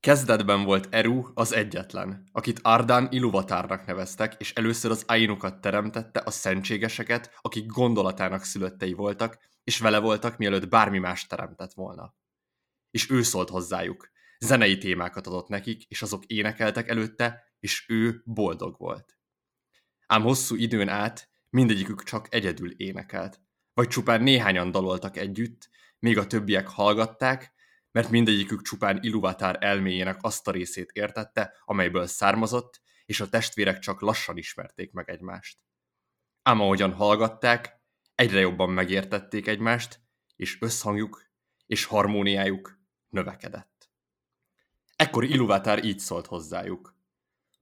Kezdetben volt Eru az egyetlen, akit Ardán Iluvatárnak neveztek, és először az Ainukat teremtette, a szentségeseket, akik gondolatának szülöttei voltak, és vele voltak, mielőtt bármi más teremtett volna. És ő szólt hozzájuk. Zenei témákat adott nekik, és azok énekeltek előtte, és ő boldog volt. Ám hosszú időn át mindegyikük csak egyedül énekelt. Vagy csupán néhányan daloltak együtt, még a többiek hallgatták, mert mindegyikük csupán Iluvatár elméjének azt a részét értette, amelyből származott, és a testvérek csak lassan ismerték meg egymást. Ám ahogyan hallgatták, egyre jobban megértették egymást, és összhangjuk és harmóniájuk növekedett. Ekkor Iluvatár így szólt hozzájuk.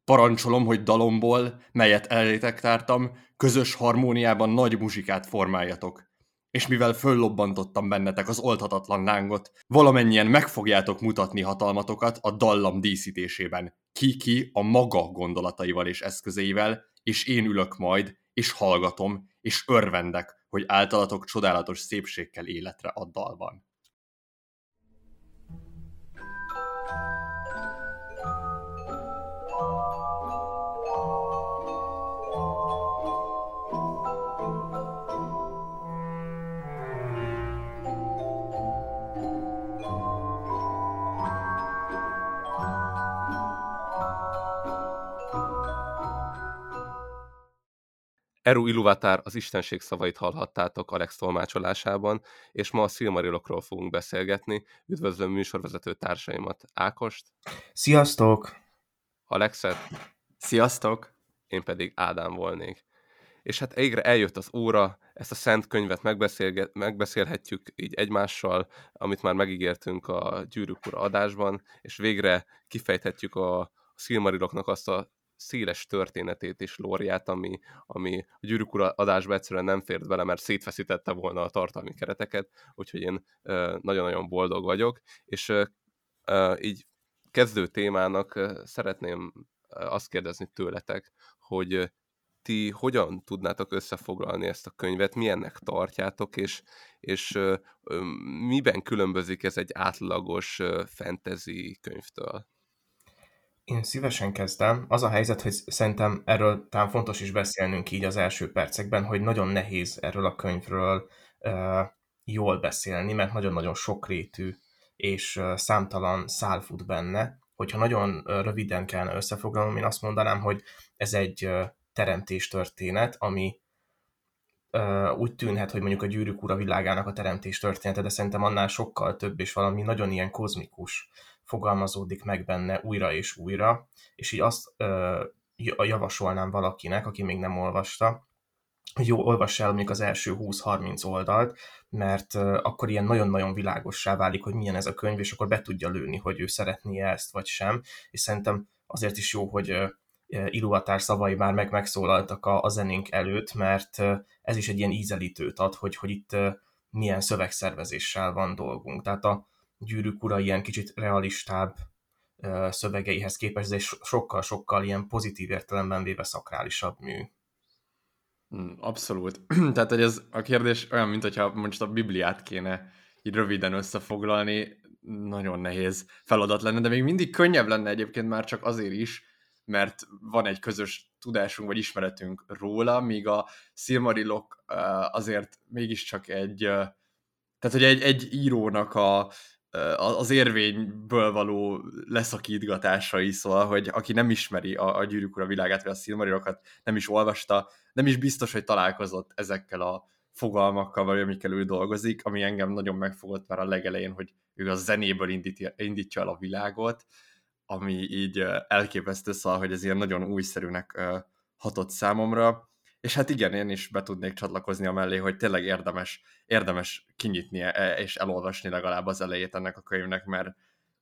Parancsolom, hogy dalomból, melyet elétek tártam, közös harmóniában nagy muzsikát formáljatok, és mivel föllobbantottam bennetek az oldhatatlan lángot, valamennyien meg fogjátok mutatni hatalmatokat a dallam díszítésében. Ki-ki a maga gondolataival és eszközeivel, és én ülök majd, és hallgatom, és örvendek, hogy általatok csodálatos szépségkel életre a dalban. Eru Iluvatár az istenség szavait hallhattátok Alex tolmácsolásában, és ma a Silmarilokról fogunk beszélgetni. Üdvözlöm műsorvezető társaimat, Ákost. Sziasztok! Alexet. Sziasztok! Én pedig Ádám volnék. És hát végre eljött az óra, ezt a szent könyvet megbeszélhetjük így egymással, amit már megígértünk a Gyűrűk Ura adásban, és végre kifejthetjük a Silmariloknak azt a széles történetét és lóriát, ami, ami a gyűrűk adásba egyszerűen nem fért bele, mert szétfeszítette volna a tartalmi kereteket, úgyhogy én nagyon-nagyon boldog vagyok, és így kezdő témának szeretném azt kérdezni tőletek, hogy ti hogyan tudnátok összefoglalni ezt a könyvet, milyennek tartjátok, és, és miben különbözik ez egy átlagos fantasy könyvtől? Én szívesen kezdem. Az a helyzet, hogy szerintem erről talán fontos is beszélnünk így az első percekben, hogy nagyon nehéz erről a könyvről uh, jól beszélni, mert nagyon-nagyon sokrétű és uh, számtalan szál fut benne. Hogyha nagyon uh, röviden kellene összefoglalnom, én azt mondanám, hogy ez egy uh, teremtés történet, ami uh, úgy tűnhet, hogy mondjuk a gyűrűk ura világának a teremtés története, de szerintem annál sokkal több, és valami nagyon ilyen kozmikus fogalmazódik meg benne újra és újra, és így azt ö, javasolnám valakinek, aki még nem olvasta, hogy jó, olvass el mondjuk az első 20-30 oldalt, mert akkor ilyen nagyon-nagyon világossá válik, hogy milyen ez a könyv, és akkor be tudja lőni, hogy ő szeretné ezt, vagy sem. És szerintem azért is jó, hogy Iluvatár szavai már meg megszólaltak a, a zenénk előtt, mert ez is egy ilyen ízelítőt ad, hogy, hogy itt milyen szövegszervezéssel van dolgunk. Tehát a, gyűrűk ura ilyen kicsit realistább szövegeihez képest, ez sokkal-sokkal ilyen pozitív értelemben véve szakrálisabb mű. Hmm, abszolút. Tehát, hogy ez a kérdés olyan, mint hogyha most a Bibliát kéne így röviden összefoglalni, nagyon nehéz feladat lenne, de még mindig könnyebb lenne egyébként már csak azért is, mert van egy közös tudásunk vagy ismeretünk róla, míg a Silmarilok azért mégiscsak egy, tehát hogy egy, egy írónak a az érvényből való leszakítgatásai, szóval, hogy aki nem ismeri a, a gyűrűk ura világát, vagy a szilmarirokat, nem is olvasta, nem is biztos, hogy találkozott ezekkel a fogalmakkal, vagy amikkel ő dolgozik, ami engem nagyon megfogott már a legelején, hogy ő a zenéből indítja, indítja el a világot, ami így elképesztő, szóval, hogy ez ilyen nagyon újszerűnek hatott számomra, és hát igen, én is be tudnék csatlakozni a mellé, hogy tényleg érdemes, érdemes kinyitni e, és elolvasni legalább az elejét ennek a könyvnek, mert,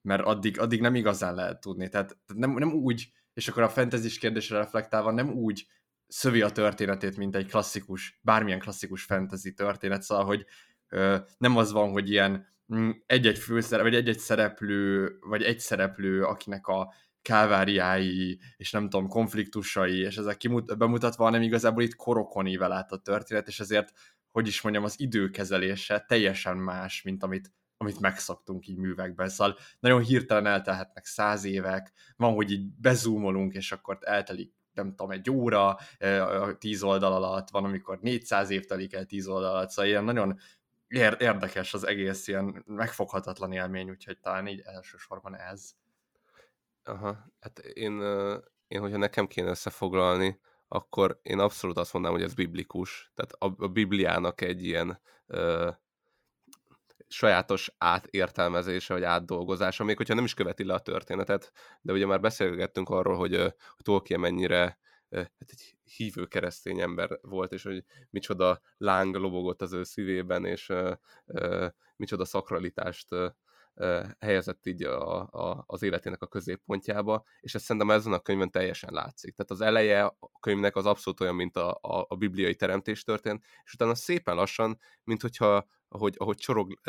mert addig, addig nem igazán lehet tudni. Tehát nem, nem úgy, és akkor a fantasy kérdésre reflektálva nem úgy szövi a történetét, mint egy klasszikus, bármilyen klasszikus fantasy történet, szóval, hogy ö, nem az van, hogy ilyen mm, egy-egy főszerep, vagy egy-egy szereplő, vagy egy szereplő, akinek a káváriái, és nem tudom, konfliktusai, és ezek kimut- bemutatva, hanem igazából itt korokon ível át a történet, és ezért, hogy is mondjam, az időkezelése teljesen más, mint amit amit megszoktunk így művekben. Szóval nagyon hirtelen eltelhetnek száz évek, van, hogy így bezúmolunk, és akkor eltelik nem tudom, egy óra tíz oldal alatt, van, amikor 400 év telik el tíz oldal alatt, szóval ilyen nagyon érdekes az egész, ilyen megfoghatatlan élmény, úgyhogy talán így elsősorban ez. Aha, hát én, én hogyha nekem kéne összefoglalni, akkor én abszolút azt mondanám, hogy ez biblikus. Tehát a, a Bibliának egy ilyen ö, sajátos átértelmezése, vagy átdolgozása, még hogyha nem is követi le a történetet, de ugye már beszélgettünk arról, hogy, hogy Tolkien mennyire hát egy hívő keresztény ember volt, és hogy micsoda láng lobogott az ő szívében, és uh, uh, micsoda szakralitást uh, helyezett így a, a, az életének a középpontjába, és ez szerintem ezen a könyvön teljesen látszik. Tehát az eleje a könyvnek az abszolút olyan, mint a, a, a bibliai teremtés történt, és utána szépen lassan, mint hogyha, ahogy, ahogy csorog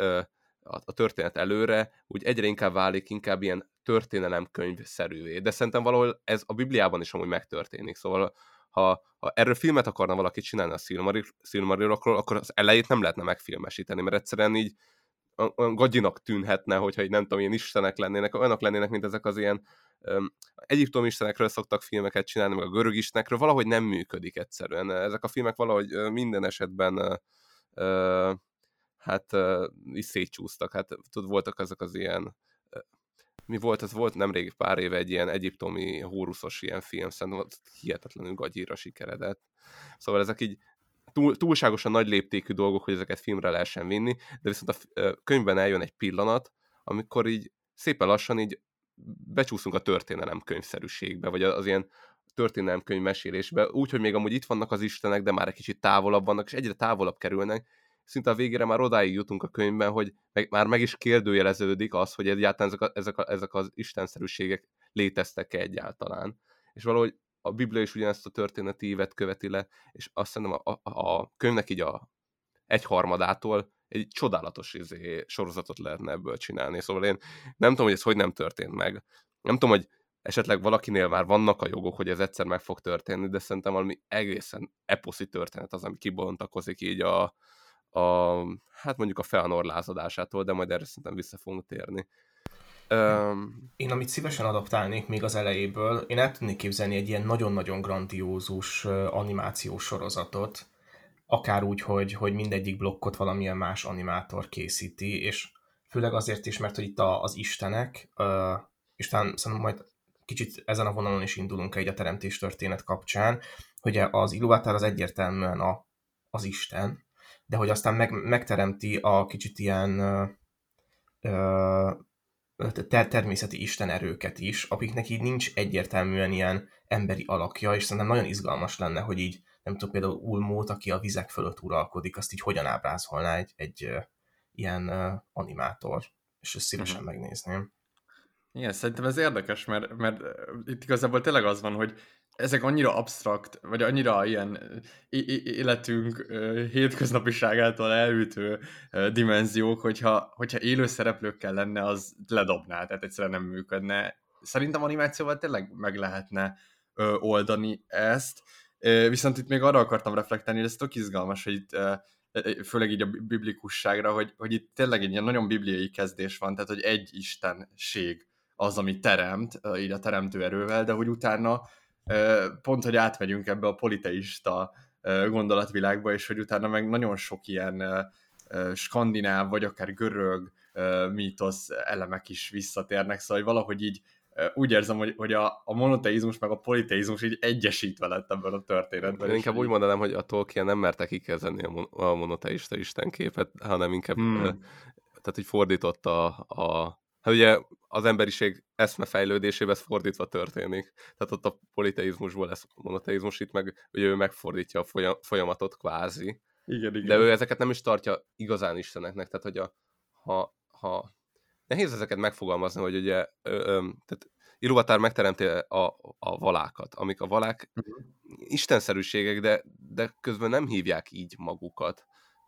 a, a történet előre, úgy egyre inkább válik inkább ilyen történelemkönyv-szerűvé. De szerintem valahol ez a Bibliában is amúgy megtörténik. Szóval ha, ha erről filmet akarna valaki csinálni a Silmarillokról, akkor az elejét nem lehetne megfilmesíteni, mert egyszerűen így olyan gagyinak tűnhetne, hogyha így nem tudom, ilyen istenek lennének, olyanok lennének, mint ezek az ilyen um, egyiptom istenekről szoktak filmeket csinálni, meg a görög istenekről, valahogy nem működik egyszerűen. Ezek a filmek valahogy minden esetben uh, hát uh, is szétcsúsztak. Hát tud, voltak ezek az ilyen mi volt, ez volt nemrég pár éve egy ilyen egyiptomi hóruszos ilyen film, szerintem hihetetlenül gagyíra sikeredett. Szóval ezek így túl, túlságosan nagy léptékű dolgok, hogy ezeket filmre lehessen vinni, de viszont a könyvben eljön egy pillanat, amikor így szépen lassan így becsúszunk a történelem könyvszerűségbe, vagy az ilyen történelemkönyv mesélésbe, úgy, hogy még amúgy itt vannak az istenek, de már egy kicsit távolabb vannak, és egyre távolabb kerülnek, szinte a végére már odáig jutunk a könyvben, hogy meg, már meg is kérdőjeleződik az, hogy egyáltalán ezek, a, ezek, a, ezek az istenszerűségek léteztek-e egyáltalán. És valahogy a Biblia is ugyanezt a történeti évet követi le, és azt szerintem a, a, a könyvnek így a egyharmadától egy csodálatos izé, sorozatot lehetne ebből csinálni. Szóval én nem tudom, hogy ez hogy nem történt meg. Nem tudom, hogy esetleg valakinél már vannak a jogok, hogy ez egyszer meg fog történni, de szerintem valami egészen eposzi történet az, ami kibontakozik így a, a hát mondjuk a Feanor lázadásától, de majd erre szerintem vissza fogunk térni. Um, én amit szívesen adaptálnék még az elejéből, én el tudnék képzelni egy ilyen nagyon-nagyon grandiózus animációs sorozatot, akár úgy, hogy, hogy mindegyik blokkot valamilyen más animátor készíti, és főleg azért is, mert hogy itt a, az istenek, és talán szerintem majd kicsit ezen a vonalon is indulunk egy a teremtés történet kapcsán, hogy az Illuvatar az egyértelműen a, az Isten, de hogy aztán meg, megteremti a kicsit ilyen ter- természeti istenerőket is, akiknek így nincs egyértelműen ilyen emberi alakja, és szerintem nagyon izgalmas lenne, hogy így, nem tudom, például Ulmót, aki a vizek fölött uralkodik, azt így hogyan ábrázolná egy, egy ilyen animátor, és ezt szívesen uh-huh. megnézném. Igen, szerintem ez érdekes, mert, mert itt igazából tényleg az van, hogy ezek annyira absztrakt, vagy annyira ilyen életünk hétköznapiságától elütő dimenziók, hogyha, hogyha élő szereplőkkel lenne, az ledobná, tehát egyszerűen nem működne. Szerintem animációval tényleg meg lehetne oldani ezt, viszont itt még arra akartam reflektálni, hogy ez tök izgalmas, hogy itt főleg így a biblikusságra, hogy, hogy itt tényleg egy ilyen nagyon bibliai kezdés van, tehát hogy egy istenség az, ami teremt, így a teremtő erővel, de hogy utána pont, hogy átmegyünk ebbe a politeista gondolatvilágba, és hogy utána meg nagyon sok ilyen skandináv, vagy akár görög mítosz elemek is visszatérnek, szóval hogy valahogy így úgy érzem, hogy, hogy a, a monoteizmus meg a politeizmus így egyesítve lett ebben a történetben. Én inkább úgy mondanám, hogy a Tolkien nem merte kikezdeni a, mon- a monoteista istenképet, hanem inkább hmm. tehát, hogy fordította a, a Hát ugye az emberiség eszmefejlődésében ez fordítva történik. Tehát ott a politeizmusból lesz monoteizmus, itt meg ugye ő megfordítja a folyamatot kvázi. Igen, igen. De ő ezeket nem is tartja igazán isteneknek, tehát hogy a, ha, ha nehéz ezeket megfogalmazni, hogy ugye ö, ö, tehát Iluvatár megteremti a, a valákat, amik a valák uh-huh. istenszerűségek, de, de közben nem hívják így magukat.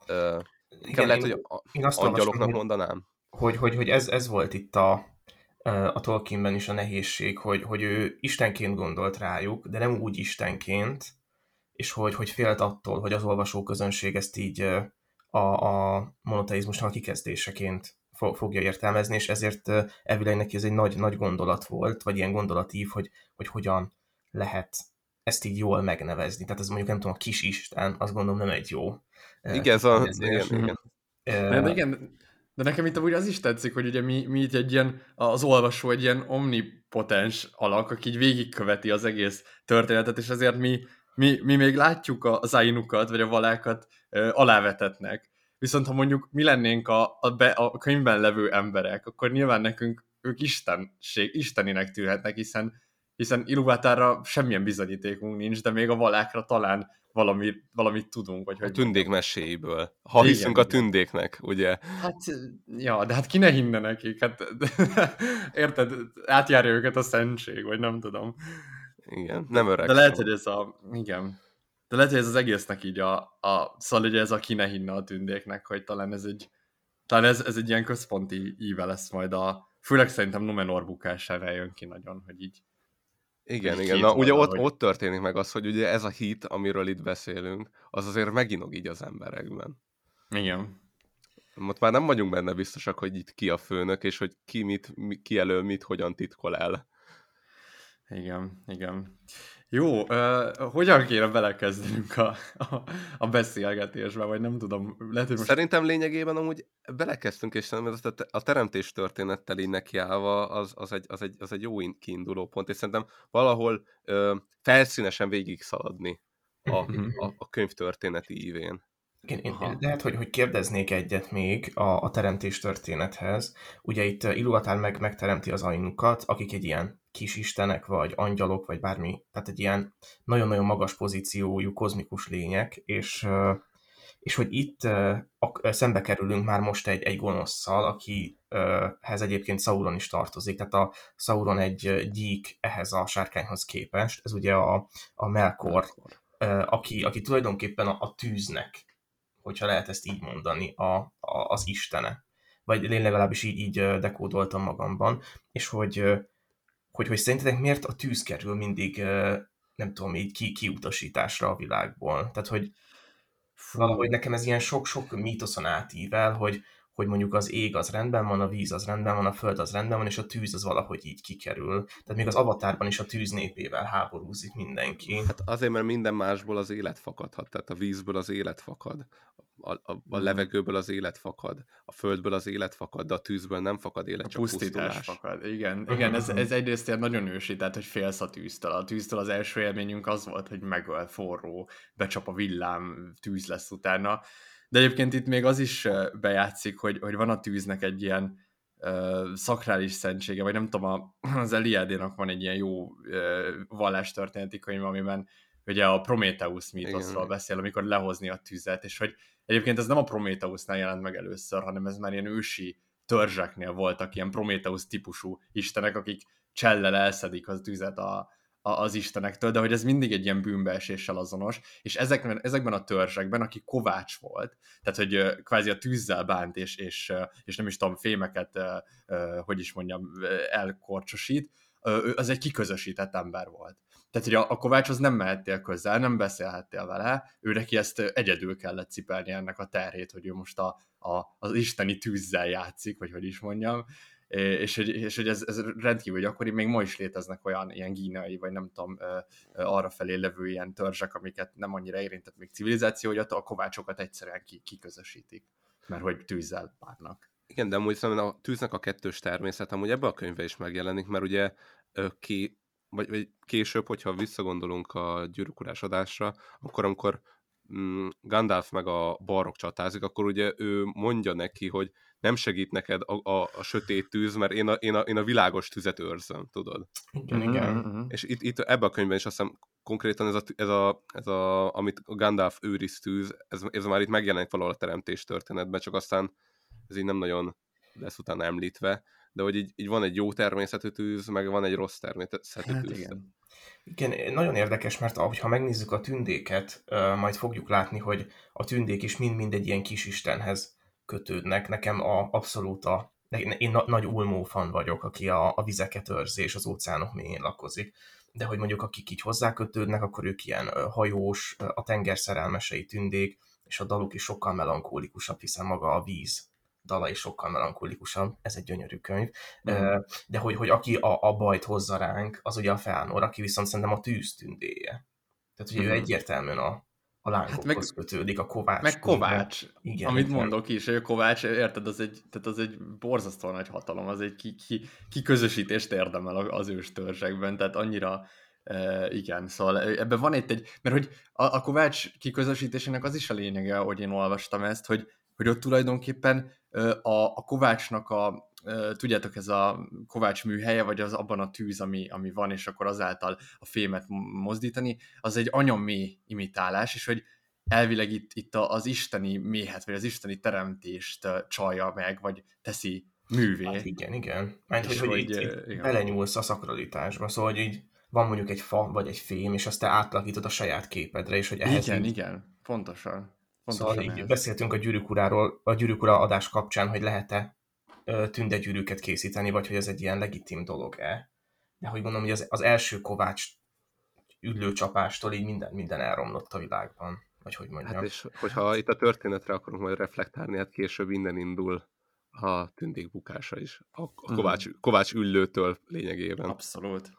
Ö, Igen, lehet, én, hogy a, én azt angyaloknak mondanám hogy, hogy, hogy ez, ez volt itt a, a Tolkienben is a nehézség, hogy, hogy ő istenként gondolt rájuk, de nem úgy istenként, és hogy, hogy félt attól, hogy az olvasóközönség ezt így a, a monoteizmusnak a kikezdéseként fogja értelmezni, és ezért elvileg neki ez egy nagy, nagy gondolat volt, vagy ilyen gondolatív, hogy, hogy hogyan lehet ezt így jól megnevezni. Tehát ez mondjuk nem tudom, a kis Isten, azt gondolom nem egy jó. Igen, ez a, igen, igen. De igen, de nekem itt amúgy az is tetszik, hogy ugye mi, mi itt egy ilyen, az olvasó egy ilyen omnipotens alak, aki így végigköveti az egész történetet, és ezért mi, mi, mi még látjuk az áinukat, vagy a valákat ö, alávetetnek. Viszont ha mondjuk mi lennénk a, a, be, a könyvben levő emberek, akkor nyilván nekünk ők istenség, isteninek tűrhetnek, hiszen hiszen Iluvátára semmilyen bizonyítékunk nincs, de még a valákra talán valami, valamit tudunk. Vagy a hogy tündék meséiből. Ha igen, hiszünk igen. a tündéknek, ugye? Hát, ja, de hát ki ne hinne nekik? Hát, érted, átjárja őket a szentség, vagy nem tudom. Igen, nem öreg. De lehet, hogy ez a, igen. De lehet, hogy ez az egésznek így a, a szóval ugye ez a ki ne hinne a tündéknek, hogy talán ez egy, talán ez, ez egy ilyen központi íve lesz majd a, főleg szerintem Numenor bukására jön ki nagyon, hogy így igen, igen. Na, ugye ott, ott történik meg az, hogy ugye ez a hit, amiről itt beszélünk, az azért meginog így az emberekben. Igen. Ott már nem vagyunk benne biztosak, hogy itt ki a főnök, és hogy ki, mit, ki elő mit, hogyan titkol el. Igen, igen. Jó, uh, hogyan kéne belekezdenünk a, a, a beszélgetésbe, vagy nem tudom. Lehet, hogy most... Szerintem lényegében amúgy belekezdtünk, és szerintem a teremtés történettel így nekiállva az, az, egy, az, egy, az egy jó kiinduló pont, és szerintem valahol uh, felszínesen végig szaladni a, mhm. a, a könyv történeti ívén. Igen, én lehet, hogy, hogy kérdeznék egyet még a, a teremtés történethez. Ugye itt Iluatár meg megteremti az ainukat, akik egy ilyen kisistenek, vagy angyalok, vagy bármi, tehát egy ilyen nagyon-nagyon magas pozíciójú kozmikus lények, és, és hogy itt szembe kerülünk már most egy, egy gonoszszal, akihez egyébként Sauron is tartozik, tehát a Sauron egy gyík ehhez a sárkányhoz képest, ez ugye a, a Melkor, aki, aki tulajdonképpen a, a tűznek, hogyha lehet ezt így mondani, a, a, az istene. Vagy én legalábbis így, így dekódoltam magamban, és hogy hogy, hogy szerintetek miért a tűz kerül mindig, nem tudom, így ki, kiutasításra a világból. Tehát, hogy valahogy nekem ez ilyen sok-sok mítoszon átível, hogy, hogy mondjuk az ég az rendben van, a víz az rendben van, a föld az rendben van, és a tűz az valahogy így kikerül. Tehát még az avatárban is a tűz népével háborúzik mindenki. Hát azért, mert minden másból az élet fakadhat, tehát a vízből az élet fakad, a, a, a mhm. levegőből az élet fakad, a földből az élet fakad, de a tűzből nem fakad élet, a csak pusztítás. pusztulás. fakad. Igen, igen ez, ez egyrészt ilyen nagyon ősi, tehát hogy félsz a tűztől. A tűztől az első élményünk az volt, hogy megöl forró, becsap a villám, tűz lesz utána. De egyébként itt még az is bejátszik, hogy, hogy van a tűznek egy ilyen uh, szakrális szentsége, vagy nem tudom, a, az Eliádénak van egy ilyen jó uh, vallástörténeti könyv, amiben ugye a Prometheus mítoszról beszél, amikor lehozni a tüzet, és hogy egyébként ez nem a Prometheusnál jelent meg először, hanem ez már ilyen ősi törzseknél voltak ilyen Prometheus típusú istenek, akik csellel elszedik az tüzet a, a, az istenektől, de hogy ez mindig egy ilyen bűnbeeséssel azonos, és ezekben, ezekben a törzsekben, aki kovács volt, tehát hogy kvázi a tűzzel bánt, és, és, és nem is tudom, fémeket, hogy is mondjam, elkorcsosít, az egy kiközösített ember volt. Tehát, hogy a, a Kovácshoz nem mehettél közel, nem beszélhettél vele, ő neki ezt egyedül kellett cipelni ennek a terhét, hogy ő most a, a, az isteni tűzzel játszik, vagy hogy is mondjam, és hogy, és hogy ez, ez rendkívül gyakori, még ma is léteznek olyan ilyen gínai, vagy nem tudom, arra felé levő ilyen törzsek, amiket nem annyira érintett még civilizáció, hogy a kovácsokat egyszerűen kiközösítik, mert hogy tűzzel párnak. Igen, de amúgy szerintem a tűznek a kettős természet amúgy ebbe a könyvbe is megjelenik, mert ugye ki, vagy, vagy később, hogyha visszagondolunk a gyűrűkurás adásra, akkor amikor mm, Gandalf meg a barok csatázik, akkor ugye ő mondja neki, hogy nem segít neked a, a, a sötét tűz, mert én a, én, a, én a világos tüzet őrzöm, tudod? Igen, igen. Mm-hmm. És itt, itt ebben a könyvben is azt hiszem konkrétan ez a, ez a, ez a amit Gandalf őriz tűz, ez, ez már itt megjelenik valahol a teremtés történetben, csak aztán ez így nem nagyon lesz utána említve, de hogy így, így van egy jó természetű tűz, meg van egy rossz természetű hát tűz. Igen. Igen, nagyon érdekes, mert ha megnézzük a tündéket, majd fogjuk látni, hogy a tündék is mind-mind egy ilyen kis istenhez kötődnek. Nekem a, abszolút a, én na, nagy ulmó fan vagyok, aki a, a vizeket őrzi és az óceánok mélyén lakozik. De hogy mondjuk akik így hozzákötődnek, akkor ők ilyen hajós, a tenger szerelmesei tündék, és a daluk is sokkal melankólikusabb, hiszen maga a víz dala is sokkal melankolikusabb, ez egy gyönyörű könyv, mm. de hogy, hogy aki a, a bajt hozza ránk, az ugye a Felnor, aki viszont szerintem a tűz tündéje. Tehát ugye mm. ő egyértelműen a, a lángokhoz hát meg, kötődik, a Kovács. Meg Kovács, igen, amit igen. mondok is, hogy a Kovács, érted, az egy, tehát az egy borzasztó nagy hatalom, az egy ki, ki, ki közösítést érdemel az ős törzsekben, tehát annyira Uh, igen, szóval ebben van itt egy, mert hogy a, a Kovács kiközösítésének az is a lényege, hogy én olvastam ezt, hogy, hogy ott tulajdonképpen a, a Kovácsnak a, tudjátok, ez a Kovács műhelye, vagy az abban a tűz, ami, ami van, és akkor azáltal a fémet mozdítani, az egy anyamé imitálás, és hogy elvileg itt, itt az isteni méhet, vagy az isteni teremtést csalja meg, vagy teszi művé. Hát igen, igen. Mert hogy, hogy, hogy itt, itt belenyúlsz a szakralitásba, szóval hogy így van mondjuk egy fa, vagy egy fém, és azt te átalakítod a saját képedre, és hogy ehhez... Igen, így... igen, pontosan. pontosan szóval így beszéltünk a gyűrűk uráról, a gyűrűk ura adás kapcsán, hogy lehet-e tündegyűrűket készíteni, vagy hogy ez egy ilyen legitim dolog-e. De hogy mondom, hogy az, az első Kovács üdlőcsapástól így minden, minden elromlott a világban. Vagy hogy mondjam. Hát és hogyha itt a történetre akarunk majd reflektálni, hát később innen indul a tündék bukása is. A, a Kovács, mm. Kovács üllőtől lényegében. Abszolút.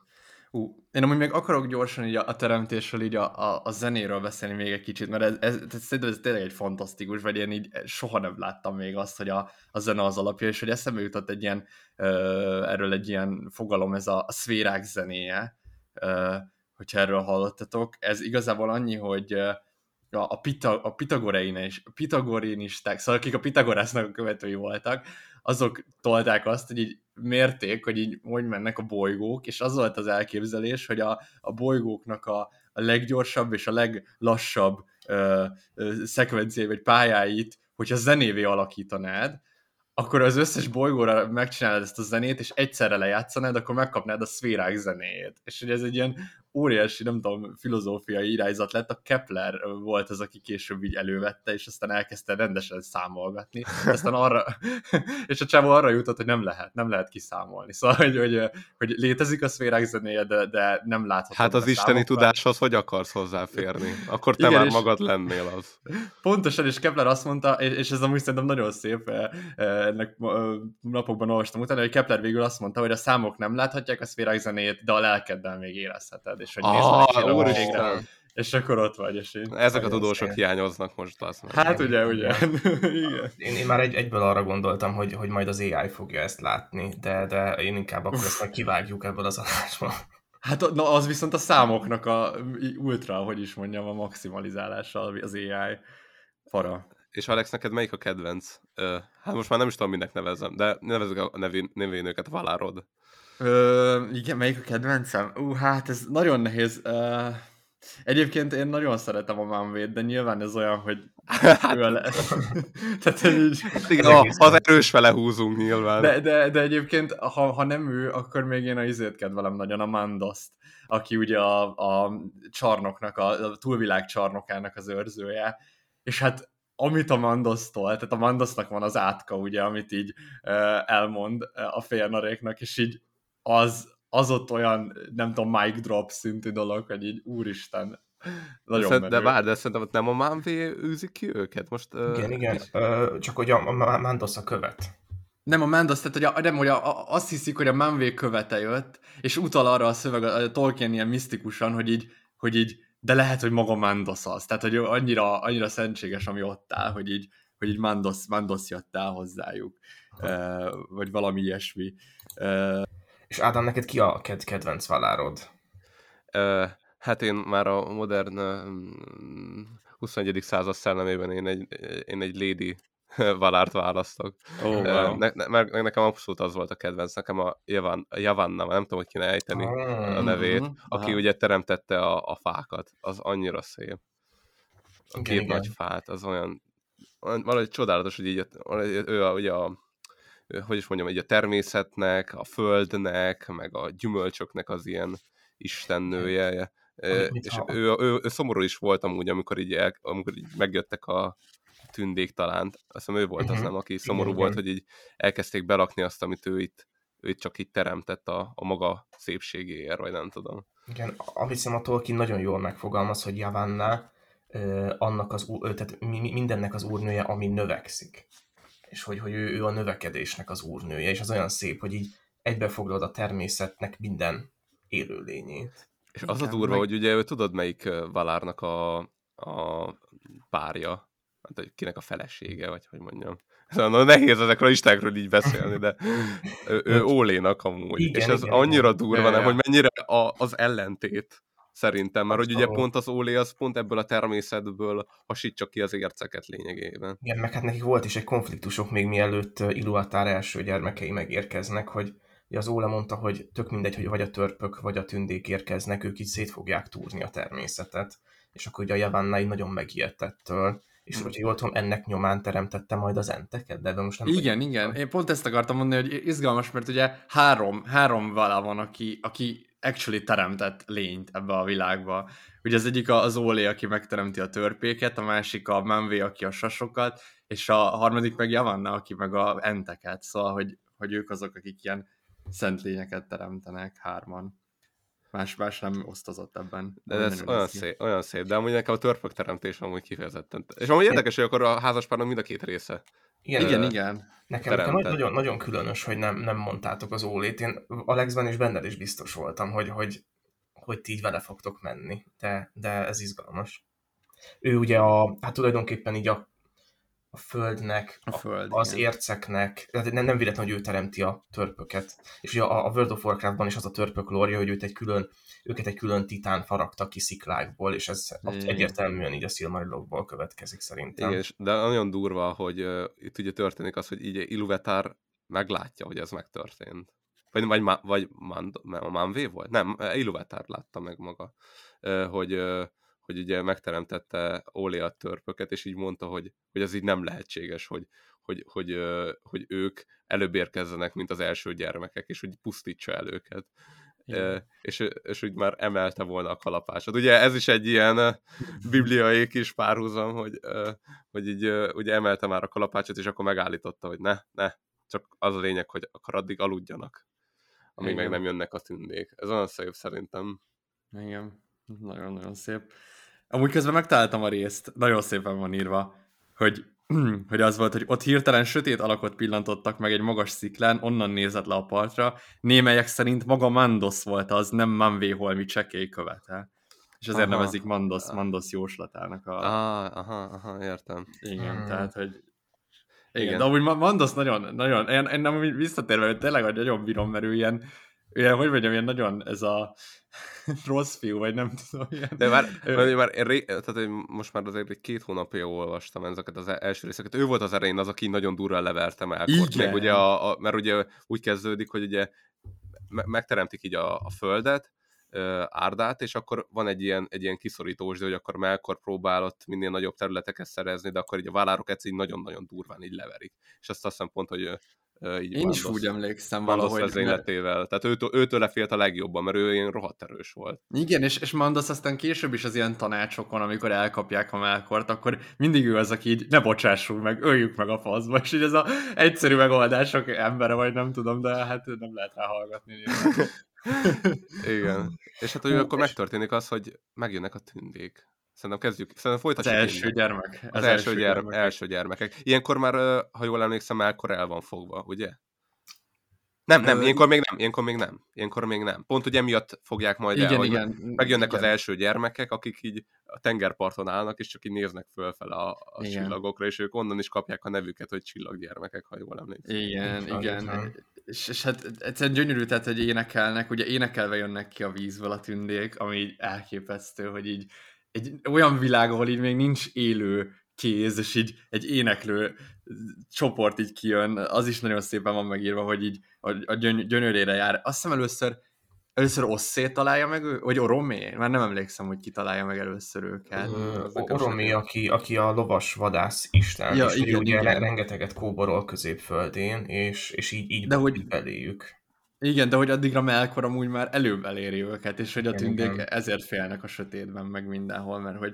Ú, én amúgy meg akarok gyorsan így a, a teremtésről, így a, a, a zenéről beszélni még egy kicsit, mert ez, ez, ez, szerintem ez tényleg egy fantasztikus, vagy én így soha nem láttam még azt, hogy a, a zene az alapja, és hogy eszembe jutott egy ilyen, ö, erről egy ilyen fogalom, ez a, a szférák zenéje, ö, hogyha erről hallottatok. Ez igazából annyi, hogy a, a, pita, a pitagorinis, pitagorinisták, szóval akik a Pitagorásznak a követői voltak, azok tolták azt, hogy így mérték, hogy így hogy mennek a bolygók, és az volt az elképzelés, hogy a, a bolygóknak a, a leggyorsabb és a leglassabb ö, ö, szekvenciái vagy pályáit, hogyha zenévé alakítanád, akkor az összes bolygóra megcsinálod ezt a zenét, és egyszerre lejátszanád, akkor megkapnád a szférák zenéjét. És hogy ez egy ilyen óriási, nem tudom, filozófiai irányzat lett, a Kepler volt az, aki később így elővette, és aztán elkezdte rendesen számolgatni, aztán arra, és a csávó arra jutott, hogy nem lehet, nem lehet kiszámolni. Szóval, hogy, hogy, hogy létezik a szférák zenéje, de, de nem látható. Hát az isteni számokkal. tudáshoz hogy akarsz hozzáférni? Akkor te Igen, már magad lennél az. Pontosan, és Kepler azt mondta, és ez amúgy szerintem nagyon szép, eh, eh, ennek napokban olvastam utána, hogy Kepler végül azt mondta, hogy a számok nem láthatják a szférák zenéjét, de a lelkeddel még érezheted és hogy ah, úristen. És akkor ott vagy, és én... Ezek a tudósok szépen. hiányoznak most, azt mondom. Hát ugye, ugye. Igen. Én, én, már egy, egyből arra gondoltam, hogy, hogy majd az AI fogja ezt látni, de, de én inkább akkor ezt majd kivágjuk ebből az adásból. Hát na, az viszont a számoknak a ultra, hogy is mondjam, a maximalizálása az AI para. És Alex, neked melyik a kedvenc? hát most már nem is tudom, minek nevezem, de nevezzük a nevén, nevénőket, Valárod. Ö, igen, melyik a kedvencem? Ú, hát ez nagyon nehéz. Uh, egyébként én nagyon szeretem a Manvét, de nyilván ez olyan, hogy hát, ő le... Tehát így... Igen, a, az erős vele húzunk nyilván. De, de, de egyébként, ha, ha nem ő, akkor még én a izét kedvelem nagyon, a Mandoszt, aki ugye a, a csarnoknak, a, a túlvilág csarnokának az őrzője. És hát amit a Mandosztól, tehát a Mandosznak van az átka, ugye, amit így uh, elmond a félnaréknak, és így az, az ott olyan, nem tudom, mic drop szintű dolog, hogy így úristen, nagyon Szerint, De várj, de szerintem ott nem a Manvé űzik ki őket? Most, igen, uh, igen, uh, csak hogy a, a Mandos a követ. Nem a Mandos, tehát hogy, a, nem, hogy a, a, azt hiszik, hogy a Manvé követe jött, és utal arra a szöveg, a Tolkien ilyen misztikusan, hogy így, hogy így de lehet, hogy maga Mandos az. Tehát, hogy annyira, annyira szentséges, ami ott áll, hogy így, hogy így Mandos, Mandos jött el hozzájuk. Uh, vagy valami ilyesmi. Uh, és Ádám, neked ki a ked- kedvenc valárod? Uh, hát én már a modern uh, 21. század szellemében én egy, én egy lady valárt választok. Oh, wow. ne, ne, mert nekem abszolút az volt a kedvenc, nekem a Javan, Javanna, nem tudom, hogy kéne ejteni oh, a nevét, uh-huh. aki ugye teremtette a, a fákat. Az annyira szép. A okay, két igen. nagy fát, az olyan, valahogy csodálatos, hogy így ő a, ugye a hogy is mondjam, egy a természetnek, a földnek, meg a gyümölcsöknek az ilyen istennője. Amit és ő, ő, ő, ő, szomorú is volt amúgy, amikor így, el, amikor így megjöttek a tündék talán. Azt hiszem ő volt uh-huh. az nem, aki szomorú igen, volt, igen. hogy így elkezdték belakni azt, amit ő itt, ő itt csak itt teremtett a, a maga szépségéért, vagy nem tudom. Igen, azt hiszem a Tolkien nagyon jól megfogalmaz, hogy Javanna annak az, tehát mindennek az úrnője, ami növekszik és hogy, hogy ő, ő a növekedésnek az úrnője, és az olyan szép, hogy így egybefoglad a természetnek minden élőlényét. És az a durva, meg... hogy ugye tudod, melyik Valárnak a, a párja, hát, kinek a felesége, vagy hogy mondjam. Szóval nehéz ezekről a listákról így beszélni, de ő, ő Ólénak amúgy. Igen, és ez igen, annyira igen. durva, nem, hogy mennyire a, az ellentét szerintem, mert hogy ugye pont az Ólé az pont ebből a természetből hasítja ki az érceket lényegében. Igen, meg hát nekik volt is egy konfliktusok még mielőtt Iluatár első gyermekei megérkeznek, hogy az Óla mondta, hogy tök mindegy, hogy vagy a törpök, vagy a tündék érkeznek, ők így szét fogják túrni a természetet. És akkor ugye a Javannai nagyon megijedt ettől, és hmm. hogyha jól tudom, ennek nyomán teremtette majd az enteket, de ebben most nem... Igen, igen, én pont ezt akartam mondani, hogy izgalmas, mert ugye három, három vala van, aki, aki actually teremtett lényt ebbe a világba. Ugye az egyik az Ólé, aki megteremti a törpéket, a másik a Manvé, aki a sasokat, és a harmadik meg Javanna, aki meg a enteket, szóval, hogy, hogy ők azok, akik ilyen szent lényeket teremtenek hárman. Más, más nem osztozott ebben. De ez olyan szép, olyan szép, de amúgy nekem a törpök teremtés amúgy kifejezetten. És amúgy érdekes, hogy akkor a házaspárnak mind a két része. Igen, igen. igen. Nekem, nekem nagyon, nagyon különös, hogy nem, nem mondtátok az ólét. Én Alexben és benned is biztos voltam, hogy, hogy, hogy ti így vele fogtok menni, de, de ez izgalmas. Ő ugye a, hát tulajdonképpen így a a földnek, a föld, az igen. érceknek, tehát nem, nem véletlen, hogy ő teremti a törpöket. És ugye a, a World of Warcraftban is az a törpök lória, hogy őt egy külön, őket egy külön titán faragta ki sziklákból, és ez igen. egyértelműen így a Silmarilokból következik szerintem. Igen, de nagyon durva, hogy uh, itt ugye történik az, hogy így Iluvatar meglátja, hogy ez megtörtént. Vagy, vagy, vagy Mand, Manvé volt? Nem, Iluvatar látta meg maga, uh, hogy uh, hogy ugye megteremtette Olé a törpöket, és így mondta, hogy, hogy ez így nem lehetséges, hogy, hogy, hogy, hogy ők előbb érkezzenek, mint az első gyermekek, és hogy pusztítsa el őket. E, és, és úgy már emelte volna a kalapásot. Ugye ez is egy ilyen bibliai kis párhuzam, hogy, hogy így ugye emelte már a kalapácsot, és akkor megállította, hogy ne, ne, csak az a lényeg, hogy akkor addig aludjanak, amíg Igen. meg nem jönnek a tündék. Ez olyan szép szerintem. Igen, nagyon-nagyon szép. Amúgy közben megtaláltam a részt, nagyon szépen van írva, hogy, hogy az volt, hogy ott hirtelen sötét alakot pillantottak meg egy magas sziklán, onnan nézett le a partra, némelyek szerint maga Mandos volt az, nem Manvé holmi csekély követe. És azért aha. nevezik Mandos, Mandos jóslatának a... Ah, aha, aha, értem. Igen, hmm. tehát, hogy igen, igen, de amúgy Mandos nagyon, nagyon, én, én nem visszatérve, hogy tényleg nagyon bírom, mert ő ilyen, ilyen, hogy mondjam, ilyen nagyon ez a rossz fiú, vagy nem tudom. Ilyen. De már, ő... már ré, tehát én most már azért két hónapja olvastam ezeket az első részeket. Ő volt az elején az, aki nagyon durva levertem el. Még ugye a, a, mert ugye úgy kezdődik, hogy ugye megteremtik így a, a földet, árdát, és akkor van egy ilyen, egy ilyen kiszorítós, de hogy akkor Melkor próbálott minél nagyobb területeket szerezni, de akkor így a vállárok egyszer nagyon-nagyon durván így leverik. És azt azt hiszem pont, hogy így Én is úgy emlékszem valahogy. Az életével. Tehát őtől, őtől lefélt a legjobban, mert ő ilyen rohadt erős volt. Igen, és, és Mandos aztán később is az ilyen tanácsokon, amikor elkapják a Melkort, akkor mindig ő az, aki így ne bocsássunk meg, öljük meg a faszba, és így ez a egyszerű megoldások embere, vagy nem tudom, de hát nem lehet rá hallgatni. Igen. És hát hogy akkor megtörténik az, hogy megjönnek a tündék. Szerintem kezdjük. Szerintem folytatjuk. Az első innen. gyermek. Az, az első, első, gyermek, első gyermekek. Ilyenkor már, ha jól emlékszem, akkor el van fogva, ugye? Nem, nem, ilyenkor még nem, ilyenkor még nem. Ilyenkor még nem. Pont ugye emiatt fogják majd igen, el, hogy igen, megjönnek igen. az első gyermekek, akik így a tengerparton állnak, és csak így néznek fölfele a, a csillagokra, és ők onnan is kapják a nevüket, hogy csillaggyermekek, ha jól emlékszem. Igen, igen. igen. És, és hát egyszerűen gyönyörű, tehát, hogy énekelnek, ugye énekelve jönnek ki a vízből a tündék, ami így elképesztő, hogy így egy olyan világ, ahol így még nincs élő kéz, és így egy éneklő csoport így kijön, az is nagyon szépen van megírva, hogy így a, a gyöny- gyönyörére jár. Azt hiszem először Először Osszé találja meg ő, vagy Oromé? Már nem emlékszem, hogy ki találja meg először őket. Oromé, aki, aki a lovas vadász isten, ja, és igen, ugye igen. rengeteget kóborol középföldén, és, és így, így De hogy, beléjük. Igen, de hogy addigra Melkor amúgy már előbb eléri őket, és hogy a tündék igen. ezért félnek a sötétben, meg mindenhol, mert hogy,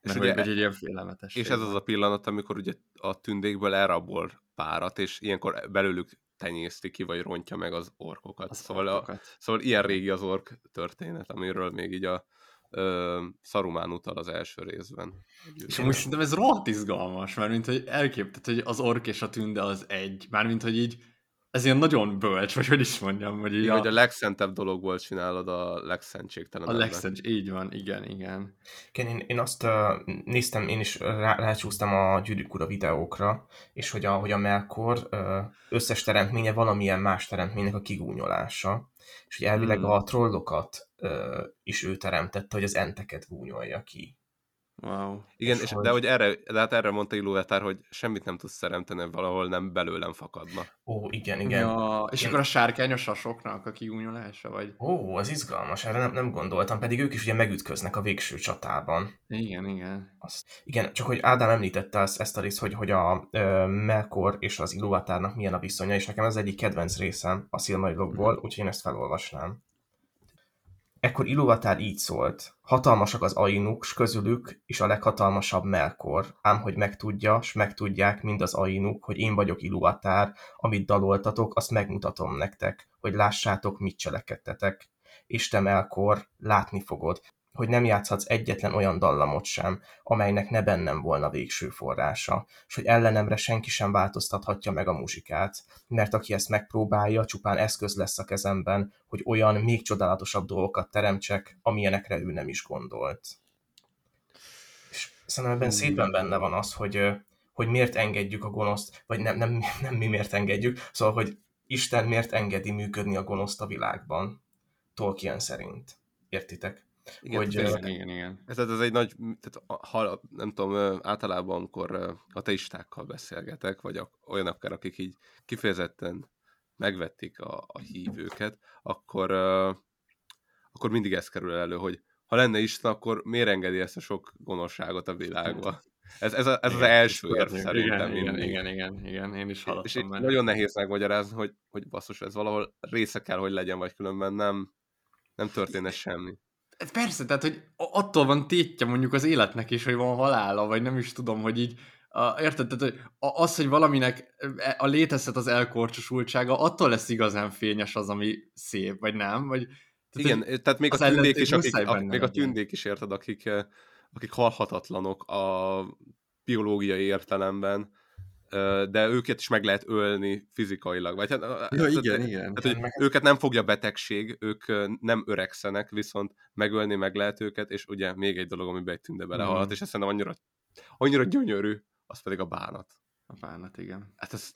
mert és hogy, ugye, egy ilyen félelmetes. És ez az a pillanat, amikor ugye a tündékből elrabol párat, és ilyenkor belőlük tenyészti ki, vagy rontja meg az orkokat. Az szóval, orkokat. A, szóval ilyen régi az ork történet, amiről még így a, ö, Szarumán utal az első részben. És amúgy szerintem ez rohadt izgalmas, mert mint hogy elképtett, hogy az ork és a tünde az egy, mármint hogy így ez ilyen nagyon bölcs, vagy hogy is mondjam, hogy így a... Hogy a legszentebb dologból csinálod a legszentségtelenebb. A legszentség, így van, igen, igen. Igen, én, én azt uh, néztem, én is rá, rácsúsztam a Gyűrűk Ura videókra, és hogy a, hogy a Melkor uh, összes teremtménye valamilyen más teremtménynek a kigúnyolása. És hogy elvileg hmm. a trollokat uh, is ő teremtette, hogy az enteket gúnyolja ki. Wow. Igen, és, és hogy... de, hogy erre, de hát erre mondta Illuvetár, hogy semmit nem tudsz teremteni, valahol nem belőlem fakadna. Ó, igen, igen. Ja, és igen. akkor a sárkányos sasoknak a kigúnyolása, vagy? Ó, az izgalmas, erre nem, nem gondoltam, pedig ők is ugye megütköznek a végső csatában. Igen, igen. Azt, igen, csak hogy Ádám említette ezt, ezt a részt, hogy, hogy a ö, Melkor és az Illuvatárnak milyen a viszonya, és nekem ez egyik kedvenc részem a Silmarilokból, úgyhogy én ezt felolvasnám. Ekkor Iluvatar így szólt: Hatalmasak az Ainuk, s közülük is a leghatalmasabb Melkor, ám hogy megtudja, s megtudják mind az Ainuk, hogy én vagyok Iluvatar, amit daloltatok, azt megmutatom nektek, hogy lássátok, mit cselekedtetek. Isten Melkor, látni fogod, hogy nem játszhatsz egyetlen olyan dallamot sem, amelynek ne bennem volna végső forrása, és hogy ellenemre senki sem változtathatja meg a muzsikát, mert aki ezt megpróbálja, csupán eszköz lesz a kezemben, hogy olyan még csodálatosabb dolgokat teremtsek, amilyenekre ő nem is gondolt. És szerintem ebben szépen benne van az, hogy, hogy miért engedjük a gonoszt, vagy nem, nem, nem mi miért engedjük, szóval, hogy Isten miért engedi működni a gonoszt a világban, Tolkien szerint. Értitek? Igen, hogy, igen, igen, igen. Ez, ez egy nagy, tehát, ha nem tudom, általában amikor ateistákkal beszélgetek, vagy olyanokkal, akik így kifejezetten megvették a, a hívőket, akkor, akkor mindig ez kerül elő, hogy ha lenne Isten, akkor miért engedi ezt a sok gonoszságot a világba? Ez, ez, a, ez igen, az első érv szerintem. Igen, igen, igen, igen, igen, én is hallottam. És benne. nagyon nehéz megmagyarázni, hogy, hogy basszus, ez valahol része kell, hogy legyen, vagy különben nem, nem történne semmi. Persze, tehát, hogy attól van tétje mondjuk az életnek is, hogy van halála, vagy nem is tudom, hogy így, a, érted? Tehát, hogy az, hogy valaminek e, a létezhet az elkorcsosultsága, attól lesz igazán fényes az, ami szép, vagy nem? Vagy, tehát, Igen, tehát még a tündék is, akik, a, még a tündék is érted, akik, akik halhatatlanok a biológiai értelemben, de őket is meg lehet ölni fizikailag. Vagy, hát, ja, tehát, igen, igen. Tehát, hogy őket nem fogja betegség, ők nem öregszenek, viszont megölni meg lehet őket, és ugye még egy dolog, amiben egy tünde belehalt, mm. és ez szerintem annyira, annyira gyönyörű, az pedig a bánat. A bánat, igen. Hát ez...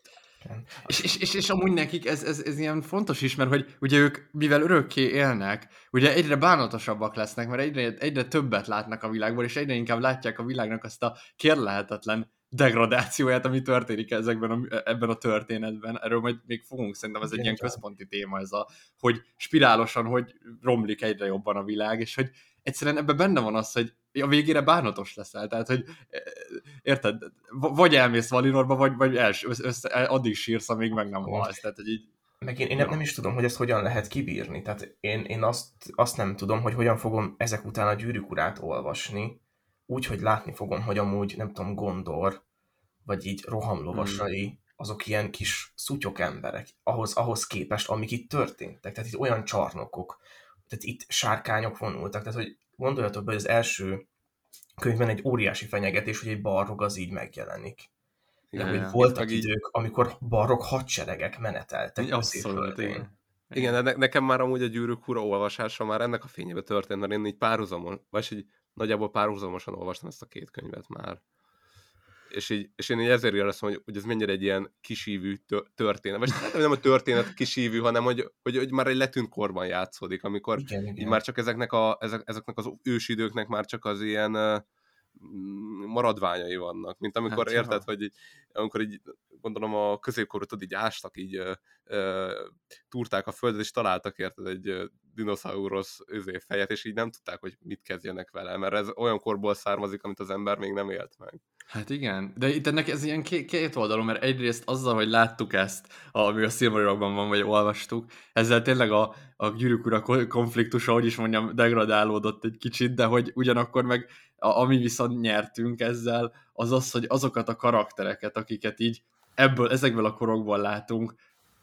És, és, és, és amúgy nekik ez, ez, ez ilyen fontos is, mert hogy ugye ők, mivel örökké élnek, ugye egyre bánatosabbak lesznek, mert egyre, egyre többet látnak a világból, és egyre inkább látják a világnak azt a kérlehetetlen degradációját, ami történik ezekben a, ebben a történetben. Erről majd még fogunk, szerintem ez egy ilyen központi téma, ez a, hogy spirálosan, hogy romlik egyre jobban a világ, és hogy egyszerűen ebben benne van az, hogy a végére bánatos leszel, tehát, hogy e, érted, vagy elmész Valinorba, vagy, vagy els, össze, addig sírsz, amíg meg nem halsz, tehát, hogy így meg én, én nem, nem is tudom, hogy ezt hogyan lehet kibírni. Tehát én, én azt, azt nem tudom, hogy hogyan fogom ezek után a gyűrűk urát olvasni, úgy, hogy látni fogom, hogy amúgy, nem tudom, Gondor, vagy így rohamlovasai, hmm. azok ilyen kis szutyok emberek, ahhoz, ahhoz képest, amik itt történtek. Tehát itt olyan csarnokok, tehát itt sárkányok vonultak, tehát hogy gondoljatok be, hogy az első könyvben egy óriási fenyegetés, hogy egy barrog az így megjelenik. De hogy voltak így... idők, amikor barrog hadseregek meneteltek. Abszolút, igen. Igen, de ne, nekem már amúgy a gyűrűk ura olvasása már ennek a fényébe történt, mert én így párhuzamon, vagy hogy nagyjából párhuzamosan olvastam ezt a két könyvet már. És, így, és én így ezért éreztem, hogy, hogy ez mennyire egy ilyen kisívű történet. Vagy hát nem a történet kisívű, hanem hogy, hogy, hogy már egy letűnt korban játszódik, amikor igen, igen. így már csak ezeknek, a, ezek, ezeknek az ősidőknek már csak az ilyen maradványai vannak, mint amikor hát, érted, hogy így, amikor így gondolom a középkorú tudod, így ástak, így ö, ö, túrták a földet, és találtak érted egy dinoszaurusz özé fejet, és így nem tudták, hogy mit kezdjenek vele, mert ez olyan korból származik, amit az ember még nem élt meg. Hát igen, de itt ennek ez ilyen két, két oldalú, mert egyrészt azzal, hogy láttuk ezt, ami a Silmarillokban van, vagy olvastuk, ezzel tényleg a, a gyűrűk ura konfliktus, ahogy is mondjam, degradálódott egy kicsit, de hogy ugyanakkor meg a, ami viszont nyertünk ezzel, az az, hogy azokat a karaktereket, akiket így ebből, ezekből a korokból látunk,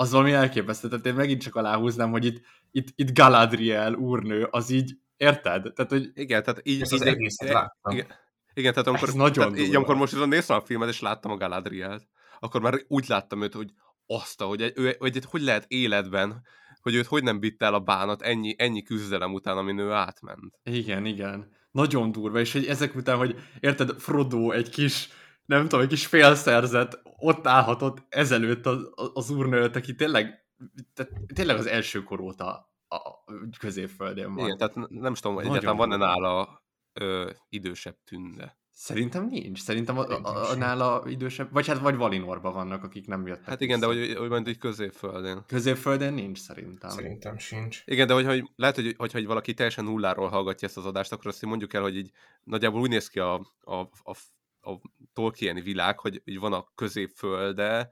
az valami elképesztő. Tehát én megint csak aláhúznám, hogy itt, itt, itt Galadriel úrnő, az így Érted? Tehát, hogy... Igen, tehát így... Az így, egészet láttam. Igen, igen, tehát amikor, Ez nagyon tehát, így, amikor most néztem a filmet, és láttam a Galadrielt, akkor már úgy láttam őt, hogy azt, hogy, egy, ő, hogy, hogy lehet életben, hogy őt hogy nem vitte el a bánat ennyi, ennyi küzdelem után, amin ő átment. Igen, igen. Nagyon durva, és hogy ezek után, hogy érted, Frodo egy kis, nem tudom, egy kis félszerzet ott állhatott ezelőtt az, az úrnő előtt, aki tényleg, tehát tényleg az első kor óta a középföldén van. Igen, tehát nem is tudom, Nagyon egyáltalán van-e nála ö, idősebb tünde. Szerintem nincs. Szerintem a, a, a, nála idősebb, vagy hát vagy Valinorban vannak, akik nem jöttek Hát igen, de vissza. hogy, hogy mondjuk középföldén. Középföldön nincs szerintem. Szerintem sincs. Igen, de hogy, hogy lehet, hogy, hogy, hogy valaki teljesen nulláról hallgatja ezt az adást, akkor azt mondjuk el, hogy így nagyjából úgy néz ki a, a, a, a Tolkieni világ, hogy így van a középfölde,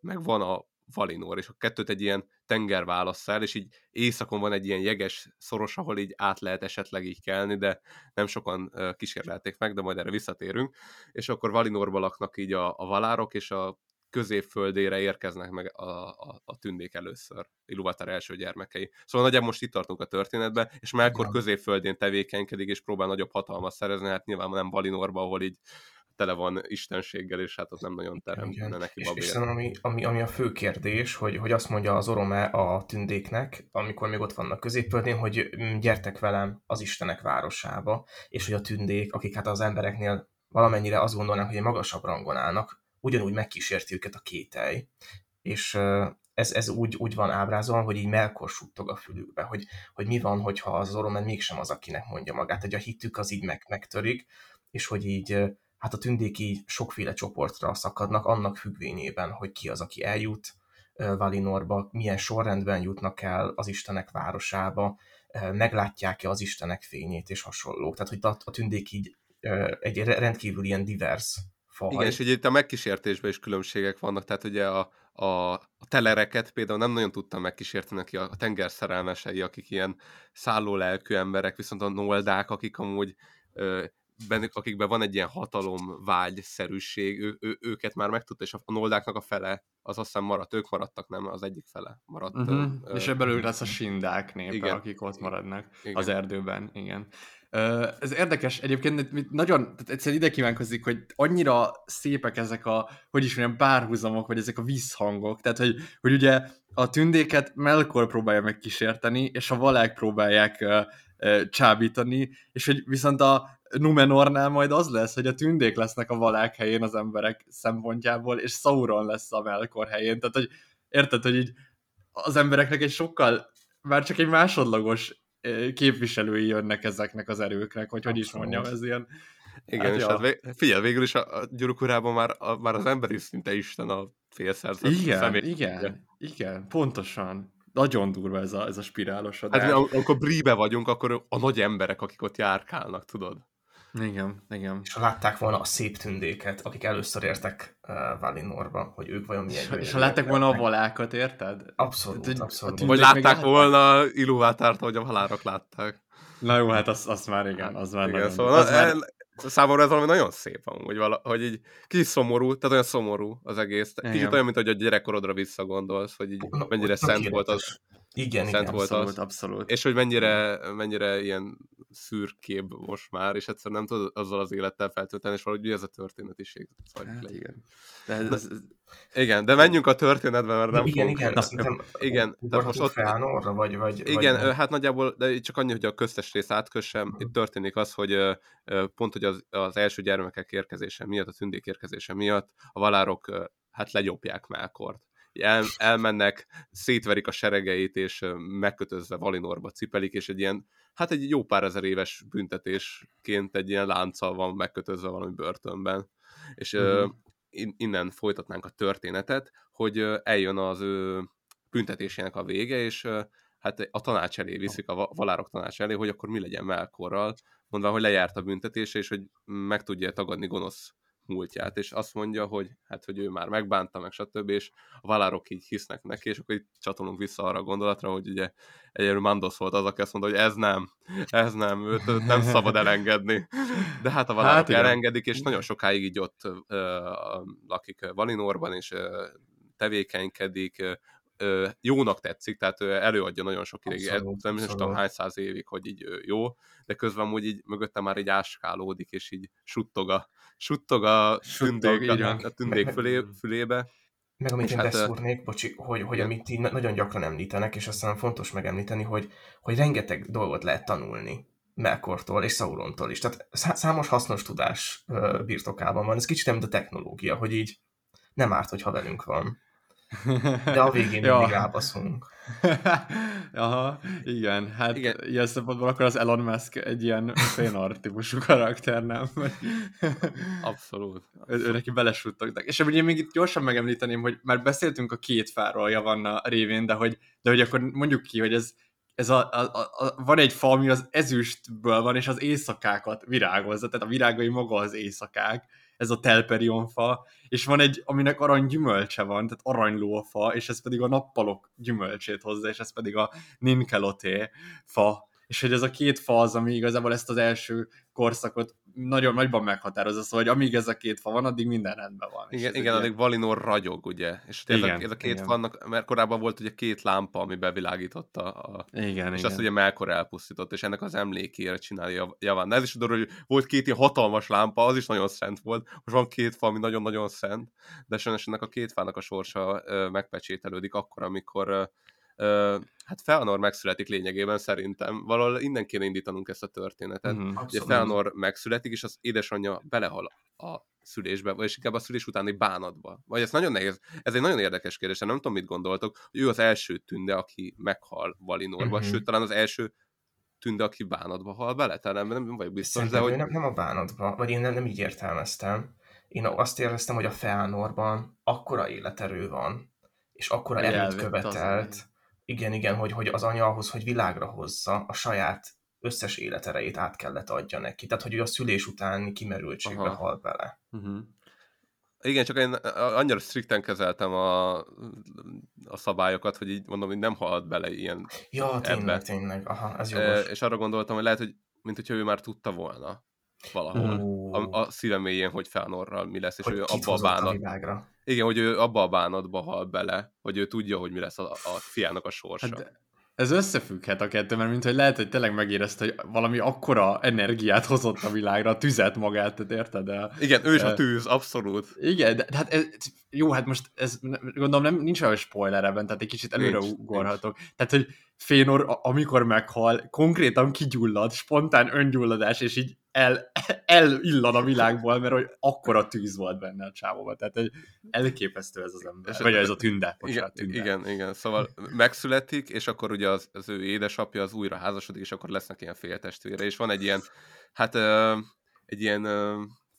meg van a Valinor, és a kettőt egy ilyen tenger válassz el, és így éjszakon van egy ilyen jeges szoros, ahol így át lehet esetleg így kelni, de nem sokan kísérlelték meg, de majd erre visszatérünk. És akkor Valinorba laknak így a, a valárok, és a középföldére érkeznek meg a, a, a tündék először, Iluvatar első gyermekei. Szóval nagyjából most itt tartunk a történetben, és Melkor középföldén tevékenykedik, és próbál nagyobb hatalmat szerezni, hát nyilván nem Valinorba, ahol így tele van istenséggel, és hát ott nem nagyon teremtene neki És, és szerintem ami, ami, ami, a fő kérdés, hogy, hogy azt mondja az orome a tündéknek, amikor még ott vannak középföldén, hogy mm, gyertek velem az Istenek városába, és hogy a tündék, akik hát az embereknél valamennyire azt gondolnák, hogy egy magasabb rangon állnak, ugyanúgy megkísérti őket a kételj, és ez, ez úgy, úgy van ábrázolva, hogy így Melkor suttog a fülükbe, hogy, hogy mi van, hogyha az Oromen mégsem az, akinek mondja magát, hogy a hitük az így meg, megtörik, és hogy így hát a tündék így sokféle csoportra szakadnak, annak függvényében, hogy ki az, aki eljut Valinorba, milyen sorrendben jutnak el az Istenek városába, meglátják-e az Istenek fényét, és hasonlók. Tehát, hogy a, tündék így egy re- rendkívül ilyen divers faj. Igen, és ugye itt a megkísértésben is különbségek vannak, tehát ugye a, a, a telereket például nem nagyon tudtam megkísérteni, aki a, a tenger szerelmesei, akik ilyen szálló lelkű emberek, viszont a noldák, akik amúgy ö, bennük, akikben van egy ilyen hatalom vágyszerűség, ő, ő, őket már megtudta, és a noldáknak a fele, az azt hiszem maradt, ők maradtak, nem? Az egyik fele maradt. Uh-huh. ö, És ebből lesz a sindák népe, Igen. akik ott maradnak Igen. az erdőben, igen. Ez érdekes, egyébként nagyon, tehát egyszerűen ide kívánkozik, hogy annyira szépek ezek a, hogy is mondjam, párhuzamok, vagy ezek a visszhangok, tehát hogy, hogy ugye a tündéket Melkor próbálja megkísérteni, és a valák próbálják csábítani, és hogy viszont a Numenornál majd az lesz, hogy a tündék lesznek a valák helyén az emberek szempontjából, és Sauron lesz a Melkor helyén, tehát hogy érted, hogy így az embereknek egy sokkal, már csak egy másodlagos képviselői jönnek ezeknek az erőknek, hogy hogy is mondjam, ez ilyen... Igen, Hát és ja. hát vég, figyelj, végül is a, a gyuruk urában már, a, már az ember is szinte Isten a félszerzet Igen, személy. igen, igen, pontosan. Nagyon durva ez a, ez a spirálosodás. Hát mi, am- amikor bríbe vagyunk, akkor a nagy emberek, akik ott járkálnak, tudod? Igen, igen. És ha látták volna a szép tündéket, akik először értek uh, Valinorba, hogy ők vajon milyen És, és ha látták volna a valákat, érted? Abszolút, hogy abszolút. a Vagy látták volna Iluvátárt, ahogy a halálok látták. Na jó, hát az, az már igen, az már Igen, nagyon... szóval az már, számomra ez valami nagyon szép amúgy, vala, hogy így kicsit szomorú, tehát olyan szomorú az egész. Kicsit olyan, mint hogy a gyerekkorodra visszagondolsz, hogy így mennyire szent volt az. Igen, szent igen. volt abszolút, az. abszolút. és hogy mennyire, mennyire ilyen szürkébb most már, és egyszerűen nem tud azzal az élettel feltölteni, és valahogy ez a történetiség Hát igen. De ez, ez, Igen, de menjünk a történetbe, mert nem igen, fogunk... igen, szerintem igen, tehát most ott- Feanorra, vagy, vagy, Igen, vagy hát nagyjából, de csak annyi, hogy a köztes rész átkössem, itt történik az, hogy pont, hogy az, az első gyermekek érkezése miatt, a tündék érkezése miatt a valárok hát legyopják Melkort. El, elmennek, szétverik a seregeit, és megkötözve Valinorba cipelik, és egy ilyen, hát egy jó pár ezer éves büntetésként egy ilyen lánccal van megkötözve valami börtönben. És ö, Mhm. in- innen folytatnánk a történetet, hogy eljön az ő büntetésének a vége, és hát a tanács elé viszik, a va- valárok tanács elé, hogy akkor mi legyen Melkorral, mondva, hogy lejárt a büntetése, és hogy meg tudja tagadni gonosz múltját, és azt mondja, hogy hát, hogy ő már megbánta, meg stb., és a valárok így hisznek neki, és akkor így csatolunk vissza arra a gondolatra, hogy ugye egyelőre Mandos volt az, aki azt mondta, hogy ez nem, ez nem, őt, őt nem szabad elengedni. De hát a valárok Hát igen. elengedik, és nagyon sokáig így ott ö, lakik Valinorban, és ö, tevékenykedik, ö, jónak tetszik, tehát ö, előadja nagyon sok ideig, Abszolút, nem is tudom hány száz évig, hogy így ö, jó, de közben úgy így mögötte már így áskálódik, és így suttog a, suttog a Suttog, tündék, a, a tündék fülé, fülébe. Meg amit én hát, beszúrnék, bocsi, hogy, hogy igen. amit így na- nagyon gyakran említenek, és aztán fontos megemlíteni, hogy, hogy rengeteg dolgot lehet tanulni Melkortól és Saurontól is. Tehát szá- számos hasznos tudás birtokában van. Ez kicsit nem, mint a technológia, hogy így nem árt, hogyha velünk van. De a végén Ja. mindig rábaszunk. Aha, igen, hát Igen. ilyen szempontból akkor az Elon Musk egy ilyen típusú karakter, nem? Vagy- Abszolút. ő, ő neki belesuttogtak. És én még itt gyorsan megemlíteném, hogy már beszéltünk a két fáról Javanna révén, de hogy, de hogy akkor mondjuk ki, hogy ez, ez a, a, a, a, van egy fa, ami az ezüstből van, és az éjszakákat virágozza, tehát a virágai maga az éjszakák, ez a telperion fa, és van egy, aminek arany gyümölcse van, tehát aranyló fa, és ez pedig a nappalok gyümölcsét hozza, és ez pedig a ninkeloté fa, és hogy ez a két fa az, ami igazából ezt az első korszakot nagyon nagyban meghatározza, szóval, hogy amíg ez a két fa van, addig minden rendben van. Igen, igen ilyen- addig Valinor ragyog, ugye? És ugye ez, a, Igen, ez a két igen. vannak, mert korábban volt ugye két lámpa, ami bevilágította a, Igen, és igen. azt ugye Melkor elpusztított, és ennek az emlékére csinálja Javán. De ez is durva, hogy volt két ilyen hatalmas lámpa, az is nagyon szent volt. Most van két fa, ami nagyon-nagyon szent, de sajnos ennek a két fának a sorsa megpecsételődik akkor, amikor hát Feanor megszületik lényegében szerintem. Valahol innen kéne indítanunk ezt a történetet. Mhm. Ugye. Feanor megszületik, és az édesanyja belehal a szülésbe, vagy inkább a szülés utáni bánatba. Vagy ez nagyon nehéz, ez egy nagyon érdekes kérdés, nem tudom, mit gondoltok, hogy ő az első tünde, aki meghal Valinorba, Mhm. sőt, talán az első tünde, aki bánatba hal bele, talán nem, nem vagyok biztos, Szerintem de hogy... nem, nem a bánatban, vagy én nem, nem így értelmeztem. Én azt éreztem, hogy a Feanorban akkora életerő van, és akkora erőt az követelt. anya. Igen, igen, hogy, hogy az anya ahhoz, hogy világra hozza, a saját összes életerejét át kellett adja neki. Tehát, hogy ő a szülés utáni kimerültségbe Aha. hal bele. Uh-huh. Igen, csak én annyira strikten kezeltem a, a szabályokat, hogy így mondom, hogy nem halad bele ilyen Ja, tényleg, Ebbe. tényleg. Aha, ez jogos. és arra gondoltam, hogy lehet, hogy mint hogyha ő már tudta volna valahol. Ó, A, a szíve mélyén, hogy Feanorral mi lesz, és hogy ő abba a hozott a bánat. világra. Igen, hogy ő abba a bánatba hal bele, hogy ő tudja, hogy mi lesz a, a fiának a sorsa. Hát ez összefügghet a kettő, mert mint hogy lehet, hogy tényleg megérezte, hogy valami akkora energiát hozott a világra, a tüzet magát, tehát érted? De, Igen, ő is a tűz, abszolút. igen, de, de hát ez, jó, hát most ez gondolom nem, nincs olyan spoiler ebben, tehát egy kicsit előre Nincs, ugorhatok. Tehát, hogy Fénor, amikor meghal, konkrétan kigyullad, spontán öngyulladás, és így el, elillan a világból, mert hogy akkora tűz volt benne a csávóban. Tehát hogy elképesztő ez az ember. Vagy ez a tünde. Igen, Bocsánat, tünde. igen, igen, szóval megszületik, és akkor ugye az, az ő édesapja az újra házasodik, és akkor lesznek ilyen féltestvére, és van egy ilyen, hát egy ilyen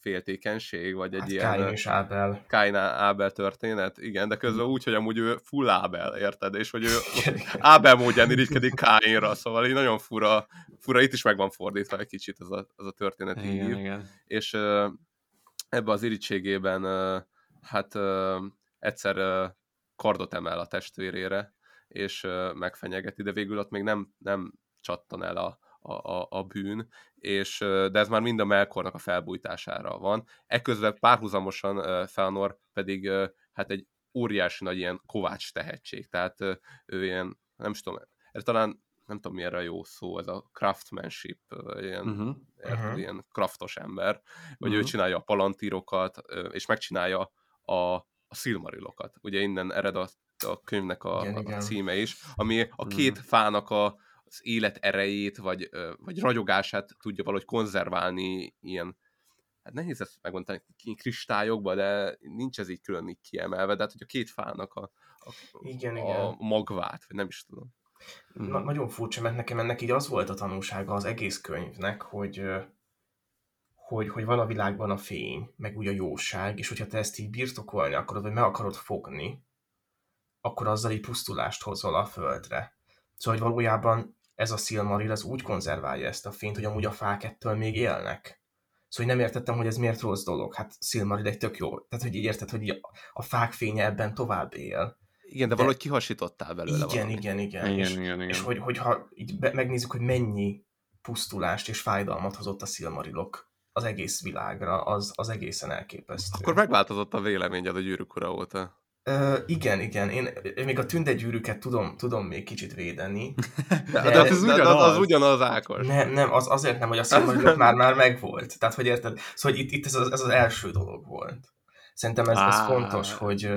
féltékenység, vagy egy Hát ilyen... Káin és Ábel. Kain Ábel történet, igen, de közben úgy, hogy amúgy ő full Ábel, érted? És hogy ő. Ábel módján irigykedik Káinra, szóval így nagyon fura, fura, itt is meg van fordítva egy kicsit ez a, ez a történet Igen, igen. és ebbe az irítségében uh, hát egyszer kardot emel a testvérére, és megfenyegeti, de végül ott még nem, nem csattan el a, a, a, a bűn, és, de ez már mind a Melkornak a felbújtására van. Ekközben párhuzamosan Feanor pedig hát egy óriási nagy ilyen kovács tehetség, tehát ő ilyen, nem is tudom, ez talán nem tudom, milyen jó szó, ez a craftsmanship, ilyen, Uh-huh. Mhm. ilyen kraftos ember, hogy ő Mhm. csinálja a palantírokat, és megcsinálja a, a szilmarilokat. Ugye innen ered a, a könyvnek a, Igen, a igen. címe is, ami a két fának a, az élet erejét, vagy, vagy ragyogását tudja valahogy konzerválni ilyen, hát nehéz ezt megmondani kristályokba, de nincs ez így külön így kiemelve, de hát hogy a két fának a, a, Igen, a igen. magvát, vagy nem is tudom. Na, Mhm. nagyon furcsa, mert nekem ennek így az volt a tanulsága az egész könyvnek, hogy, hogy, hogy van a világban a fény, meg úgy a jóság, és hogyha te ezt így birtokolni akarod, vagy meg akarod fogni, akkor azzal így pusztulást hozol a földre. Szóval, hogy valójában ez a Silmaril az úgy konzerválja ezt a fényt, hogy amúgy a fák ettől még élnek. Szóval én nem értettem, hogy ez miért rossz dolog. Hát Silmaril egy tök jó. Tehát, hogy így érted, hogy a, fák fénye ebben tovább él. Igen, de valahogy kihasítottál belőle Igen, valamit. igen, igen. Igen, és, igen, igen. és hogy, hogyha így be, megnézzük, hogy mennyi pusztulást és fájdalmat hozott a Silmarilok az egész világra, az, az egészen elképesztő. Akkor megváltozott a véleményed a gyűrűk ura óta. Ö, igen, igen. Én, én még a tündegyűrűket tudom, tudom még kicsit védeni. De, de, de, az, ugyanaz. az, az ugyanaz, Ákos. Nem, nem, az azért nem, hogy a szilmarilok már, már megvolt. Tehát, hogy érted? Szóval itt, itt ez, az, ez az első dolog volt. Szerintem ez, ez fontos, hogy...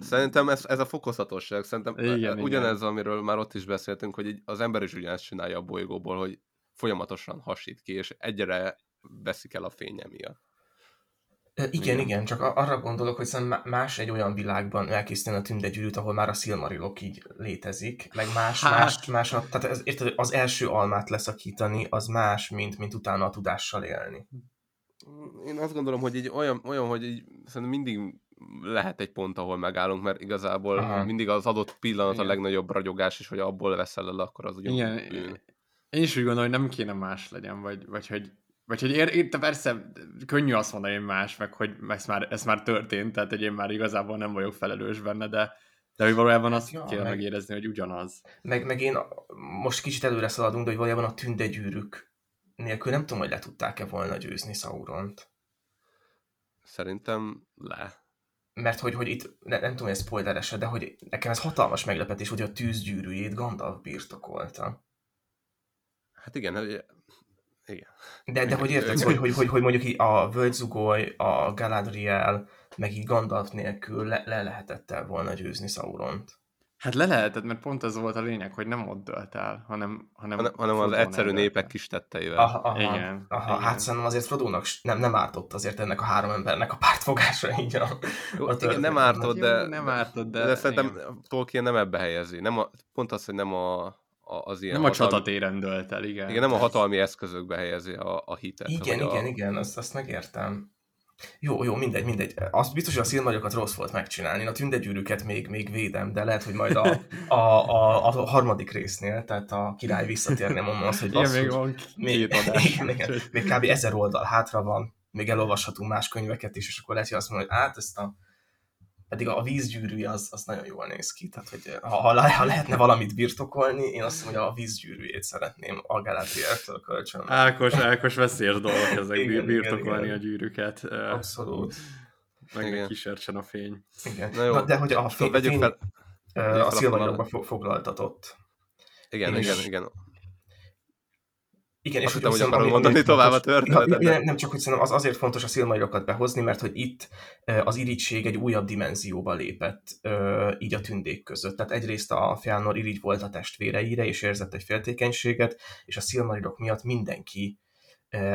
Szerintem ez, ez a fokozatosság. Szerintem igen, ugyanez, igen. amiről már ott is beszéltünk, hogy az ember is ugyanezt csinálja a bolygóból, hogy folyamatosan hasít ki, és egyre veszik el a fénye miatt. Igen, igen, igen, csak arra gondolok, hogy szerintem más egy olyan világban elkészíteni a tündegyűrűt, ahol már a szilmarilok így létezik, meg más, hát... más, más, tehát ez, érted, az első almát leszakítani, az más, mint, mint utána a tudással élni. Én azt gondolom, hogy így olyan, olyan hogy így szerintem mindig lehet egy pont, ahol megállunk, mert igazából Aha. mindig az adott pillanat Igen. a legnagyobb ragyogás, és hogy abból veszel el, akkor az ugyan Igen. Bűn. Én is úgy gondolom, hogy nem kéne más legyen, vagy, vagy hogy vagy hogy ér, ér, persze könnyű azt mondani, más, meg hogy ez már, ez már történt, tehát hogy én már igazából nem vagyok felelős benne, de, de hogy valójában azt ja, kell meg, megérezni, hogy ugyanaz. Meg, meg én most kicsit előre szaladunk, de hogy valójában a tündegyűrűk nélkül nem tudom, hogy le tudták-e volna győzni Sauront. Szerintem le. Mert hogy, hogy itt, ne, nem tudom, hogy ez spoileres de hogy nekem ez hatalmas meglepetés, hogy a tűzgyűrűjét Gandalf birtokolta. Hát igen, igen. De, de hogy érted, hogy, hogy, hogy, hogy mondjuk így a Völgyzugoly, a Galadriel, meg így Gandalf nélkül le, le lehetett el volna győzni Sauront. Hát le lehetett, mert pont ez volt a lényeg, hogy nem ott dölt el, hanem, hanem, hanem, hanem az egyszerű népek kis tetteivel. Aha, aha, igen, aha, igen. Hát szerintem azért Frodónak nem, nem ártott azért ennek a három embernek a pártfogása így a, Jó, a igen, nem ártott, de, nem ártott, de, de szerintem igen. Tolkien nem ebbe helyezi. Nem a, pont az, hogy nem a az ilyen... Nem hatalmi... a csatatéren dölt el, igen. Igen, nem a hatalmi eszközökbe helyezi a, a hitet. Igen, igen, a... igen, azt, azt megértem. Jó, jó, mindegy, mindegy. Azt biztos, hogy a szilmagyakat rossz volt megcsinálni. A tündegyűrűket még, még védem, de lehet, hogy majd a, a, a, a harmadik résznél, tehát a király visszatérne, mondom azt, hogy az, még van még, igen, igen, még kb. ezer oldal hátra van, még elolvashatunk más könyveket is, és akkor lehet, hogy azt mondja, hogy át ezt a pedig a vízgyűrűje az, az nagyon jól néz ki, tehát hogy ha, ha lehetne valamit birtokolni, én azt mondom, hogy a vízgyűrűjét szeretném a Galadriel-től kölcsön. Ákos, Ákos veszélyes dolog ezek igen, birtokolni igen, a gyűrűket. Abszolút. Meg igen. kísértsen a fény. Igen. Na jó. Na, de hogy a fény, szóval fény fel, a szilvanyagba foglaltatott. Igen, és, igen, igen. Igen, Azt és hittem, hogy akarom mondani tovább a történetet. Nem, nem csak, hogy szerintem az azért fontos a szilmairokat behozni, mert hogy itt az irigység egy újabb dimenzióba lépett így a tündék között. Tehát egyrészt a Fëanor irigy volt a testvéreire, és érzett egy féltékenységet, és a szilmairok miatt mindenki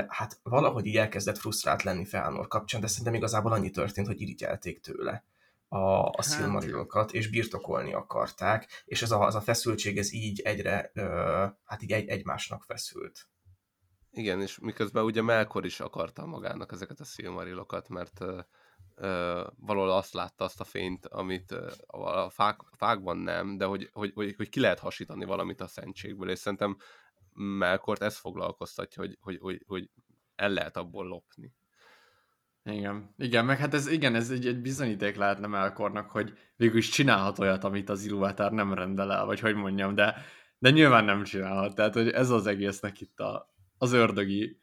hát valahogy így elkezdett frusztrált lenni Fëanor kapcsán, de szerintem igazából annyi történt, hogy irigyelték tőle a, a hát. szilmarilokat, és birtokolni akarták, és ez a, az a feszültség, ez így egyre, hát így egy, egymásnak feszült. Igen, és miközben ugye Melkor is akarta magának ezeket a szilmarilokat, mert uh, uh, valahol azt látta azt a fényt, amit uh, a fák, fákban nem, de hogy, hogy, hogy, hogy ki lehet hasítani valamit a szentségből, és szerintem Melkort ez foglalkoztatja, hogy, hogy, hogy, hogy el lehet abból lopni. Igen, igen, meg hát ez, igen, ez egy, egy bizonyíték lehetne Melkornak, hogy végül is csinálhat olyat, amit az Ilúvátár nem rendel el, vagy hogy mondjam, de, de nyilván nem csinálhat, tehát hogy ez az egésznek itt a, az ördögi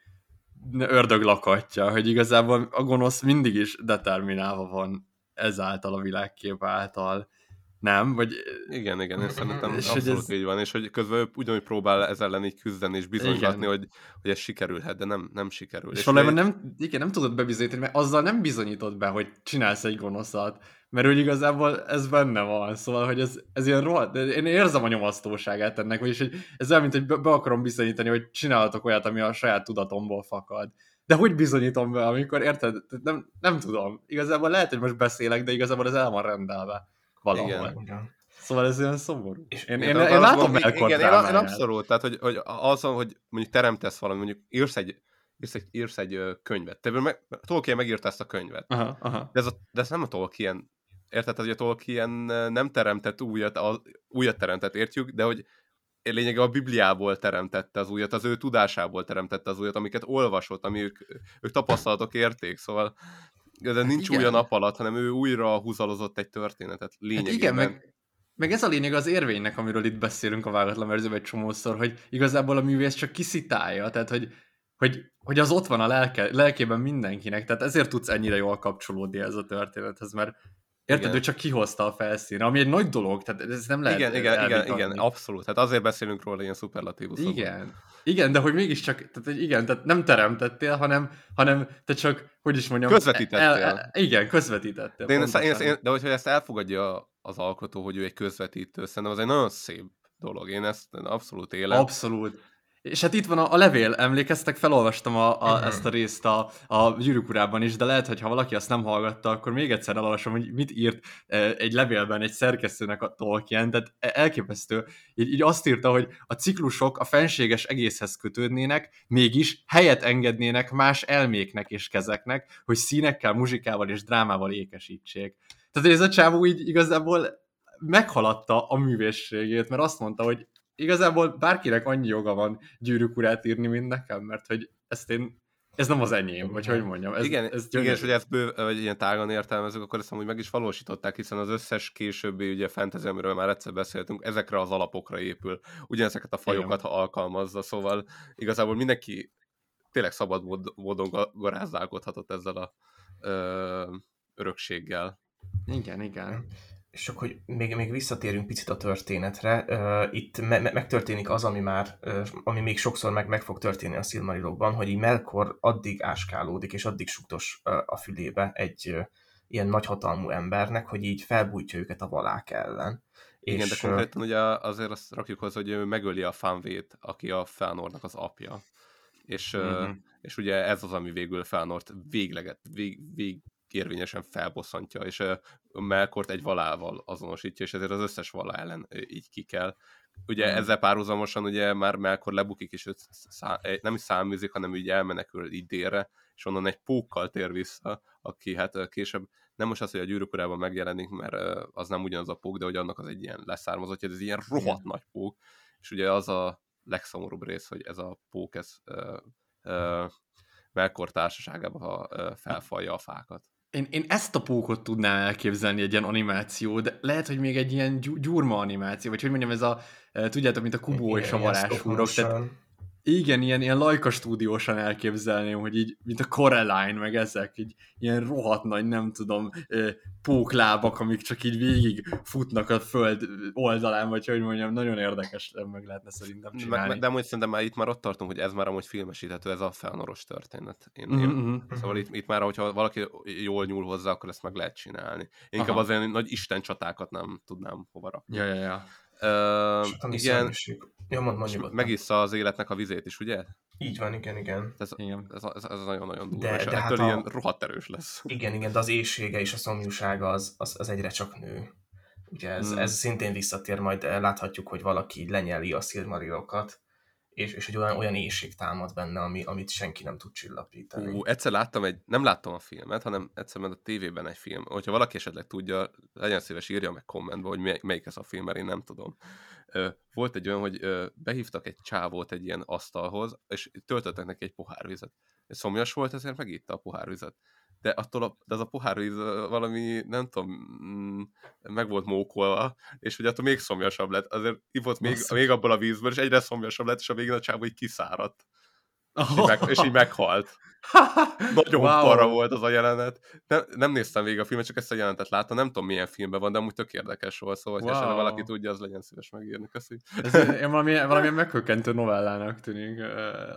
ördög lakatja, hogy igazából a gonosz mindig is determinálva van ezáltal a világkép által, nem? Vagy... Igen, igen, és szerintem és abszolút ez... így van, és hogy közben ő ugyanúgy próbál ezzel ellen így küzdeni, és bizonyítani, hogy, hogy ez sikerülhet, de nem, nem sikerül. És, és valójában egy... nem, igen, nem tudod bebizonyítani, mert azzal nem bizonyítod be, hogy csinálsz egy gonoszat, mert úgy igazából ez benne van, szóval, hogy ez, ez ilyen rohadt, én érzem a nyomasztóságát ennek, vagyis hogy ez olyan, mint hogy be, be akarom bizonyítani, hogy csinálhatok olyat, ami a saját tudatomból fakad. De hogy bizonyítom be, amikor érted? Nem, nem tudom. Igazából lehet, hogy most beszélek, de igazából ez el van rendelve valahol. Igen. Szóval ez olyan szomorú. És én, én, én, én látom meg igen, én, én abszolút, tehát hogy, hogy azon, hogy mondjuk teremtesz valami, mondjuk írsz egy, írsz egy, írsz egy könyvet. Te meg, Tolkien megírta ezt a könyvet. Aha, aha. De, ez a, de ez nem a Tolkien érted, hogy a Tolkien nem teremtett újat, a, újat teremtett, értjük, de hogy lényege a Bibliából teremtette az újat, az ő tudásából teremtette az újat, amiket olvasott, ami ők, ők tapasztalatok érték, szóval de hát nincs igen. új a nap alatt, hanem ő újra húzalozott egy történetet lényegében. Hát igen, meg, meg ez a lényeg az érvénynek, amiről itt beszélünk a vágatlan verzióban egy csomószor, hogy igazából a művész csak kiszitálja, tehát hogy, hogy, hogy az ott van a lelke, lelkében mindenkinek, tehát ezért tudsz ennyire jól kapcsolódni ez a történethez, mert Érted, igen. ő csak kihozta a felszínre, ami egy nagy dolog, tehát ez nem lehet Igen, igen, igen, igen, abszolút. Hát azért beszélünk róla ilyen szuperlatívuszokban. Igen. Igen, de hogy mégiscsak, tehát igen, tehát nem teremtettél, hanem, hanem te csak, hogy is mondjam... Közvetítettél. El, el, igen, közvetítettél. De, én ezt, én, én, de hogyha ezt elfogadja az alkotó, hogy ő egy közvetítő, szerintem az egy nagyon szép dolog. Én ezt abszolút élem. Abszolút. És hát itt van a, a levél, emlékeztek, felolvastam a, a, ezt a részt a, a gyűrűkurában is, de lehet, hogy ha valaki azt nem hallgatta, akkor még egyszer elolvasom, hogy mit írt egy levélben egy szerkesztőnek a Tolkien, tehát e, elképesztő. Így, így azt írta, hogy a ciklusok a fenséges egészhez kötődnének, mégis helyet engednének más elméknek és kezeknek, hogy színekkel, muzsikával és drámával ékesítsék. Tehát ez a csávó így igazából meghaladta a művészségét, mert azt mondta, hogy igazából bárkinek annyi joga van gyűrűk urát írni, mint nekem, mert hogy ezt én ez nem az enyém, vagy hogy mondjam. Ez, igen, ez igen, és hogy ezt bő, vagy ilyen tágan értelmezünk, akkor ezt amúgy meg is valósították, hiszen az összes későbbi ugye fantasy, amiről már egyszer beszéltünk, ezekre az alapokra épül, ugyanezeket a fajokat, igen. ha alkalmazza, szóval igazából mindenki tényleg szabad módon garázdálkodhatott ezzel a ö, örökséggel. Igen, igen és csak hogy még, még visszatérünk picit a történetre, uh, itt me- me- megtörténik az, ami már, uh, ami még sokszor meg, meg fog történni a Silmarilokban, hogy így Melkor addig áskálódik, és addig suktos uh, a fülébe egy uh, ilyen nagyhatalmú embernek, hogy így felbújtja őket a valák ellen. Igen, és, de konkrétan ugye azért azt rakjuk hozzá, hogy ő megöli a Fanvét, aki a Felnornak az apja. És, uh-huh. és ugye ez az, ami végül Felnort végleget, vég, vég, érvényesen felbosszantja, és Melkort egy valával azonosítja, és ezért az összes vala ellen így ki kell. Ugye mm. ezzel párhuzamosan ugye már Melkor lebukik, és őt szá- nem is száműzik, hanem így elmenekül így délre, és onnan egy pókkal tér vissza, aki hát később nem most az, hogy a gyűrűkorában megjelenik, mert az nem ugyanaz a pók, de hogy annak az egy ilyen leszármazott, ez ilyen rohadt mm. nagy pók, és ugye az a legszomorúbb rész, hogy ez a pók, ez uh, uh, Melkor társaságában felfalja a fákat. Én, én ezt a pókot tudnám elképzelni egy ilyen animáció, de lehet, hogy még egy ilyen gyurma animáció, vagy hogy mondjam, ez a, e, tudjátok, mint a Kubó és a varázsúrok. Tehát igen, ilyen, ilyen lajka stúdiósan elképzelném, hogy így, mint a Coraline, meg ezek, így ilyen rohadt nagy, nem tudom, póklábak, amik csak így végig futnak a föld oldalán, vagy hogy mondjam, nagyon érdekes meg lehetne szerintem csinálni. Meg, de amúgy szerintem már itt már ott tartunk, hogy ez már amúgy filmesíthető, ez a felnoros történet. Én, mm-hmm. én, mhm. szóval itt, itt már, hogyha valaki jól nyúl hozzá, akkor ezt meg lehet csinálni. Inkább az olyan nagy isten csatákat nem tudnám hova rakni. Ja, ja, ja. Uh, igen, Ja, mond, mond megissza az életnek a vizét is, ugye? Így van, igen, igen. Ez, igen. ez, ez, ez nagyon-nagyon durva, de, és de hát a... ilyen rohadt erős lesz. Igen, igen, de az éjsége és a szomjúsága az, az, az egyre csak nő. Ugye ez, hmm. ez szintén visszatér, majd láthatjuk, hogy valaki lenyeli a szilmarilokat, és, és egy olyan, olyan éjség támad benne, ami, amit senki nem tud csillapítani. Ú, egyszer láttam egy, nem láttam a filmet, hanem egyszer ment a tévében egy film. Hogyha valaki esetleg tudja, legyen szíves, írja meg kommentbe, hogy melyik ez a film, mert én nem tudom volt egy olyan, hogy behívtak egy csávót egy ilyen asztalhoz, és töltöttek neki egy pohár vizet. Szomjas volt, ezért megitta a pohárvizet. De attól a, de az a pohárvíz valami, nem tudom, mm, meg volt mókolva, és hogy attól még szomjasabb lett. Azért ivott még, még abból a vízből, és egyre szomjasabb lett, és a végén a csávó így kiszáradt. És, így meg, és így meghalt. Nagyon wow. para volt az a jelenet. Nem, nem néztem végig a filmet, csak ezt a jelenetet láttam. Nem tudom, milyen filmben van, de amúgy tök érdekes volt, szóval wow. ha valaki tudja, az legyen szíves megírni. Köszi. Ez ilyen valami, valamilyen meghökkentő novellának tűnik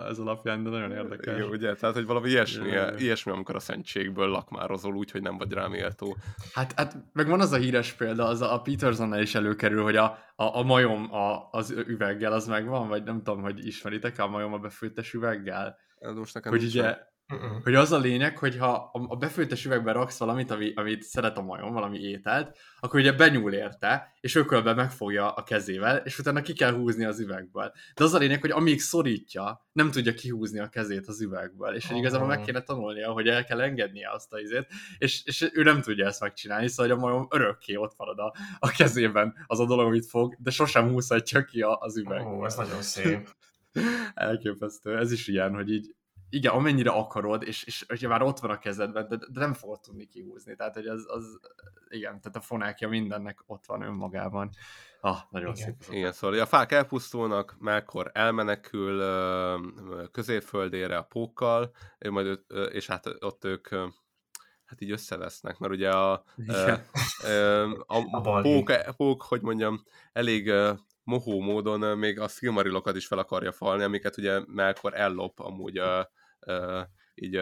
ez alapján, de nagyon érdekes. Jó, ugye? Tehát, hogy valami ilyesmi, yeah. ilyesmi amikor a szentségből lakmározol úgy, hogy nem vagy rá méltó. Hát, hát meg van az a híres példa, az a Petersonnál is előkerül, hogy a, a, a majom a, az üveggel az megvan, vagy nem tudom, hogy ismeritek a majom a befőttes üveggel? Most nekem hogy ugye, Uh-uh. Hogy az a lényeg, hogy ha a befőttes üvegben raksz valamit, ami, amit szeret a majom, valami ételt, akkor ugye benyúl érte, és ökölbe megfogja a kezével, és utána ki kell húzni az üvegből. De az a lényeg, hogy amíg szorítja, nem tudja kihúzni a kezét az üvegből, és hogy igazából meg kéne tanulnia, hogy el kell engednie azt a izét, és, és ő nem tudja ezt megcsinálni, szóval hogy a majom örökké ott marad a, a kezében az a dolog, amit fog, de sosem húzhatja ki az üvegből. Ó, ez nagyon szép. Elképesztő. Ez is ilyen, hogy így igen, amennyire akarod, és, és hogyha már ott van a kezedben, de, de nem fogod tudni kihúzni. Tehát, hogy az, az, igen, tehát a fonákja mindennek ott van önmagában. Ah, nagyon igen. szép. Igen, szóval a fák elpusztulnak, Melkor elmenekül középföldére a pókkal, majd, és hát ott ők hát így összevesznek, mert ugye a, ö, a, a pók, pók, hogy mondjam, elég mohó módon még a Silmarilokat is fel akarja falni, amiket ugye Melkor ellop amúgy ö, így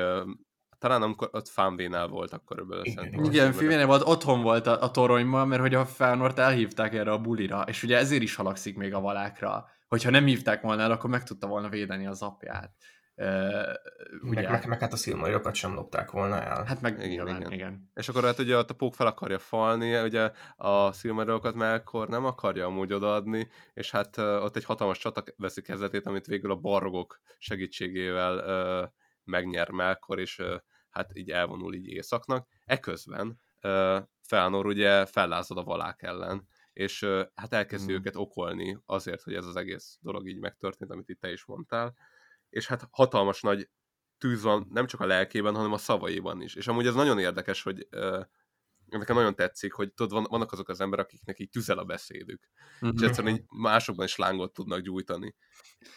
talán amikor ott Fánvénál voltak körülbelül. Igen, igen Fánvénál volt, otthon volt a, a toronyban, mert hogy a Fánort elhívták erre a bulira, és ugye ezért is halakszik még a valákra. Hogyha nem hívták volna el, akkor meg tudta volna védeni az apját. Uh, ugye? Meg, meg, meg hát a szilmairokat sem lopták volna el. Hát meg igen, nyilván, igen. igen. És akkor hát ugye a pók fel akarja falni, ugye a szilmairokat Melkor nem akarja amúgy odaadni, és hát uh, ott egy hatalmas csata veszi kezdetét, amit végül a barrogok segítségével uh, megnyer Melkor, és uh, hát így elvonul így északnak. Eközben uh, Felnor ugye fellázad a valák ellen, és uh, hát elkezdi hmm. őket okolni azért, hogy ez az egész dolog így megtörtént, amit itt te is mondtál, és hát hatalmas nagy tűz van nem csak a lelkében, hanem a szavaiban is. És amúgy ez nagyon érdekes, hogy nekem nagyon tetszik, hogy tudod, van, vannak azok az emberek, akiknek így tüzel a beszédük. Mm-hmm. És egyszerűen így másokban is lángot tudnak gyújtani.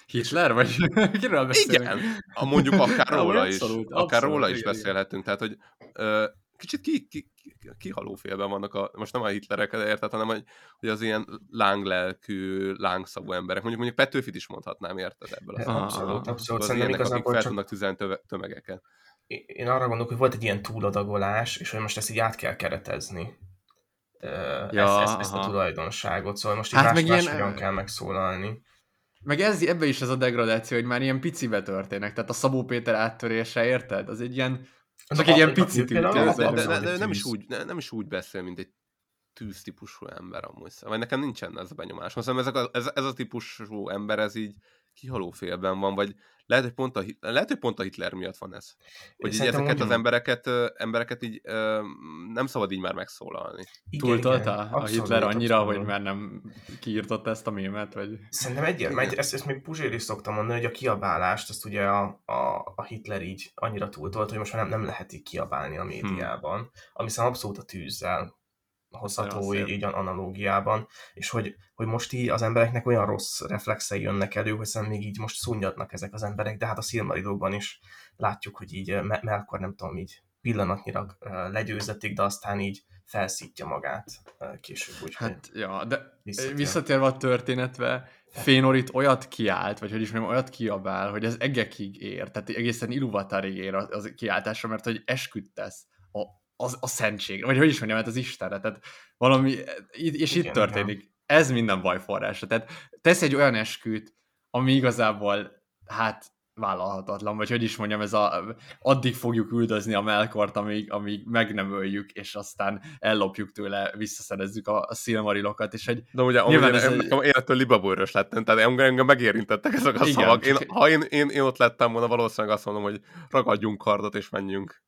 Hitler? Vagy kiről beszélünk? Igen, a mondjuk akár róla is. Abszolút, akár abszolút, róla is igen, beszélhetünk. Tehát, hogy uh, kicsit ki, ki, kihaló félben vannak, a, most nem a hitlerek, érted, hanem hogy, hogy az ilyen lánglelkű, lángszagú emberek. Mondjuk mondjuk Petőfit is mondhatnám, érted ebből az Abszolút, abszolút. Az ilyenek, akik fel csak... tudnak tüzelni tömegeket. Én arra gondolok, hogy volt egy ilyen túladagolás, és hogy most ezt így át kell keretezni. Ja, ezt, ezt, ezt a tulajdonságot, szóval most így hát más, más ilyen... kell megszólalni. Meg ez, ebbe is ez a degradáció, hogy már ilyen picibe történnek. Tehát a Szabó Péter áttörése, érted? Az egy ilyen csak egy ilyen pici tűnt. De, de, de, de nem, is úgy, nem is úgy beszél, mint egy tűztípusú ember amúgy. Vagy nekem nincsen ez a benyomás. Most ezek a, ez, ez a típusú ember, ez így kihaló félben van, vagy lehet, hogy pont a, lehet, hogy pont a Hitler miatt van ez. Hogy így ezeket mondjam. az embereket, embereket így nem szabad így már megszólalni. Túltolta a Hitler annyira, abszolút. hogy már nem kiírtott ezt a mémet? Vagy... Szerintem egy, egy ezt, ezt még Puzsér is szoktam mondani, hogy a kiabálást, azt ugye a, a, a Hitler így annyira túltolt, hogy most már nem, nem lehet így kiabálni a médiában, hmm. ami szerintem abszolút a tűzzel hozható így, így analógiában, és hogy, hogy most így az embereknek olyan rossz reflexei jönnek elő, hogy szerintem még így most szunnyadnak ezek az emberek, de hát a Silmarilokban is látjuk, hogy így Melkor nem tudom, így pillanatnyira legyőzetik, de aztán így felszítja magát később. Úgy, hát, ja, de visszatérve, visszatérve a történetve, Fénorit olyat kiált, vagy hogy is mondjam, olyat kiabál, hogy ez egekig ér, tehát egészen Iluvatárig ér az kiáltásra, mert hogy esküdtesz a az, a szentség, vagy hogy is mondjam, hát az Istenre, tehát valami, és Igen, itt történik. Igen. Ez minden baj forrása. Tehát tesz egy olyan esküt, ami igazából, hát vállalhatatlan, vagy hogy is mondjam, ez a, addig fogjuk üldözni a Melkort, amíg, amíg meg nem öljük, és aztán ellopjuk tőle, visszaszerezzük a, a szilmarilokat, és egy... De ugye, én, ez egy... élettől libabőrös lettem, tehát engem, engem megérintettek ezek a Igen, szavak. Én, ha én, én, én, ott lettem volna, valószínűleg azt mondom, hogy ragadjunk kardot, és menjünk.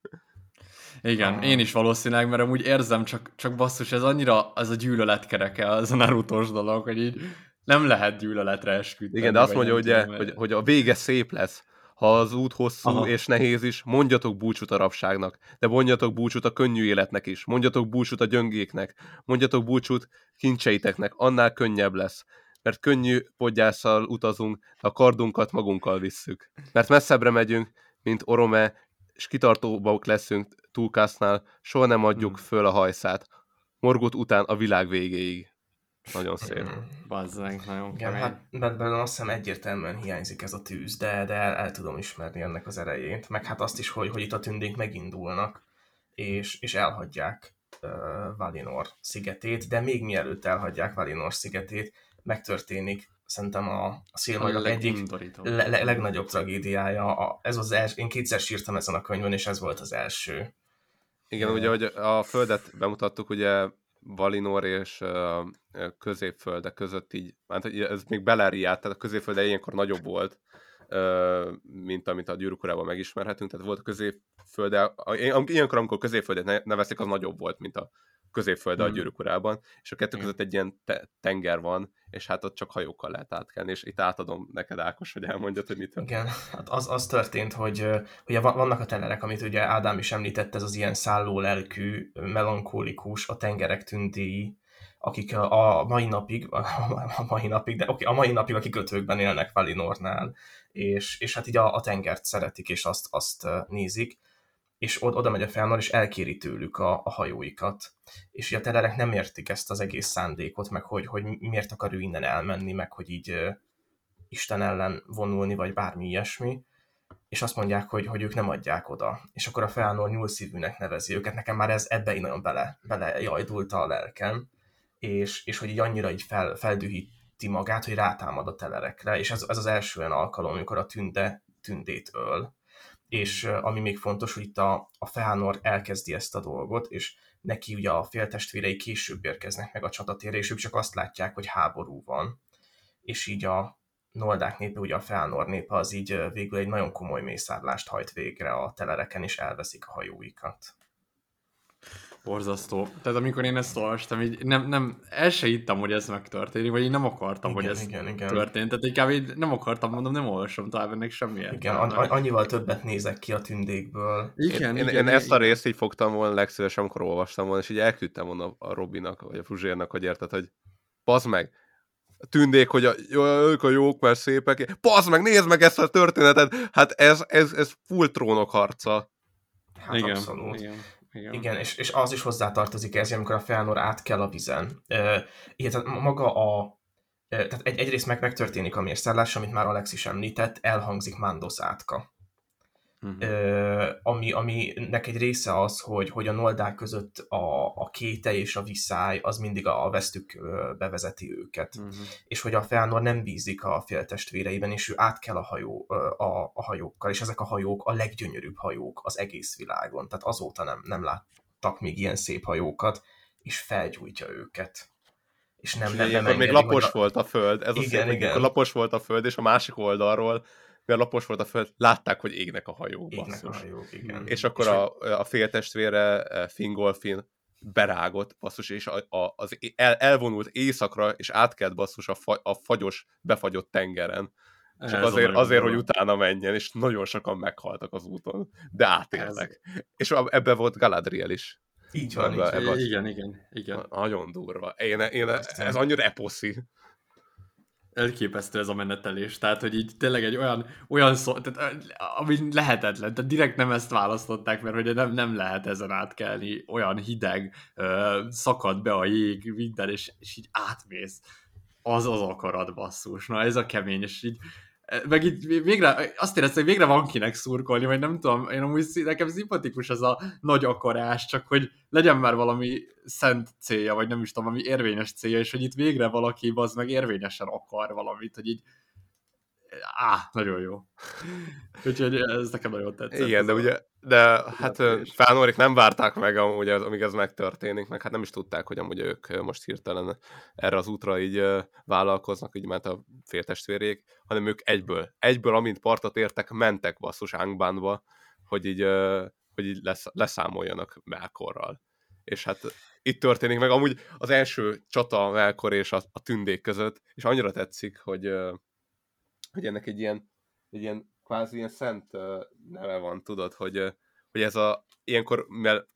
Igen, ah. én is valószínűleg, mert amúgy érzem, csak, csak basszus, ez annyira, ez a gyűlöletkereke, ez a naruto dolog, hogy így nem lehet gyűlöletre esküdni. Igen, de azt mondja, ugye, hogy, hogy a vége szép lesz. Ha az út hosszú Aha. és nehéz is, mondjatok búcsút a rabságnak, de mondjatok búcsút a könnyű életnek is, mondjatok búcsút a gyöngéknek, mondjatok búcsút kincseiteknek, annál könnyebb lesz. Mert könnyű podgyásszal utazunk, a kardunkat magunkkal visszük. Mert messzebbre megyünk, mint Orome, és kitartóbbak leszünk túlkásznál, soha nem adjuk hmm. föl a hajszát. Morgott után a világ végéig. Nagyon szép. Hmm. Bazzánk, nagyon Igen, hát belőle azt hiszem egyértelműen hiányzik ez a tűz, de, de el, el tudom ismerni ennek az erejét. Meg hát azt is, hogy, hogy itt a tündék megindulnak, és, és elhagyják uh, Valinor szigetét, de még mielőtt elhagyják Valinor szigetét, megtörténik szerintem a, a Silmarillion egyik le, le, legnagyobb tragédiája. A, ez az els, én kétszer sírtam ezen a könyvön, és ez volt az első. Igen, ugye, hogy a Földet bemutattuk, ugye Valinor és uh, középfölde között így, hát ez még Beleriát, tehát a középfölde ilyenkor nagyobb volt, uh, mint amit a gyűrűkorában megismerhetünk, tehát volt a középfölde, ilyenkor, amikor középföldet nevezték, az nagyobb volt, mint a középfölde hmm. a gyűrűk urában, és a kettő között egy ilyen te- tenger van, és hát ott csak hajókkal lehet átkelni, és itt átadom neked Ákos, hogy elmondjad, hogy mit Igen, hát az, az történt, hogy ugye vannak a tenerek, amit ugye Ádám is említett, ez az ilyen szálló lelkű, melankólikus, a tengerek tündéi, akik a mai napig, a mai napig, de oké, a mai napig a kikötőkben élnek Valinornál, és, és hát így a, a tengert szeretik, és azt, azt nézik, és oda megy a Felnor, és elkéri tőlük a, a hajóikat. És a telerek nem értik ezt az egész szándékot, meg hogy, hogy miért akar ő innen elmenni, meg hogy így uh, Isten ellen vonulni, vagy bármi ilyesmi és azt mondják, hogy, hogy ők nem adják oda. És akkor a Felnor nyúlszívűnek nevezi őket. Nekem már ez ebbe így nagyon bele, bele jajdulta a lelkem, és, és hogy így annyira így fel, feldühíti magát, hogy rátámad a telerekre, és ez, ez az első olyan alkalom, amikor a tünde tündét öl. És ami még fontos, hogy itt a, a Felnor elkezdi ezt a dolgot, és neki ugye a féltestvérei később érkeznek meg a csatatérre, és ők csak azt látják, hogy háború van. És így a, Noldák népe, ugye a Felnor népe, az így végül egy nagyon komoly mészárlást hajt végre a telereken, és elveszik a hajóikat. Borzasztó. Tehát amikor én ezt olvastam, így nem, nem, el se hittem, hogy ez megtörténik, vagy én nem akartam, igen, hogy ez igen, igen. történt. Tehát inkább így nem akartam, mondom, nem olvasom tovább ennek semmilyen. Igen, an- annyival többet nézek ki a tündékből. Igen, én, igen, én, én ezt a részt így fogtam volna legszívesebb, amikor olvastam volna, és így elküldtem volna a Robinak, vagy a Fuzsérnak, hogy érted, hogy bazd meg, tündék, hogy a, ők a jók, mert szépek. Pazd meg, nézd meg ezt a történetet! Hát ez, ez, ez full trónok harca. Hát igen, abszolút. Igen. Igen. Igen, és, és az is hozzátartozik ez, amikor a Felnor át kell a vizen. E, tehát maga a... Tehát egy, egyrészt meg megtörténik a mérszállás, amit már Alex is említett, elhangzik Mandos átka. Uh-huh. ami, aminek egy része az, hogy, hogy a noldák között a, a kéte és a viszály az mindig a, a vesztük bevezeti őket. Uh-huh. És hogy a Felnor nem bízik a féltestvéreiben, és ő át kell a, hajó, a, a hajókkal, és ezek a hajók a leggyönyörűbb hajók az egész világon. Tehát azóta nem, nem láttak még ilyen szép hajókat, és felgyújtja őket és nem, nem, nem még lapos a... volt a föld, ez igen, a szép, igen. lapos volt a föld, és a másik oldalról mert lapos volt a föld, látták, hogy égnek a hajók, égnek basszus. a hajók, igen. És akkor és a, a féltestvére eh, Fingolfin berágott, basszus, és a, a, az el, elvonult éjszakra, és átkelt basszus a, fa, a fagyos, befagyott tengeren. Csak Ez azért, azért hogy utána menjen, és nagyon sokan meghaltak az úton, de átélnek. Ez... És ebbe volt Galadriel is. Így van, ebbe, így. Ebbe, igen, igen, igen. Nagyon durva. Én, én, ez annyira eposzi elképesztő ez a menetelés, tehát hogy így tényleg egy olyan, olyan szó, tehát, ami lehetetlen, tehát direkt nem ezt választották, mert hogy nem, nem lehet ezen átkelni, olyan hideg, szakad be a jég, minden, és, és így átmész. Az az akarat basszus, na ez a kemény, és így meg itt végre, azt éreztem, hogy végre van kinek szurkolni, vagy nem tudom, én amúgy nekem szimpatikus ez a nagy akarás, csak hogy legyen már valami szent célja, vagy nem is tudom, valami érvényes célja, és hogy itt végre valaki az meg érvényesen akar valamit, hogy így Á, nagyon jó. Úgyhogy ez nekem nagyon tetszett. Igen, de ugye, de hát Fánórik nem várták meg, amúgy, amíg ez megtörténik, meg hát nem is tudták, hogy amúgy ők most hirtelen erre az útra így vállalkoznak, így mert a féltestvérék, hanem ők egyből, egyből, amint partot értek, mentek basszus Angbánba, hogy így, hogy így lesz, leszámoljanak Melkorral. És hát itt történik meg amúgy az első csata Melkor és a, a tündék között, és annyira tetszik, hogy hogy ennek egy ilyen, egy ilyen kvázi ilyen szent neve van, tudod, hogy, hogy ez a, ilyenkor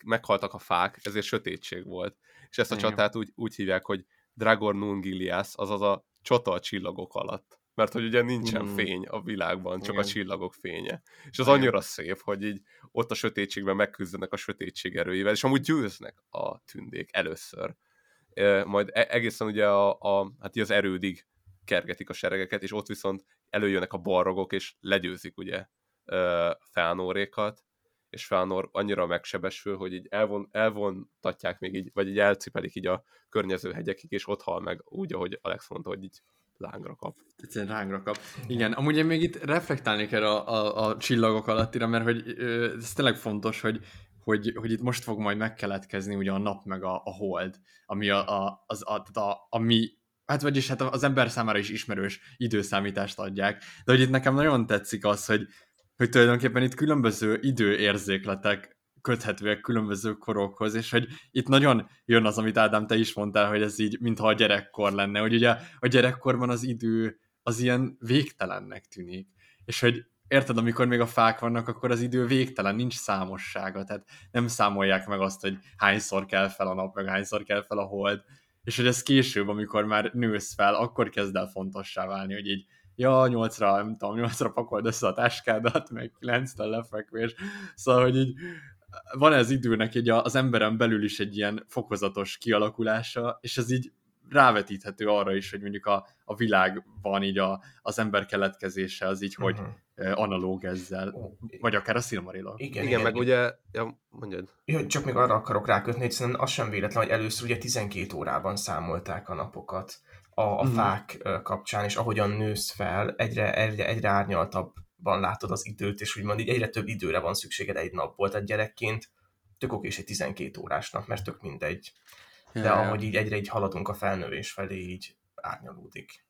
meghaltak a fák, ezért sötétség volt. És ezt a Igen. csatát úgy, úgy hívják, hogy Dragor Nungilias, azaz a csata a csillagok alatt. Mert hogy ugye nincsen mm. fény a világban, csak Igen. a csillagok fénye. És az Igen. annyira szép, hogy így ott a sötétségben megküzdenek a sötétség erőivel, és amúgy győznek a tündék először. E, majd egészen ugye a, a, hát az erődig kergetik a seregeket, és ott viszont előjönnek a barrogok, és legyőzik ugye Felnórékat, és Felnor annyira megsebesül, hogy így elvon, elvontatják még így, vagy így elcipelik így a környező hegyekig, és ott hal meg úgy, ahogy Alex mondta, hogy így lángra kap. Egyszerűen lángra kap. Igen, amúgy én még itt reflektálni kell a, a, a csillagok alattira, mert hogy ez tényleg fontos, hogy, hogy, hogy itt most fog majd megkeletkezni ugye a nap meg a, a hold, ami a, a, az, a, a, a mi hát vagyis hát az ember számára is ismerős időszámítást adják, de hogy itt nekem nagyon tetszik az, hogy, hogy tulajdonképpen itt különböző időérzékletek köthetőek különböző korokhoz, és hogy itt nagyon jön az, amit Ádám, te is mondtál, hogy ez így, mintha a gyerekkor lenne, hogy ugye a gyerekkorban az idő az ilyen végtelennek tűnik, és hogy érted, amikor még a fák vannak, akkor az idő végtelen, nincs számossága, tehát nem számolják meg azt, hogy hányszor kell fel a nap, meg hányszor kell fel a hold, és hogy ez később, amikor már nősz fel, akkor kezd el fontossá válni, hogy így ja, nyolcra, nem tudom, nyolcra pakold össze a táskádat, meg kilenctől lefekvés, szóval, hogy így van ez időnek egy az emberen belül is egy ilyen fokozatos kialakulása, és ez így rávetíthető arra is, hogy mondjuk a, a világban így a, az ember keletkezése az így, hogy uh-huh. analóg ezzel, vagy akár a Silmarillion. Igen, igen, igen, meg ugye, ja, mondjad. Ja, csak még arra akarok rákötni, hogy szerintem az sem véletlen, hogy először ugye 12 órában számolták a napokat a, a uh-huh. fák kapcsán, és ahogyan nősz fel, egyre, egyre, egyre árnyaltabban látod az időt, és úgymond így egyre több időre van szükséged egy napból, tehát gyerekként tök oké és egy 12 órás nap, mert tök mindegy de ja, ahogy így egyre így haladunk a felnővés felé, így árnyalódik.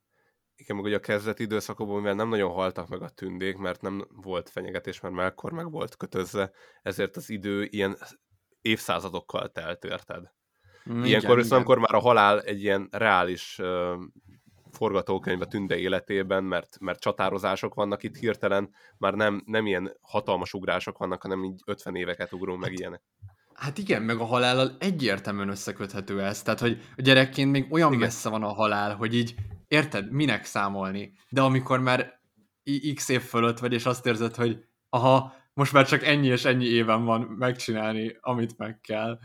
Igen, meg ugye a kezdeti időszakokban, mivel nem nagyon haltak meg a tündék, mert nem volt fenyegetés, mert Melkor meg volt kötözve, ezért az idő ilyen évszázadokkal telt, érted? Mm, Ilyenkor viszont, amikor már a halál egy ilyen reális uh, forgatókönyv a tünde életében, mert, mert csatározások vannak itt hirtelen, már nem, nem ilyen hatalmas ugrások vannak, hanem így 50 éveket ugrunk meg hát, ilyenek. Hát igen, meg a halállal egyértelműen összeköthető ez. Tehát, hogy a gyerekként még olyan igen. messze van a halál, hogy így érted, minek számolni. De amikor már x év fölött vagy, és azt érzed, hogy aha, most már csak ennyi és ennyi éven van megcsinálni, amit meg kell,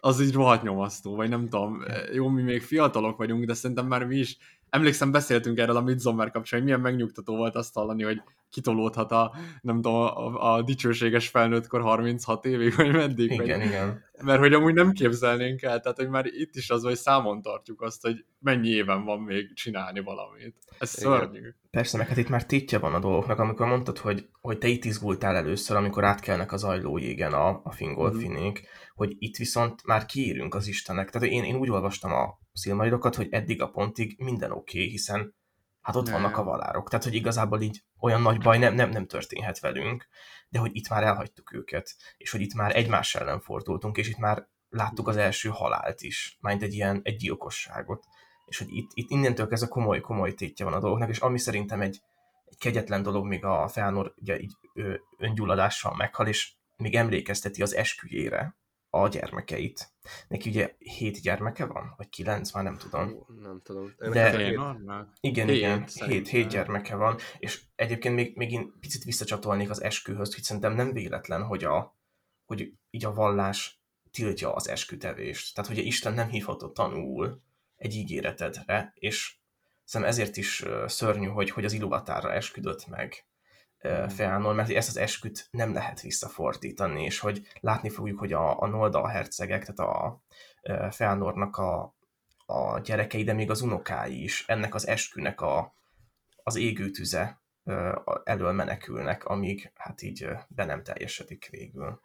az így rohadt nyomasztó, vagy nem tudom. Jó, mi még fiatalok vagyunk, de szerintem már mi is emlékszem, beszéltünk erről a Midsommar kapcsán, hogy milyen megnyugtató volt azt hallani, hogy kitolódhat a, nem tudom, a, a dicsőséges felnőttkor 36 évig, vagy meddig. Igen, vagy, igen. Mert hogy amúgy nem képzelnénk el, tehát hogy már itt is az, hogy számon tartjuk azt, hogy mennyi éven van még csinálni valamit. Ez igen. szörnyű. Persze, meg hát itt már tétje van a dolgoknak, amikor mondtad, hogy, hogy te itt izgultál először, amikor átkelnek az ajlójégen a, a fingolfinék, mm. hogy itt viszont már kiírünk az Istenek. Tehát én, én úgy olvastam a szilmarilokat, hogy eddig a pontig minden oké, okay, hiszen hát ott ne. vannak a valárok. Tehát, hogy igazából így olyan nagy baj nem, nem, nem történhet velünk, de hogy itt már elhagytuk őket, és hogy itt már egymás ellen fordultunk, és itt már láttuk az első halált is, majd egy ilyen egy gyilkosságot. És hogy itt, itt innentől ez a komoly, komoly tétje van a dolgoknak, és ami szerintem egy, egy kegyetlen dolog, még a Feanor ugye így öngyulladással meghal, és még emlékezteti az esküjére, a gyermekeit. Neki ugye hét gyermeke van? Vagy kilenc? Már nem tudom. Nem tudom. De hét. igen, hét, igen, hét, hét gyermeke van, és egyébként még, még én picit visszacsatolnék az eskühöz, hogy szerintem nem véletlen, hogy, a, hogy így a vallás tiltja az eskütevést. Tehát, hogy Isten nem hívhatott tanul egy ígéretedre, és szerintem ezért is szörnyű, hogy, hogy az iluvatára esküdött meg Feanor, mert ezt az esküt nem lehet visszafordítani, és hogy látni fogjuk, hogy a, a Nolda hercegek, tehát a Feanornak a, a gyerekei, de még az unokái is ennek az eskünek a, az égő tüze elől menekülnek, amíg hát így be nem teljesedik végül.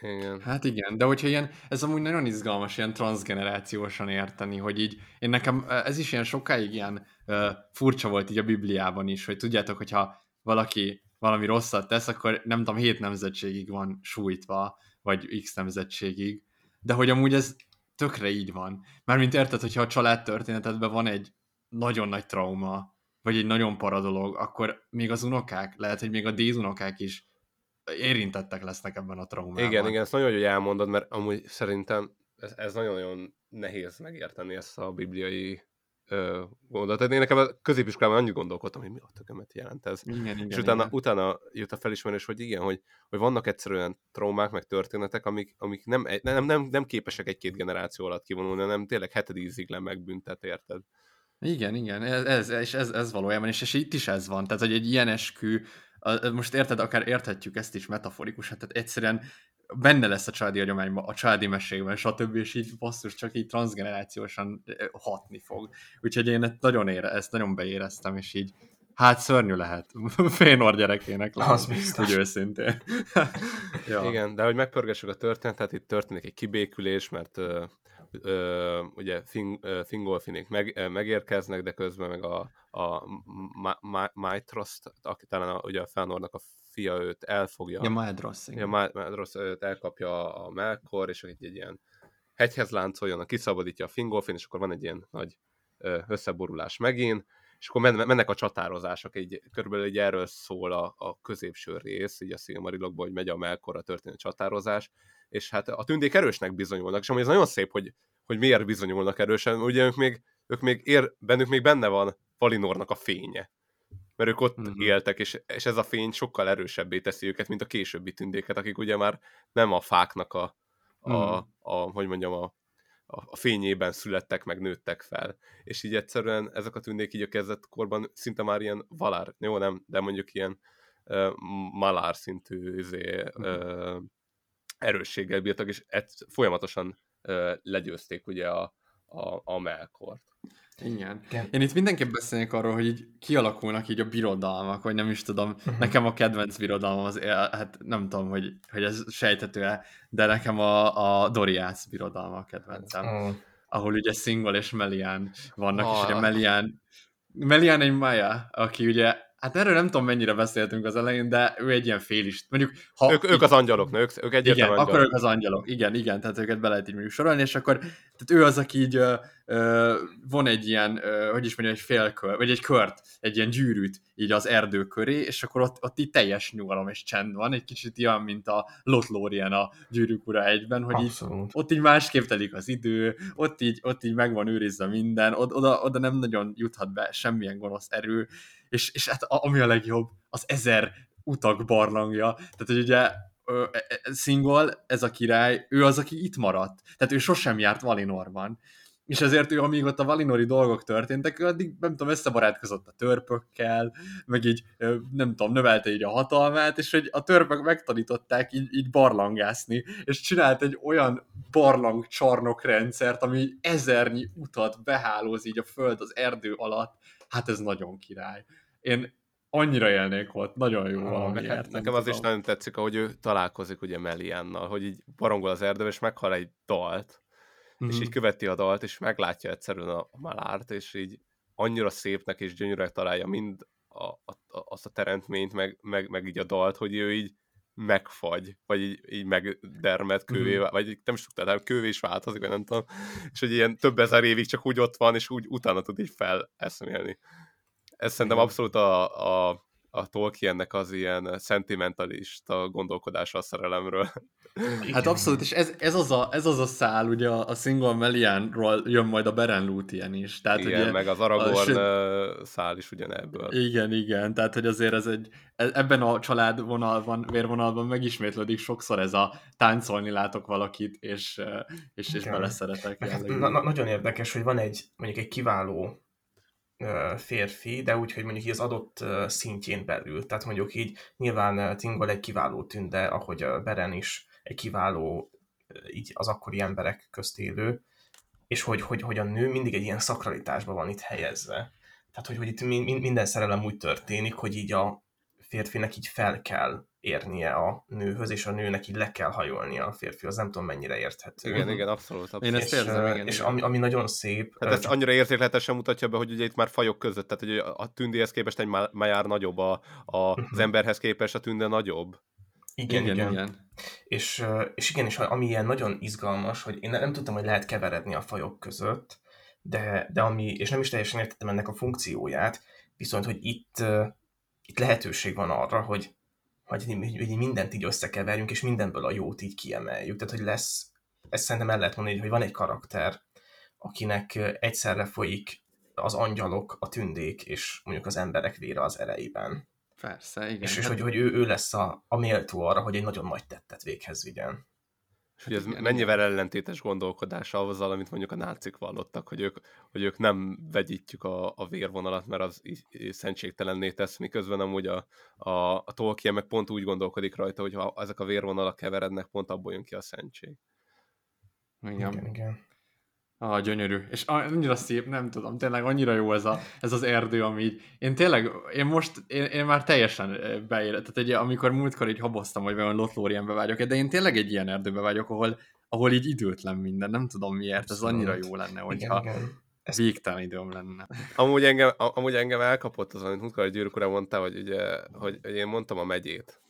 Igen. Hát igen, de hogyha ilyen, ez amúgy nagyon izgalmas ilyen transgenerációsan érteni, hogy így, én nekem ez is ilyen sokáig ilyen uh, furcsa volt így a Bibliában is, hogy tudjátok, hogyha valaki valami rosszat tesz, akkor nem tudom, hét nemzetségig van sújtva, vagy x nemzetségig, de hogy amúgy ez tökre így van. Mármint érted, hogyha a családtörténetedben van egy nagyon nagy trauma, vagy egy nagyon paradolog, akkor még az unokák, lehet, hogy még a dézunokák is érintettek lesznek ebben a traumában. Igen, igen, ezt nagyon jó, hogy elmondod, mert amúgy szerintem ez, ez nagyon-nagyon nehéz megérteni ezt a bibliai gondolat. Tehát én nekem a középiskolában annyit gondolkodtam, hogy mi a tökömet jelent ez. Igen, igen, és utána, igen. utána jött a felismerés, hogy igen, hogy, hogy vannak egyszerűen traumák, meg történetek, amik, amik nem, nem, nem, nem képesek egy-két generáció alatt kivonulni, hanem tényleg hetedízig le megbüntet, érted? Igen, igen, ez, ez, és ez, ez valójában, és, és itt is ez van, tehát hogy egy ilyen eskü, most érted, akár érthetjük ezt is metaforikusan, tehát egyszerűen benne lesz a családi hagyományban, a családi mesékben, stb. és így basszus csak így transgenerációsan hatni fog. Úgyhogy én nagyon ére, ezt nagyon beéreztem, és így hát szörnyű lehet. Fénor gyerekének lehet, Az biztos. úgy őszintén. ja. Igen, de hogy megpörgessük a történetet, itt történik egy kibékülés, mert uh, uh, ugye Fing, uh, Fingolfinék meg, uh, megérkeznek, de közben meg a, a Maitros, aki talán a, ugye a Feanornak a fia őt elfogja. Ja, Maedros. Ja, Maedros őt elkapja a Melkor, és egy, egy ilyen hegyhez láncoljon, a kiszabadítja a Fingolfin, és akkor van egy ilyen nagy összeborulás megint, és akkor mennek a csatározások, így, körülbelül egy erről szól a, a középső rész, így a Silmarilokban, hogy megy a Melkorra történő csatározás, és hát a tündék erősnek bizonyulnak, és amúgy ez nagyon szép, hogy, hogy miért bizonyulnak erősen, ugye ők még, ők még ér, bennük még benne van Valinornak a fénye mert ők ott mm-hmm. éltek, és, és ez a fény sokkal erősebbé teszi őket, mint a későbbi tündéket, akik ugye már nem a fáknak a, a, mm. a, a hogy mondjam, a, a fényében születtek, meg nőttek fel. És így egyszerűen ezek a tündék így a kezdetkorban szinte már ilyen valár, jó nem, de mondjuk ilyen uh, malár szintű izé, uh, erősséggel bírtak, és folyamatosan uh, legyőzték ugye a, a, a melkort. Igen. Igen. Én itt mindenképp beszélnék arról, hogy így kialakulnak így a birodalmak, vagy nem is tudom, uh-huh. nekem a kedvenc birodalmam az, hát nem tudom, hogy, hogy ez sejtető-e, de nekem a, a Doriász birodalma a kedvencem. Uh-huh. Ahol ugye Singol és Melian vannak, uh-huh. és ugye Melian, Melian egy Maya, aki ugye Hát erről nem tudom, mennyire beszéltünk az elején, de ő egy ilyen is. Mondjuk, ha ők, ők az angyalok, ők, ők egyértelműen Igen, angyalok. akkor ők az angyalok, igen, igen, tehát őket be lehet így mondjuk sorolni, és akkor tehát ő az, aki így ö, ö, von egy ilyen, ö, hogy is mondjam, egy félkör, vagy egy kört, egy ilyen gyűrűt így az erdő köré, és akkor ott, ott így teljes nyugalom és csend van, egy kicsit ilyen, mint a Lotlórien a gyűrűk ura egyben, hogy így, ott így másképp telik az idő, ott így, ott így meg van őrizve minden, oda, oda nem nagyon juthat be semmilyen gonosz erő, és, és hát ami a legjobb, az ezer utak barlangja, tehát hogy ugye e, e, ez a király, ő az, aki itt maradt. Tehát ő sosem járt Valinorban. És ezért ő, amíg ott a Valinori dolgok történtek, addig, nem tudom, összebarátkozott a törpökkel, meg így, nem tudom, növelte így a hatalmát, és hogy a törpök megtanították így, így barlangászni, és csinált egy olyan barlang csarnok rendszert, ami ezernyi utat behálóz így a föld az erdő alatt. Hát ez nagyon király én annyira élnék ott, nagyon jó valami. Nekem, nekem az is nagyon tetszik, ahogy ő találkozik ugye Meliannal, hogy így barongol az erdő, és meghal egy dalt, mm-hmm. és mhm. így követi a dalt, és meglátja egyszerűen a malárt, és így annyira szépnek és gyönyörűek találja mind a, a, azt a teremtményt, meg, meg, meg így a dalt, hogy ő így megfagy, vagy így, így megdermed kővé, mm-hmm. vagy nem is tudtál, kővé is változik, vagy nem tudom, és hogy ilyen több ezer évig csak úgy ott van, és úgy utána tud így feleszmélni ez szerintem abszolút a, a, a Tolkiennek az ilyen szentimentalista gondolkodása a szerelemről. Igen. Hát abszolút, és ez, ez, az a, ez az a szál, ugye a, a Single Melianról jön majd a Beren Lúthien is. Tehát, igen, ugye, meg az Aragorn a, szál is ugyanebből. Igen, igen, tehát hogy azért ez egy, e, ebben a családvonalban, vérvonalban megismétlődik sokszor ez a táncolni látok valakit, és, és, és beleszeretek. Hát, na, na, nagyon érdekes, hogy van egy, mondjuk egy kiváló férfi, de úgy, hogy mondjuk az adott szintjén belül. Tehát mondjuk így nyilván Tingol egy kiváló tünde, ahogy Beren is egy kiváló így az akkori emberek közt élő, és hogy, hogy, hogy a nő mindig egy ilyen szakralitásban van itt helyezve. Tehát, hogy, hogy itt minden szerelem úgy történik, hogy így a férfinek így fel kell érnie a nőhöz, és a nőnek így le kell hajolnia a férfi, az nem tudom mennyire érthető. Igen, igen, abszolút. abszolút. Én ezt érzem, igen. És igen. Ami, ami nagyon szép... Hát ezt annyira érzékletesen mutatja be, hogy ugye itt már fajok között, tehát hogy a tündéhez képest egy majár nagyobb, a, a, az mhm. emberhez képest a tünde nagyobb. Igen, igen. igen. igen. És, és igen, és ami ilyen nagyon izgalmas, hogy én nem tudtam, hogy lehet keveredni a fajok között, de, de ami, és nem is teljesen értettem ennek a funkcióját, viszont, hogy itt, itt lehetőség van arra, hogy hogy, hogy mindent így összekeverjünk, és mindenből a jót így kiemeljük. Tehát, hogy lesz, ezt szerintem el lehet mondani, hogy van egy karakter, akinek egyszerre folyik az angyalok, a tündék, és mondjuk az emberek vére az erejében. Persze, igen. És, és hát... hogy, hogy ő, ő lesz a, a méltó arra, hogy egy nagyon nagy tettet véghez vigyen. Hogy ez igen, mennyivel igen. ellentétes gondolkodása azzal, amit mondjuk a nácik vallottak, hogy ők, hogy ők nem vegyítjük a, a vérvonalat, mert az szentségtelenné tesz, miközben amúgy a, a, a Tolkien meg pont úgy gondolkodik rajta, hogy ha ezek a vérvonalak keverednek, pont abból jön ki a szentség. Igen, igen. igen. Ah, gyönyörű. És annyira szép, nem tudom, tényleg annyira jó ez, a, ez az erdő, ami így, én tényleg, én most, én, én már teljesen beérek, tehát egy, amikor múltkor így haboztam, hogy olyan Lotlórienbe vágyok, de én tényleg egy ilyen erdőbe vágyok, ahol, ahol így időtlen minden, nem tudom miért, ez annyira jó lenne, hogyha igen, igen. Ez végtelen időm lenne. Amúgy engem, amúgy engem elkapott az, amit múltkor a gyűrűk mondta, hogy, ugye, hogy, hogy én mondtam a megyét,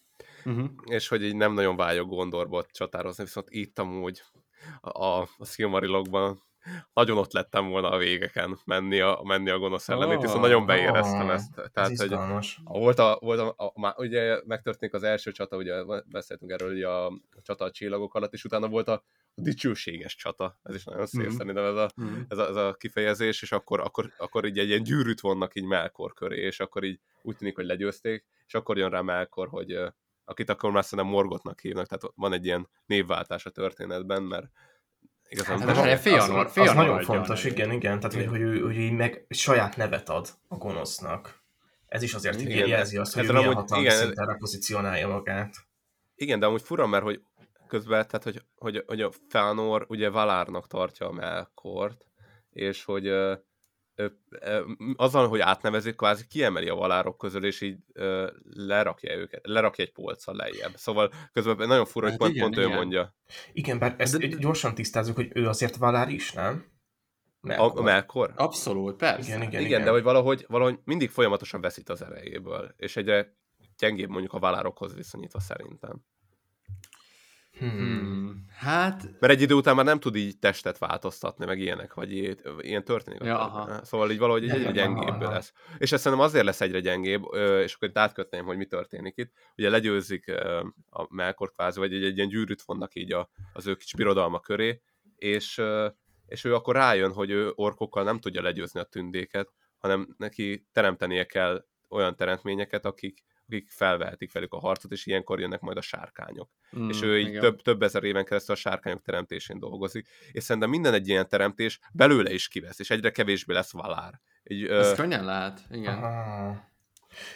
uh-huh. és hogy így nem nagyon vágyok Gondorba csatározni, viszont itt amúgy a, a Silmarilokban nagyon ott lettem volna a végeken menni a, menni a gonosz ellenét, Oh, viszont nagyon beéreztem oh, ezt. Tehát, Ez hogy volt a, volt a, a, a, ugye megtörténik az első csata, ugye beszéltünk erről ugye a, a csata a csillagok alatt, és utána volt a, a dicsőséges csata, ez is nagyon szép Mhm. szerintem ez a, Mm. ez a, ez a kifejezés, és akkor, akkor, akkor így egy ilyen gyűrűt vonnak így Melkor köré, és akkor így úgy tűnik, hogy legyőzték, és akkor jön rá Melkor, hogy akit akkor már szerintem Morgotnak hívnak, tehát van egy ilyen névváltás a történetben, mert igazán Hát de várjál, az, Feanor- az, Feanor nagyon fontos, igen, igen. Tehát, hogy, Igen. hogy, hogy így meg saját nevet ad a gonosznak. Ez is azért Igen, jelzi azt, hogy ő ezzel milyen hatalmi igen, szinten repozícionálja magát. Igen, de amúgy fura, mert hogy közben, tehát hogy, hogy, hogy a Fëanor ugye Valárnak tartja a Melkort, és hogy azzal, hogy átnevezik, kvázi kiemeli a valárok közül, és így ö, lerakja őket, lerakja egy polccal lejjebb. Szóval közben nagyon fura, hogy Hát pont, igen, pont ő igen. mondja. Igen, bár ezt De- de- gyorsan tisztázzuk, hogy ő azért Valár is, nem? Melkor. a Melkor? Abszolút, persze. Igen, igen, Igen, igen. de hogy valahogy, valahogy mindig folyamatosan veszít az erejéből, és egyre gyengébb mondjuk a valárokhoz viszonyítva szerintem. Hmm. Hát, Mert egy idő után már nem tud így testet változtatni, meg ilyenek, vagy ilyen, történik. Ja, aha. Szóval így valahogy egyre ja, gyengébb aha, lesz. És ez szerintem azért lesz egyre gyengébb, és akkor itt átkötném, hogy mi történik itt. Ugye legyőzik a Melkor kvázi, vagy egy, egy ilyen gyűrűt vonnak így a, az ő kis birodalma köré, és, és ő akkor rájön, hogy ő orkokkal nem tudja legyőzni a tündéket, hanem neki teremtenie kell olyan teremtményeket, akik, akik felvehetik velük a harcot, és ilyenkor jönnek majd a sárkányok mm, és ő így igen. több, több ezer éven keresztül a sárkányok teremtésén dolgozik, és szerintem minden egy ilyen teremtés belőle is kivesz, és egyre kevésbé lesz valár. Így, ö, Ez könnyen lehet, igen. Aha.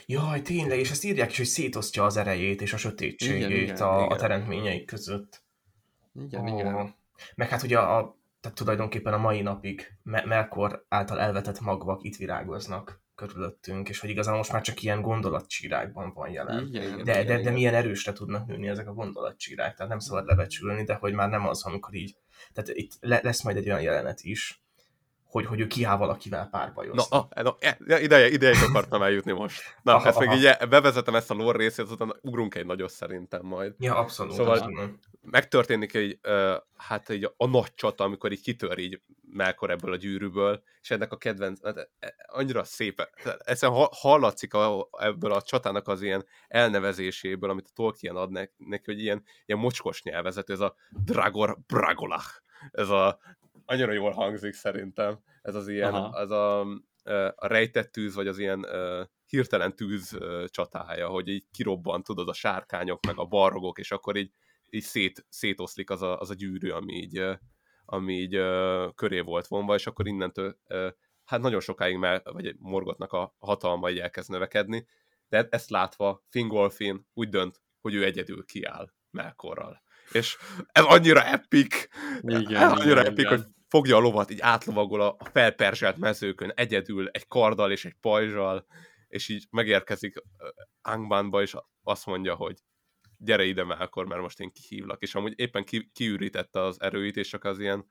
Jaj, tényleg, és ezt írják is, hogy szétosztja az erejét és a sötétségét Igen, igen, a, a igen. teremtményeik között. Igen, Ó. igen. Meg hát ugye a, tehát tulajdonképpen a mai napig Me- Melkor által elvetett magvak itt virágoznak körülöttünk, és hogy igazán most már csak ilyen gondolatcsírákban van jelen. Igen, igen, De, igen, de, de igen. milyen erősre tudnak nőni ezek a gondolatcsírák, tehát nem szabad lebecsülni, de hogy már nem az, amikor így, tehát itt le, lesz majd egy olyan jelenet is, hogy, hogy ő kiáll valakivel na, párbajozni. a, na e- ideje, ideig akartam eljutni most. Na, Aha, ezt még aha. így e- bevezetem ezt a lore részét, azután ugrunk egy nagyot szerintem majd. Ja, abszolút. Szóval- abszolút. Megtörténik egy, ö, hát egy a nagy csata, amikor így kitör így Melkor ebből a gyűrűből, és ennek a kedvenc, hát, e- annyira szép, egyszerűen ha- hallatszik a, ebből a csatának az ilyen elnevezéséből, amit a Tolkien ad nek- neki, hogy ilyen, ilyen mocskos nyelvezet, ez a Dragor Bragolach, ez a, annyira jól hangzik szerintem, ez az ilyen, Aha. az a, a rejtett tűz, vagy az ilyen hirtelen tűz csatája, hogy így kirobban, tudod, a sárkányok, meg a barogok, és akkor így, így szét, szétoszlik az a, az a gyűrű, ami így, ami így köré volt vonva, és akkor innentől hát nagyon sokáig már, vagy morgotnak a hatalma így elkezd növekedni, de ezt látva Fingolfin úgy dönt, hogy ő egyedül kiáll Melkorral. És ez annyira epic, Igen, ez annyira igen, epic, igen. hogy fogja a lovat, így átlovagol a felperzselt mezőkön egyedül, egy karddal és egy pajzsal, és így megérkezik ö, Angbánba, és azt mondja, hogy gyere ide Melkor, mert most én kihívlak. És amúgy éppen ki, kiürítette az erőit, és csak az ilyen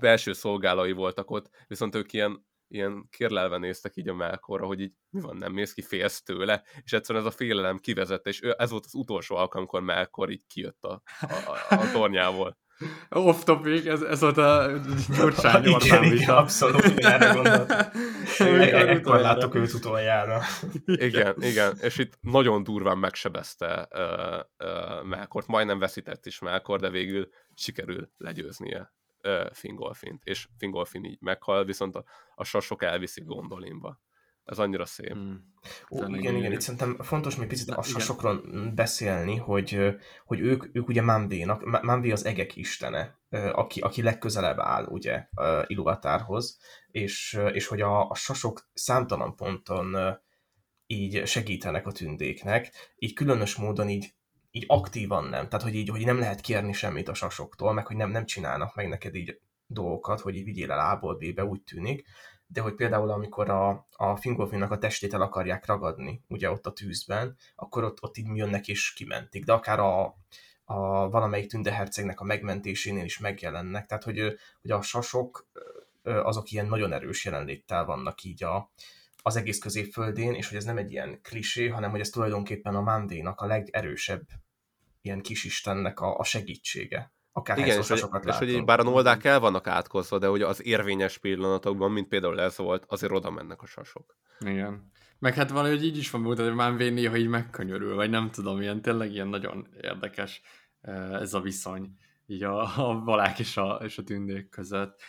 belső szolgálai voltak ott, viszont ők ilyen, ilyen kérlelve néztek így a Melkorra, hogy így mi van, nem mész ki, félsz tőle, és egyszerűen ez a félelem kivezette, és ez volt az utolsó alkalom, amikor Melkor így kijött a, a, a, a tornyából. Off topic, ez, ez volt a Gyurcsány igen, Orbán igen, vita. abszolút, igen, erre gondoltam. Ekkor utoljára. láttuk őt utoljára. Igen, igen, és itt nagyon durván megsebezte uh, uh, Melkort, majdnem veszített is Melkor, de végül sikerül legyőznie uh, Fingolfint, és Fingolfin így meghal, viszont a, a sasok elviszik Gondolinba. Ez annyira szép. Mm. Ó, igen, igen, igen. itt szerintem fontos még picit a sasokról beszélni, hogy, hogy ők, ők ugye Manvénak, Ma- Manvé az egek istene, aki, aki legközelebb áll ugye Iluvatárhoz, és, és hogy a, a sasok számtalan ponton így segítenek a tündéknek, így különös módon így, így aktívan nem, tehát hogy így hogy nem lehet kérni semmit a sasoktól, meg hogy nem, nem csinálnak meg neked így dolgokat, hogy így vigyél el A-ból B-be, úgy tűnik, de hogy például amikor a, a Fingolfinnak a testét el akarják ragadni, ugye ott a tűzben, akkor ott, ott így jönnek és kimentik, de akár a, a valamelyik tündehercegnek a megmentésénél is megjelennek, tehát hogy, hogy a sasok azok ilyen nagyon erős jelenléttel vannak így a, az egész középföldén, és hogy ez nem egy ilyen klisé, hanem hogy ez tulajdonképpen a Mandénak a legerősebb ilyen kisistennek a, a segítsége. Akár Igen, és, hogy, és hogy bár a noldák el vannak átkozva, de hogy az érvényes pillanatokban, mint például ez volt, azért oda mennek a sasok. Igen. Meg hát valahogy így is van hogy már vénni, ha így megkönyörül, vagy nem tudom, ilyen tényleg ilyen nagyon érdekes ez a viszony így a, a valák és a, és a tündék között.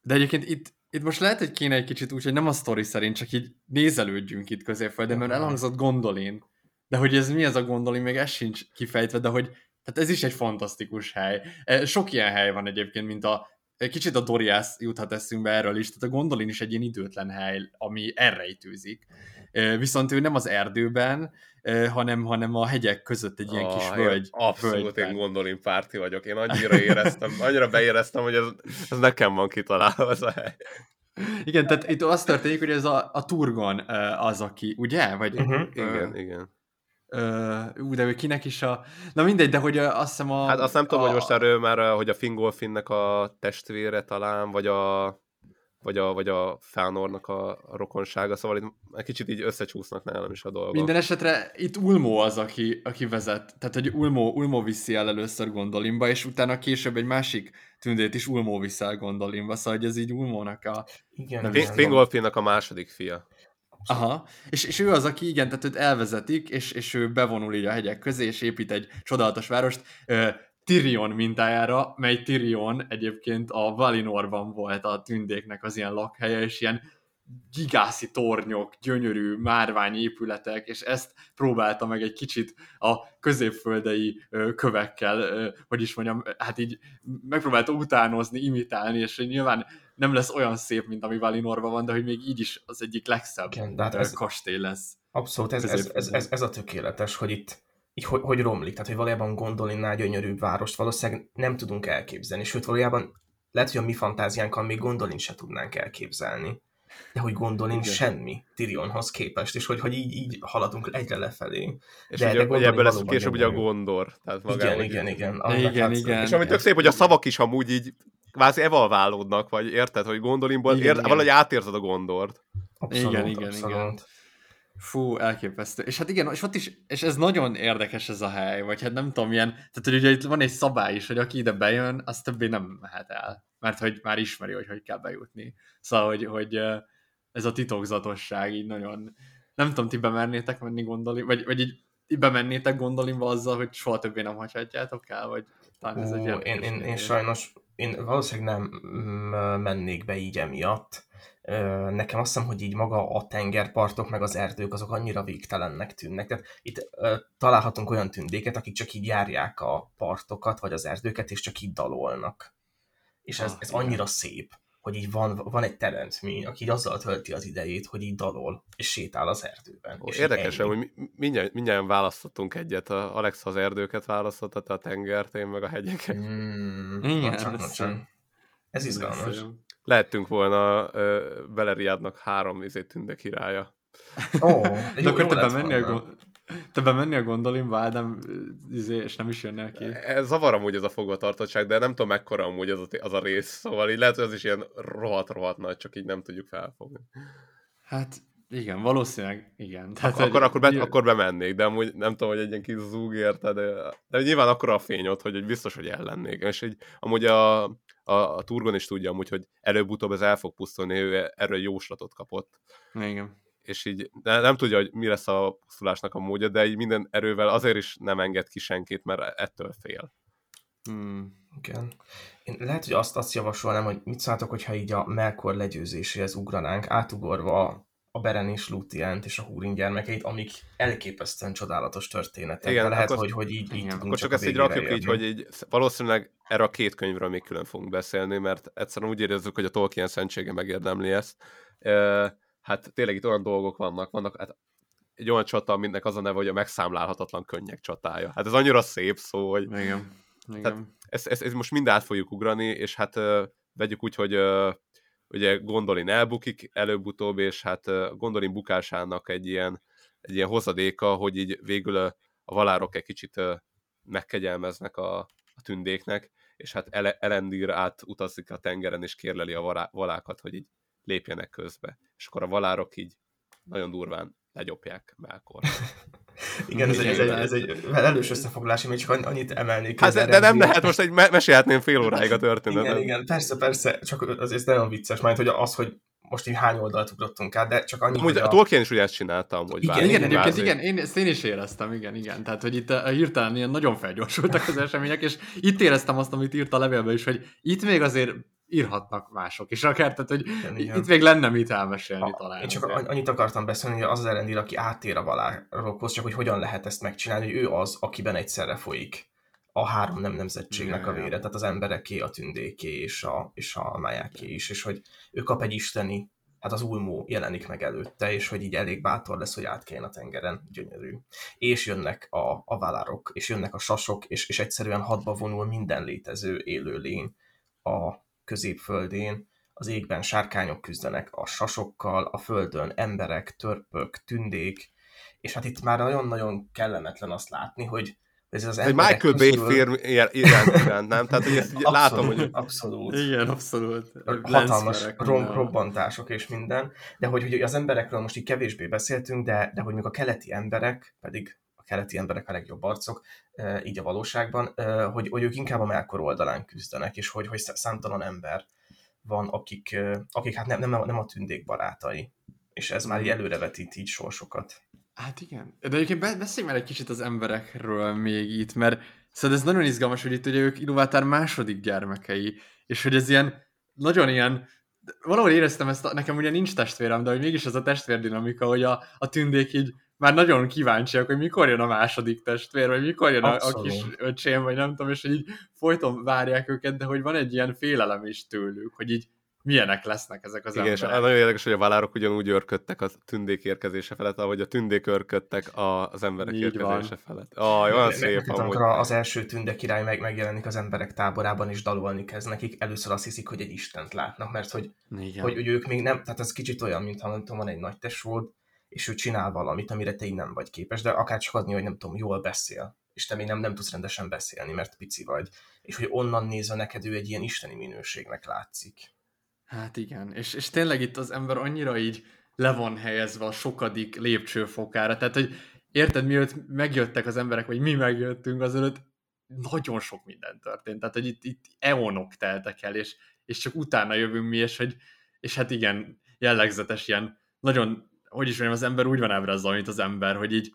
De egyébként itt, itt most lehet, hogy kéne egy kicsit úgy, hogy nem a sztori szerint, csak így nézelődjünk itt középföldön, mert elhangzott gondolin. De hogy ez mi ez a gondolin, még ez sincs kifejtve, de hogy tehát ez is egy fantasztikus hely. E, sok ilyen hely van egyébként, mint a kicsit a Doriász juthat eszünkbe erről is, tehát a Gondolin is egy ilyen időtlen hely, ami erre ütőzik. E, viszont ő nem az erdőben, e, hanem, hanem a hegyek között egy ilyen oh, kis völgy. Abszolút völgyben. én Gondolin párti vagyok. Én annyira éreztem, annyira beéreztem, hogy ez, ez nekem van kitalálva ez a hely. Igen, tehát itt az történik, hogy ez a, a Turgon az, aki, ugye? Vagy, uh-huh. Igen, igen. Uh, de ő kinek is a... Na mindegy, de hogy azt hiszem a... Hát azt nem tudom, a... hogy most erről már, hogy a Fingolfinnek a testvére talán, vagy a vagy a, vagy a Fánornak a, rokonsága, szóval itt egy kicsit így összecsúsznak nálam is a dolgok. Minden esetre itt Ulmo az, aki, aki vezet. Tehát, hogy Ulmo, Ulmo viszi el először Gondolinba, és utána később egy másik tündét is Ulmo viszi el Gondolinba, szóval hogy ez így Ulmónak a... Igen, Fingolfinnak a második fia. Aha, és, és ő az, aki igen, tehát őt elvezetik, és, és ő bevonul így a hegyek közé, és épít egy csodálatos várost, uh, Tyrion mintájára, mely Tyrion egyébként a Valinorban volt a tündéknek az ilyen lakhelye, és ilyen gigászi tornyok, gyönyörű márvány épületek, és ezt próbálta meg egy kicsit a középföldei kövekkel, hogy is mondjam, hát így megpróbálta utánozni, imitálni, és nyilván nem lesz olyan szép, mint ami Valinorban van, de hogy még így is az egyik legszebb Igen, de hát ez, kastély lesz. Abszolút, ez, ez, ez, ez, ez a tökéletes, hogy itt így, hogy, hogy romlik, tehát hogy valójában Gondolinnál gyönyörűbb várost valószínűleg nem tudunk elképzelni, sőt valójában lehet, hogy a mi fantáziánkkal még Gondolin se tudnánk elképzelni. De hogy Gondolin Igen. semmi Tyrionhoz képest, és hogy, hogy így, így haladunk egyre lefelé. És de, ugye, de ebből lesz később ugye a Gondor. Tehát igen, igen, igen. igen, igen. És amit tök szép, hogy a szavak is amúgy így kvázi evalválódnak, vagy érted, hogy Gondolinból, igen, ér, igen. valahogy átérzed a Gondort. Abszolút, igen, igen, abszolút. igen. Fú, elképesztő. És hát igen, és ott is, és ez nagyon érdekes ez a hely, vagy hát nem tudom, milyen, tehát hogy ugye itt van egy szabály is, hogy aki ide bejön, az többé nem mehet el, mert hogy már ismeri, hogy hogy kell bejutni. Szóval, hogy, hogy ez a titokzatosság így nagyon, nem tudom, ti bemernétek menni gondolni, vagy, vagy így bemennétek gondolimba azzal, hogy soha többé nem hagyhatjátok el, vagy talán ez egy én, én, én, sajnos, én valószínűleg nem mennék be így emiatt, nekem azt hiszem, hogy így maga a tengerpartok, meg az erdők, azok annyira végtelennek tűnnek. Tehát itt találhatunk olyan tündéket, akik csak így járják a partokat, vagy az erdőket, és csak így dalolnak. És ez, ah, ez annyira szép, hogy így van, van egy teremtmény, aki így azzal tölti az idejét, hogy így dalol, és sétál az erdőben. Ó, és érdekes, hogy mindjárt, mindjárt választottunk egyet. A Alex az erdőket választotta, a tengert, én meg a hegyeket. Mm, Igen, ez izgalmas. Lehettünk volna uh, Beleriádnak három izé tünde királya. Oh, De akkor te bemenni, a gond... te bemenni a gondolimba, Ádám, izé, és nem is jönnél ki. Ez zavar amúgy ez a fogvatartottság, de nem tudom mekkora amúgy az a, az a rész, szóval így lehet, hogy az is ilyen rohadt-rohadt nagy, csak így nem tudjuk felfogni. Hát igen, valószínűleg igen. Tehát, Ak- akkor, akkor, be, akkor bemennék, de amúgy nem tudom, hogy egy ilyen kis zúg érte, de, de nyilván akkor a fény ott, hogy biztos, hogy ellennék. És így, amúgy a, a, a Turgon is tudja amúgy, hogy előbb-utóbb ez el fog pusztulni, ő erről jóslatot kapott. Igen. És így de nem tudja, hogy mi lesz a pusztulásnak a módja, de így minden erővel azért is nem enged ki senkit, mert ettől fél. Hmm. Igen. Én lehet, hogy azt, azt javasolnám, hogy mit szóltok, hogyha így a Melkor legyőzéséhez ugranánk, átugorva a Beren és Lútiánt és a Húrin gyermekeit, amik elképesztően csodálatos történetek. Igen, De lehet, akkor, hogy, hogy így, így tudunk Akkor csak, ezt így rakjuk érni. így, hogy így valószínűleg erre a két könyvről még külön fogunk beszélni, mert egyszerűen úgy érezzük, hogy a Tolkien szentsége megérdemli ezt. E, hát tényleg itt olyan dolgok vannak, vannak hát egy olyan csata, aminek az a neve, hogy a megszámlálhatatlan könnyek csatája. Hát ez annyira szép szó, hogy... Igen. Igen. Tehát ezt, ezt, ezt most mind át fogjuk ugrani, és hát vegyük úgy, hogy ugye Gondolin elbukik előbb-utóbb, és hát Gondolin bukásának egy ilyen, egy ilyen hozadéka, hogy így végül a, valárok egy kicsit megkegyelmeznek a, a tündéknek, és hát Elendír át utazik a tengeren, és kérleli a valákat, hogy így lépjenek közbe. És akkor a valárok így nagyon durván legyopják Melkor. Igen, ez egy, ez egy, ez egy velős összefoglalás, még csak annyit emelnék. Hát, de, de nem lehet, most egy me- mesélhetném fél óráig a történetet. Igen, igen, persze, persze, csak az, ez nagyon vicces, majd hogy az, hogy most így hány oldalt ugrottunk át, de csak annyi, hogy a... a Tolkien is ugye ezt csináltam, hogy igen, igen, egyébként igen, én, ezt én is éreztem, igen, igen. Tehát, hogy itt a, eh, hirtelen ilyen nagyon felgyorsultak az események, és itt éreztem azt, amit írt a levélben is, hogy itt még azért írhatnak mások is akár, tehát hogy igen, itt még lenne mit elmesélni a, talán. Én csak azért. annyit akartam beszélni, hogy az az aki átér a valárokhoz, csak hogy hogyan lehet ezt megcsinálni, hogy ő az, akiben egyszerre folyik a három nem nemzetségnek a vére, tehát az embereké, a tündéké és a, és a májáké is, és hogy ő kap egy isteni, hát az ulmó jelenik meg előtte, és hogy így elég bátor lesz, hogy átkeljen a tengeren, gyönyörű. És jönnek a, a válárok, és jönnek a sasok, és, és egyszerűen hadba vonul minden létező élőlény a középföldén, az égben sárkányok küzdenek a sasokkal, a földön emberek, törpök, tündék, és hát itt már nagyon-nagyon kellemetlen azt látni, hogy ez az egy Michael Bay közül... film iránt, nem? Tehát, hogy ezt abszolút, látom, hogy... Abszolút. Igen, abszolút. Hatalmas rom- robbantások és minden, de hogy, hogy az emberekről most így kevésbé beszéltünk, de, de hogy még a keleti emberek, pedig keleti emberek a legjobb arcok, így a valóságban, hogy, hogy ők inkább a Melkor oldalán küzdenek, és hogy, hogy számtalan ember van, akik, akik hát nem, nem, nem a tündék barátai. És ez már így előrevetít így sorsokat. Hát igen. De egyébként beszéljünk már egy kicsit az emberekről még itt, mert szóval ez nagyon izgalmas, hogy itt ugye ők Iluvátár második gyermekei, és hogy ez ilyen, nagyon ilyen, valahol éreztem ezt, nekem ugye nincs testvérem, de hogy mégis ez a testvérdinamika, hogy a, a tündék így már nagyon kíváncsiak, hogy mikor jön a második testvér, vagy mikor jön a, a kis öcsém, vagy nem tudom, és hogy így folyton várják őket, de hogy van egy ilyen félelem is tőlük, hogy így milyenek lesznek ezek az Igen, emberek. és nagyon érdekes, hogy a válárok ugyanúgy örködtek a tündék érkezése felett, ahogy a tündék örködtek az emberek Így érkezése van. felett. Ah, olyan szép amúgy. Az első tünde király meg, megjelenik az emberek táborában, és dalolni kezd nekik. Először azt hiszik, hogy egy istent látnak, mert hogy, hogy, hogy ők még nem, tehát ez kicsit olyan, mint ha nem tudom, van egy nagy tesód, és ő csinál valamit, amire te így nem vagy képes, de akár csak adni, hogy nem tudom, jól beszél, és te még nem, nem tudsz rendesen beszélni, mert pici vagy, és hogy onnan nézve neked ő egy ilyen isteni minőségnek látszik. Hát igen, és, és tényleg itt az ember annyira így le van helyezve a sokadik lépcsőfokára, tehát hogy érted, miatt megjöttek az emberek, vagy mi megjöttünk, azelőtt nagyon sok minden történt, tehát hogy itt, itt eonok teltek el, és, és csak utána jövünk mi, és, hogy, és hát igen, jellegzetes ilyen, nagyon, hogy is mondjam, az ember úgy van ábrázolva, mint az ember, hogy így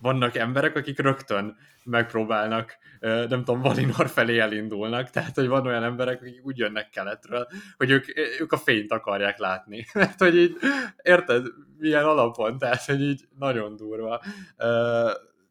vannak emberek, akik rögtön megpróbálnak, nem tudom, Valinor felé elindulnak, tehát, hogy van olyan emberek, akik úgy jönnek keletről, hogy ők, ők a fényt akarják látni. Mert, hogy így, érted, milyen alapon, tehát, hogy így nagyon durva.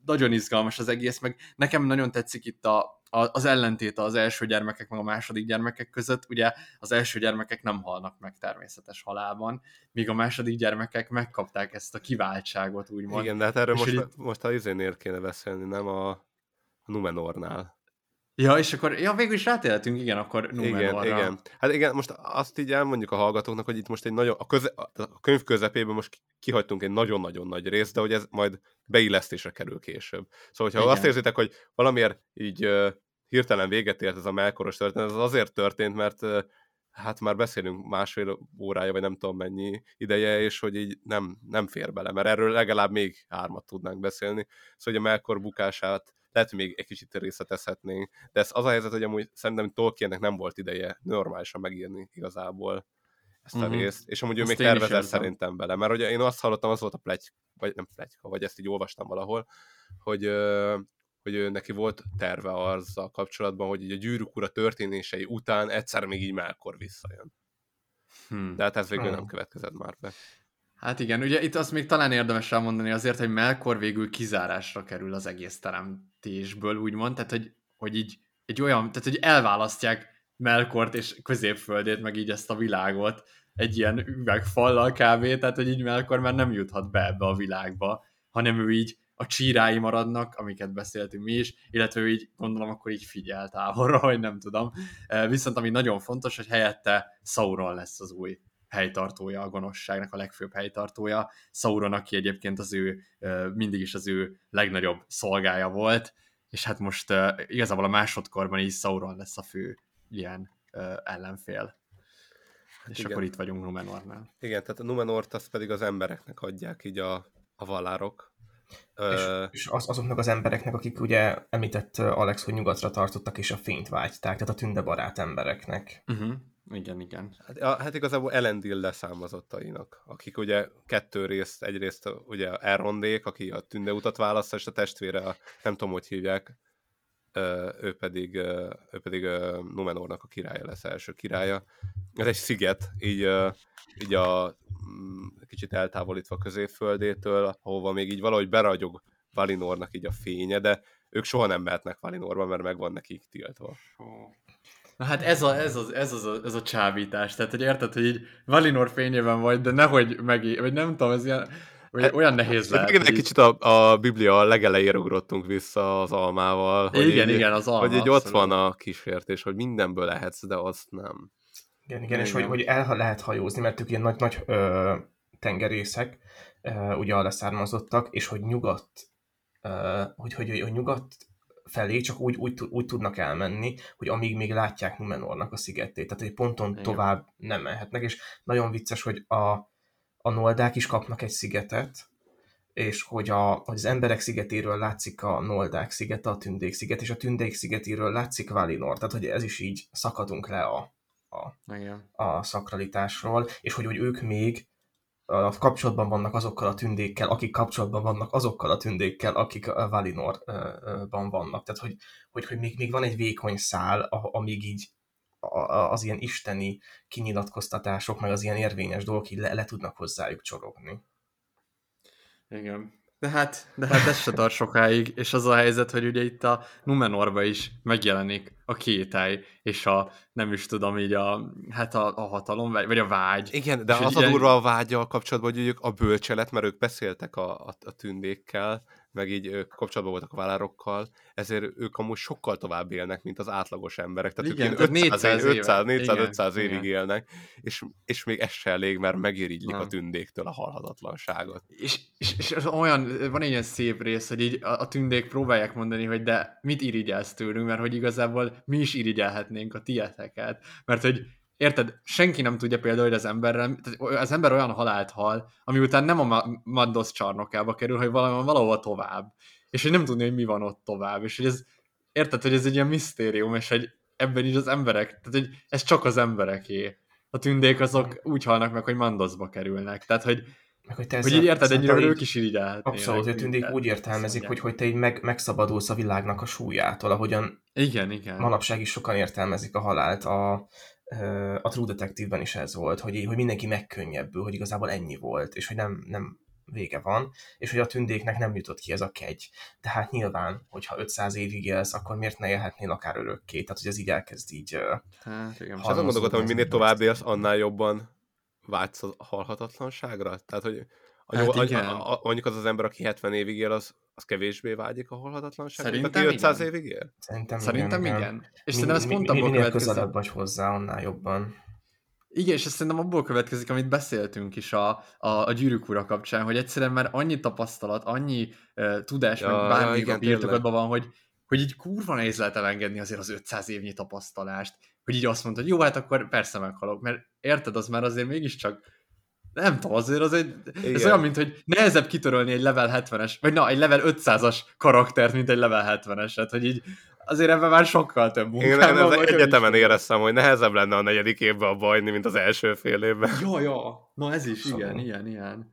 Nagyon izgalmas az egész, meg nekem nagyon tetszik itt a, az ellentét az első gyermekek meg a második gyermekek között, ugye az első gyermekek nem halnak meg természetes halálban, míg a második gyermekek megkapták ezt a kiváltságot, úgymond. Igen, de hát erről most, itt... most a izénél kéne beszélni, nem a, Numenornál. Ja, és akkor, ja, végül is rátéltünk, igen, akkor Numenorra. Igen, igen. Hát igen, most azt így elmondjuk a hallgatóknak, hogy itt most egy nagyon, a, köze, a könyv közepében most kihagytunk egy nagyon-nagyon nagy részt, de hogy ez majd beillesztésre kerül később. Szóval, hogyha igen. azt érzitek, hogy valamiért így hirtelen véget ért ez a melkoros történet, ez azért történt, mert hát már beszélünk másfél órája, vagy nem tudom mennyi ideje, és hogy így nem, nem fér bele, mert erről legalább még hármat tudnánk beszélni. Szóval, hogy a Melkor bukását lehet, hogy még egy kicsit részletezhetnénk, de ez az a helyzet, hogy amúgy szerintem Tolkiennek nem volt ideje normálisan megírni igazából ezt a uh-huh. részt, és amúgy ő még tervezett szerintem bele, mert ugye én azt hallottam, az volt a plegy, vagy nem plegyka, vagy ezt így olvastam valahol, hogy, hogy neki volt terve azzal kapcsolatban, hogy így a gyűrűk ura történései után egyszer még így Melkor visszajön. Hmm. De hát ez végül hmm. nem következett már be. Hát igen, ugye itt azt még talán érdemes elmondani azért, hogy Melkor végül kizárásra kerül az egész teremtésből, úgymond, tehát hogy, hogy így egy olyan, tehát hogy elválasztják Melkort és középföldét, meg így ezt a világot egy ilyen üvegfallal kb. Tehát, hogy így Melkor már nem juthat be ebbe a világba, hanem ő így a csírái maradnak, amiket beszéltünk mi is, illetve ő így gondolom akkor így figyel távolra, vagy nem tudom. Viszont ami nagyon fontos, hogy helyette Sauron lesz az új helytartója a gonoszságnak, a legfőbb helytartója. Sauron, aki egyébként az ő, mindig is az ő legnagyobb szolgája volt, és hát most igazából a másodkorban is Sauron lesz a fő ilyen ellenfél. És Igen. akkor itt vagyunk Numenornál. Igen, tehát a Numenort azt pedig az embereknek adják így a, a valárok, És, és az, azoknak az embereknek, akik ugye említett Alex, hogy nyugatra tartottak és a fényt vágyták, tehát a tündebarát embereknek. Uh-huh. Igen, igen. Hát, hát igazából Elendil leszámozottainak, akik ugye kettő részt, egyrészt ugye Elrondék, aki a tündeutat választja, és a testvére, a, nem tudom, hogy hívják, ő pedig, ő pedig Numenornak a királya lesz, első királya. Ez egy sziget, így, így a mm, kicsit eltávolítva a középföldétől, ahova még így valahogy beragyog Valinornak így a fénye, de ők soha nem mehetnek Valinorba, mert meg van nekik tiltva. Na hát ez a, ez, az, ez, az a, ez a csábítás, tehát hogy érted, hogy így Valinor fényében vagy, de nehogy meg, vagy nem tudom, ez ilyen, Hát, olyan nehéz lehet. Igen, egy kicsit a, a Biblia legelejére ugrottunk vissza az almával. Hogy igen, így, igen, az alma. Hogy így ott van a kísértés, hogy mindenből lehetsz, de azt nem. Igen, igen, igen. és hogy, hogy el lehet hajózni, mert ők ilyen nagy, nagy ö, tengerészek, ö, ugye a leszármazottak, és hogy nyugat, ö, hogy, hogy, hogy nyugat felé csak úgy, úgy, úgy tudnak elmenni, hogy amíg még látják Numenornak a szigetét. Tehát egy ponton Igen. tovább nem mehetnek, és nagyon vicces, hogy a, a noldák is kapnak egy szigetet, és hogy, a, hogy az emberek szigetéről látszik a noldák szigete, a tündék sziget, és a tündék szigetéről látszik Valinor. Tehát, hogy ez is így szakadunk le a, a, a szakralitásról, és hogy, hogy ők még a kapcsolatban vannak azokkal a tündékkel, akik kapcsolatban vannak azokkal a tündékkel, akik a Valinorban vannak. Tehát, hogy, hogy, hogy még, még van egy vékony szál, amíg így az ilyen isteni kinyilatkoztatások, meg az ilyen érvényes dolgok így le, le tudnak hozzájuk csorogni. Igen. De hát, de hát ez se tart sokáig, és az a helyzet, hogy ugye itt a Numenorba is megjelenik a kétáj, és a, nem is tudom, így a, hát a, a hatalom, vagy a vágy. Igen, de és az a durva a vágya kapcsolatban, hogy ők a bölcselet, mert ők beszéltek a, a, a tündékkel, meg így ők kapcsolatban voltak a válárokkal, ezért ők amúgy sokkal tovább élnek, mint az átlagos emberek. Tehát igen, ők 500, 400, 500, 400, 500 évig igen. élnek, és, és még ez se elég, mert megirigylik a tündéktől a halhatatlanságot. És, és, és olyan, van egy ilyen szép rész, hogy így a, a tündék próbálják mondani, hogy de mit irigyelsz tőlünk, mert hogy igazából mi is irigyelhetnénk a tieteket, mert hogy érted, senki nem tudja például, hogy az emberre, az ember olyan halált hal, ami után nem a Mandos csarnokába kerül, hogy valahol, valahol tovább. És hogy nem tudni, hogy mi van ott tovább. És hogy ez, érted, hogy ez egy ilyen misztérium, és hogy ebben is az emberek, tehát hogy ez csak az embereké. A tündék azok úgy halnak meg, hogy Mandosba kerülnek. Tehát, hogy meg hogy te hogy így érted, ennyire ők is irigyelhetnének. Abszolút, hogy tündék úgy értelmezik, hogy, hogy te így meg, megszabadulsz a világnak a súlyától, ahogyan igen, igen. manapság is sokan értelmezik a halált. A, a True Detective-ben is ez volt, hogy, hogy mindenki megkönnyebbül, hogy igazából ennyi volt, és hogy nem, nem vége van, és hogy a tündéknek nem jutott ki ez a kegy. Tehát nyilván, hogyha 500 évig élsz, akkor miért ne élhetnél akár örökké? Tehát, hogy ez így elkezd így... Hát igen. És azon gondolkodtam, hogy minél tovább élsz, annál jobban vágysz a halhatatlanságra? Tehát, hogy a, hát a, a, a, mondjuk az az ember, aki 70 évig él, az, az kevésbé vágyik a halhatatlanságra, Szerintem aki 500 igen. évig él? Szerintem, Szerintem igen. igen. igen. És szerintem ez pont abból következik. közelebb vagy hozzá, annál jobban. Igen, és ez szerintem abból következik, amit beszéltünk is a, a, a gyűrűk ura kapcsán, hogy egyszerűen már annyi tapasztalat, annyi uh, tudás, ja, meg bármi ja, a birtokatban van, hogy, hogy így kurva nehéz lehet elengedni azért az 500 évnyi tapasztalást, hogy így azt mondod, hogy jó, hát akkor persze meghalok, mert érted, az már azért mégiscsak nem tudom, azért az egy, Igen. ez olyan, mint hogy nehezebb kitörölni egy level 70-es, vagy na, egy level 500-as karaktert, mint egy level 70-eset, hogy így azért ebben már sokkal több munkám Én, én az egyetemen éreztem, hogy nehezebb lenne a negyedik évben a bajni, mint az első fél évben. Ja, ja, na ez is, szóval. igen, igen, igen.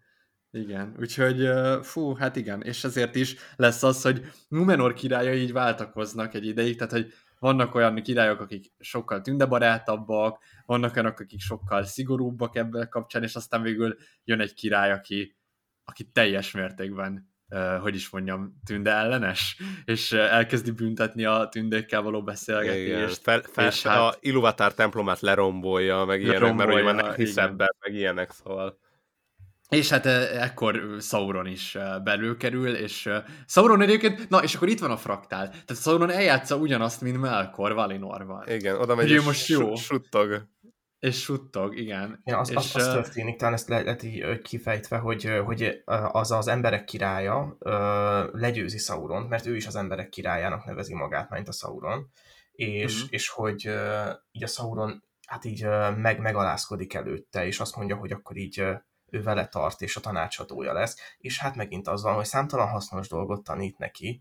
Igen, úgyhogy fú, hát igen, és ezért is lesz az, hogy Numenor királya így váltakoznak egy ideig, tehát hogy vannak olyan királyok, akik sokkal tündebarátabbak, vannak olyanok, akik sokkal szigorúbbak ebben kapcsán, és aztán végül jön egy király, aki, aki teljes mértékben hogy is mondjam, tünde ellenes, és elkezdi büntetni a tündékkel való beszélgetést. Fel, fel, és hát, a Iluvatár templomát lerombolja, meg ilyenek, lerombolja, mert ugye nem hisz ebben, meg ilyenek, szóval. És hát ekkor Sauron is belül kerül, és Sauron egyébként, na és akkor itt van a fraktál. Tehát Sauron eljátsza ugyanazt, mint Melkor Valinorban. Igen, oda megy és most jó. suttog. És suttog, igen. Ja, az, és, az, az történik, talán ezt le, lehet így kifejtve, hogy, hogy az az emberek királya legyőzi Sauron, mert ő is az emberek királyának nevezi magát, mint a Sauron, és, uh-huh. és hogy így a Sauron hát így meg, megalázkodik előtte, és azt mondja, hogy akkor így ő vele tart, és a tanácsadója lesz, és hát megint az van, hogy számtalan hasznos dolgot tanít neki,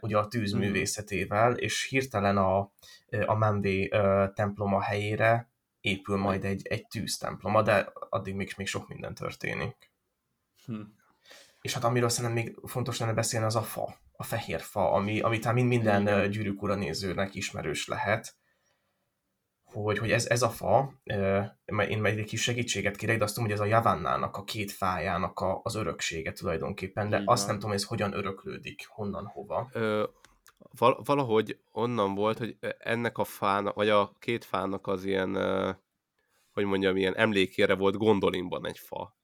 ugye a tűzművészetével, és hirtelen a, a Menvé temploma helyére épül majd egy, egy tűztemploma, de addig még, még sok minden történik. Hm. És hát amiről szerintem még fontos lenne beszélni, az a fa, a fehér fa, ami, ami talán minden Igen. gyűrűk ura nézőnek ismerős lehet, hogy, hogy ez, ez a fa, én majd egy kis segítséget kérek, de azt tudom, hogy ez a Javannának, a két fájának a, az öröksége tulajdonképpen, de Igen. azt nem tudom, hogy ez hogyan öröklődik, honnan, hova. Ö, valahogy onnan volt, hogy ennek a fának, vagy a két fának az ilyen, hogy mondjam, ilyen emlékére volt Gondolinban egy fa.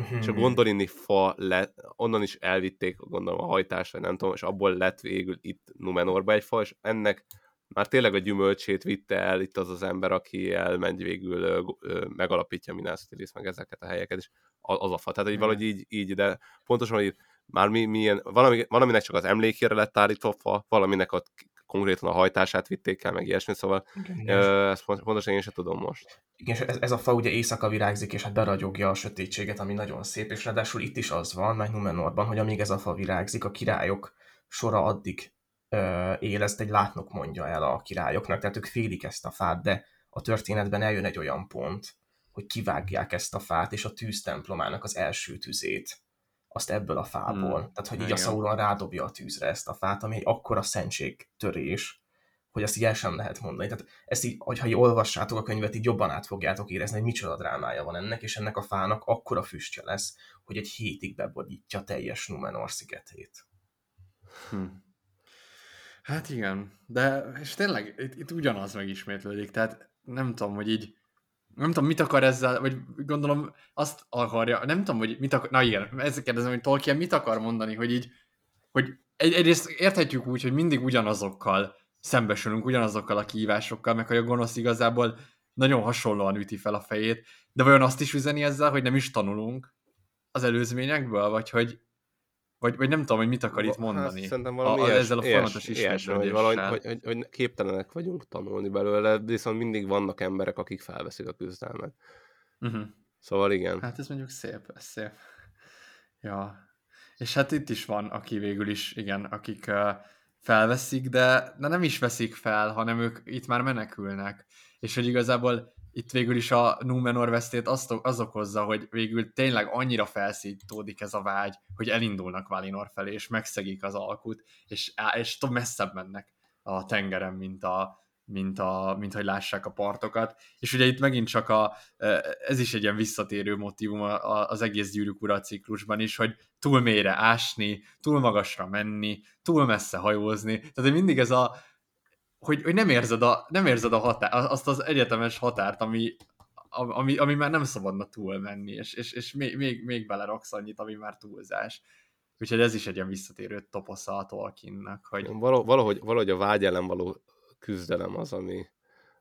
Uh-huh. És a gondolini fa lett, onnan is elvitték, gondolom, a hajtásra, nem tudom, és abból lett végül itt Numenorba egy fa, és ennek már tényleg a gyümölcsét vitte el itt az az ember, aki elmegy végül, ö, ö, megalapítja Minas Tirith, meg ezeket a helyeket, és az a fa. Tehát, hogy valahogy így, így de pontosan, hogy már mi, milyen, valami, valaminek csak az emlékére lett állítva fa, valaminek a konkrétan a hajtását vitték el, meg ilyesmi, szóval Igen, ö, ezt pontosan én sem tudom most. Igen, és ez, ez a fa ugye éjszaka virágzik, és hát beragyogja a sötétséget, ami nagyon szép, és ráadásul itt is az van, meg Numenorban, hogy amíg ez a fa virágzik, a királyok sora addig él, ezt egy látnok mondja el a királyoknak, tehát ők félik ezt a fát, de a történetben eljön egy olyan pont, hogy kivágják ezt a fát, és a tűztemplomának az első tüzét azt ebből a fából. Hmm. Tehát, hogy így Igen. a Sauron rádobja a tűzre ezt a fát, ami egy akkora szentség törés, hogy azt így el sem lehet mondani. Tehát ezt így, hogyha így olvassátok a könyvet, így jobban át fogjátok érezni, hogy micsoda drámája van ennek, és ennek a fának akkora füstje lesz, hogy egy hétig bebodítja teljes Numenor szigetét. Hm. Hát igen, de és tényleg itt, itt ugyanaz megismétlődik, tehát nem tudom, hogy így nem tudom, mit akar ezzel, vagy gondolom azt akarja, nem tudom, hogy mit akar, na igen, ezt kérdezem, hogy Tolkien mit akar mondani, hogy így, hogy egy, egyrészt érthetjük úgy, hogy mindig ugyanazokkal szembesülünk, ugyanazokkal a kihívásokkal, meg hogy a gonosz igazából nagyon hasonlóan üti fel a fejét, de vajon azt is üzeni ezzel, hogy nem is tanulunk az előzményekből, vagy hogy vagy, vagy nem tudom, hogy mit akar itt hát, mondani. Hát, szerintem valami a, ilyes, ezzel a folyamatos ilyes, hogy, valahogy, hogy, hogy, hogy, képtelenek vagyunk tanulni belőle, viszont mindig vannak emberek, akik felveszik a küzdelmet. Uh-huh. Szóval igen. Hát ez mondjuk szép, ez szép. Ja. És hát itt is van, aki végül is, igen, akik uh, felveszik, de, de nem is veszik fel, hanem ők itt már menekülnek. És hogy igazából itt végül is a Númenor vesztét azt, az okozza, hogy végül tényleg annyira felszítódik ez a vágy, hogy elindulnak Valinor felé, és megszegik az alkut, és, és messzebb mennek a tengeren, mint, a, mint, a, mint hogy lássák a partokat. És ugye itt megint csak a, ez is egy ilyen visszatérő motivum az egész gyűrűk ura ciklusban is, hogy túl mélyre ásni, túl magasra menni, túl messze hajózni. Tehát mindig ez a, hogy, hogy nem érzed, a, nem érzed a határ, azt az egyetemes határt, ami, ami, ami már nem szabadna túlmenni, és, és, és még, még, még beleraksz annyit, ami már túlzás. Úgyhogy ez is egy ilyen visszatérő toposza a Tolkiennak, hogy... Valahogy, valahogy a vágy ellen való küzdelem az, ami,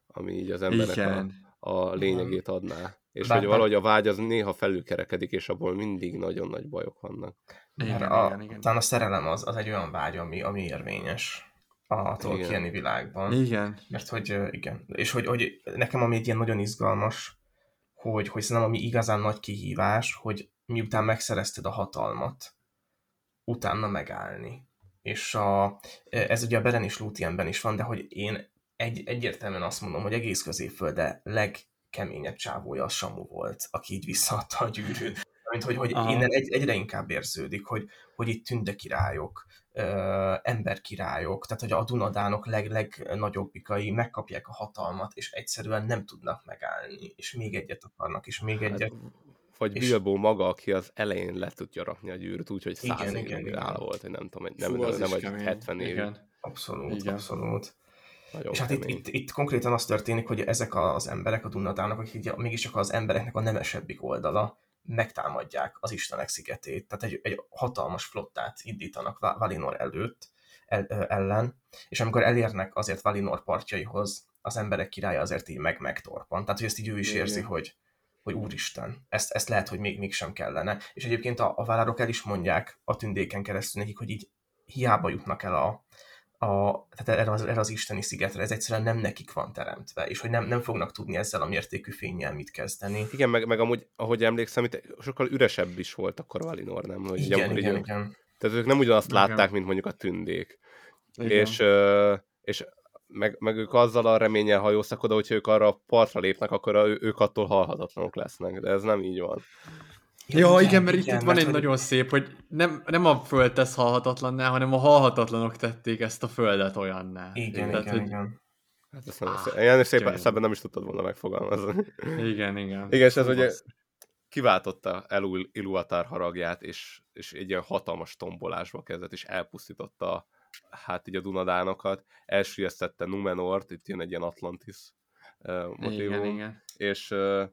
ami így az embernek a, a lényegét adná. És Bár, hogy valahogy a vágy az néha felülkerekedik, és abból mindig nagyon nagy bajok vannak. Igen, a, igen, igen. Talán a szerelem az, az egy olyan vágy, ami, ami érvényes a Tolkieni világban. Igen. Mert hogy igen, és hogy, hogy nekem ami egy ilyen nagyon izgalmas, hogy, hogy szerintem ami igazán nagy kihívás, hogy miután megszerezted a hatalmat, utána megállni. És a, ez ugye a Beren és Lúthienben is van, de hogy én egy, egyértelműen azt mondom, hogy egész középfölde legkeményebb csávója a Samu volt, aki így visszaadta a gyűrűt. Mint hogy, hogy innen egy, egyre inkább érződik, hogy, hogy itt tünde királyok, emberkirályok, tehát hogy a Dunadánok leg, legnagyobbik megkapják a hatalmat, és egyszerűen nem tudnak megállni, és még egyet akarnak, és még hát, egyet. Vagy és... Bilbo maga, aki az elején le tudja rakni a gyűrűt, úgyhogy száz évig áll volt, hogy nem tudom, nem, Fú, nem, nem vagy 70 év. Igen. Abszolút, igen. abszolút. Nagyon és hát itt, itt, itt, konkrétan az történik, hogy ezek az emberek, a Dunadának, akik mégiscsak az embereknek a nemesebbik oldala, megtámadják az Istenek szigetét, tehát egy, egy hatalmas flottát indítanak Valinor előtt, el, ellen, és amikor elérnek azért Valinor partjaihoz, az emberek királya azért így meg megtorpan. Tehát, hogy ezt így ő is érzi, Igen. hogy, hogy úristen, ezt, ezt lehet, hogy még, mégsem kellene. És egyébként a, a válárok el is mondják a tündéken keresztül nekik, hogy így hiába jutnak el a, a, tehát erre az, erre az isteni szigetre, ez egyszerűen nem nekik van teremtve, és hogy nem, nem fognak tudni ezzel a mértékű fényjel mit kezdeni. Igen, meg, meg amúgy, ahogy emlékszem, itt sokkal üresebb is volt akkor Valinor, nem? Hogy igen, igen, ugye, igen. Tehát ők nem ugyanazt Igen. látták, mint mondjuk a tündék. Igen. És, és meg, meg ők azzal a reménnyel hajóztak oda, hogyha ők arra a partra lépnek, akkor a, ők attól halhatatlanok lesznek, de ez nem így van. Ja, igen, mert itt, itt van mert egy hogy- nagyon szép, hogy nem, nem a föld tesz halhatatlanná, hanem a halhatatlanok tették ezt a földet olyanná. Igen, Tehát, igen, hogy- igen. Hát ezt Ah, szép. Ilyen szépen, szebben nem is tudtad volna megfogalmazni. Igen, igen. Igen, és ez Fú, ugye kiváltotta Elul Iluvatar haragját, és, és egy ilyen hatalmas tombolásba kezdett, és elpusztította hát így a Dunadánokat, elsüllyesztette Numenort, itt jön egy ilyen Atlantis uh, motívum, Igen, igen. és, uh,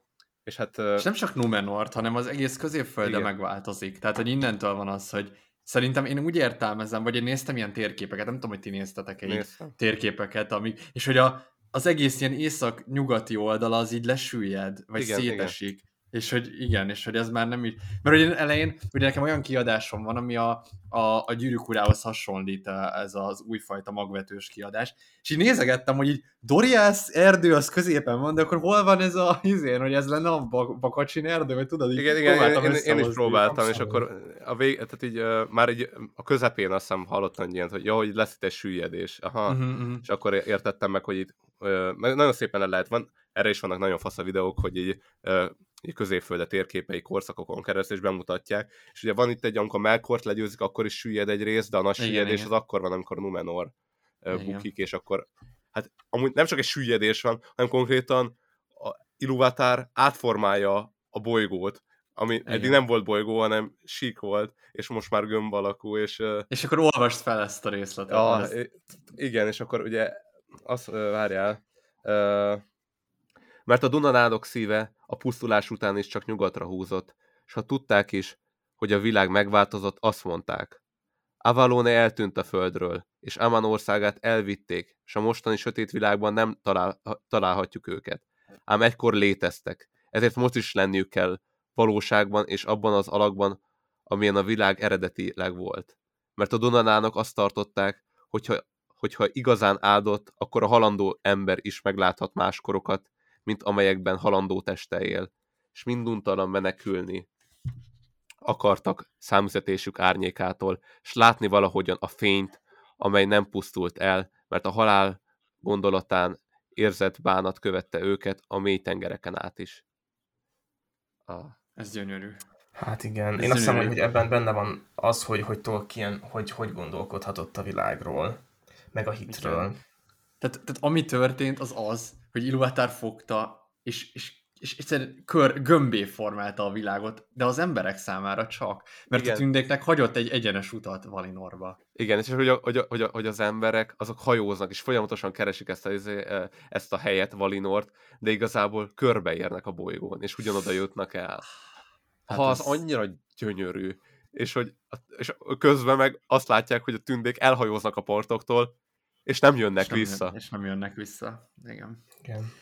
és hát És nem csak Numenort, hanem az egész középfölde Igen. megváltozik. Tehát, hogy innentől van az, hogy szerintem én úgy értelmezem, vagy én néztem ilyen térképeket, nem tudom, hogy ti néztetek-e térképeket, amik, és hogy a, az egész ilyen észak-nyugati oldala az így lesüllyed, vagy igen, szétesik. Igen. És hogy igen, és hogy ez már nem így... Mert ugye elején, ugye nekem olyan kiadásom van, ami a, a, a gyűrűk urához hasonlít eh, ez az újfajta magvetős kiadás. És így nézegettem, hogy így Doriász erdő az középen van, de akkor hol van ez a izén, hogy ez lenne a Bak- Bakacsin erdő, vagy tudod, így Igen, igen, én, én, én is próbáltam, és akkor a vég, tehát így uh, már egy, a közepén azt hiszem hallottam egy ilyet, hogy jó, hogy lesz itt egy süllyedés. Aha. Uh-huh, uh-huh. és akkor értettem meg, hogy itt meg nagyon szépen le lehet, van, erre is vannak nagyon fasz a videók, hogy így, így középföldet térképei korszakokon keresztül is bemutatják, és ugye van itt egy, amikor Melkort legyőzik, akkor is süllyed egy rész, de a nagy Igen, süllyedés igen. az akkor van, amikor Numenor Igen. bukik, és akkor hát amúgy nem csak egy süllyedés van, hanem konkrétan a Iluvatar átformálja a bolygót, ami Igen. eddig nem volt bolygó, hanem sík volt, és most már gömb alakú, és És akkor olvast fel ezt a részletet. Ja, ez- i- igen, és akkor ugye azt ö, várjál, mert a Dunanádok szíve a pusztulás után is csak nyugatra húzott, és ha tudták is, hogy a világ megváltozott, azt mondták. Avalone eltűnt a földről, és Aman országát elvitték, és a mostani sötét világban nem talál, találhatjuk őket. Ám egykor léteztek, ezért most is lenniük kell valóságban és abban az alakban, amilyen a világ eredetileg volt. Mert a Dunanának azt tartották, hogyha, hogyha igazán áldott, akkor a halandó ember is megláthat más korokat, mint amelyekben halandó teste él, és minduntalan menekülni akartak számüzetésük árnyékától, és látni valahogyan a fényt, amely nem pusztult el, mert a halál gondolatán érzett bánat követte őket a mély tengereken át is. Ah. Ez gyönyörű. Hát igen, Ez én azt hiszem, hogy ebben benne van az, hogy, hogy Tolkien hogy, hogy gondolkodhatott a világról, meg a hitről. Igen. Tehát, tehát ami történt, az az, hogy Iluvatar fogta, és, és, és egyszerűen kör, gömbé formálta a világot, de az emberek számára csak. Mert Igen. a tündéknek hagyott egy egyenes utat Valinorba. Igen, és hogy, a, hogy, a, hogy, a, hogy az emberek azok hajóznak, és folyamatosan keresik ezt a, izé, ezt a helyet, Valinort, de igazából körbeérnek a bolygón, és ugyanoda jutnak el. Hát ha az ez- annyira gyönyörű, és hogy és közben meg azt látják, hogy a tündék elhajóznak a partoktól, és nem jönnek és nem vissza. Jön, és nem jönnek vissza. Igen. Igen.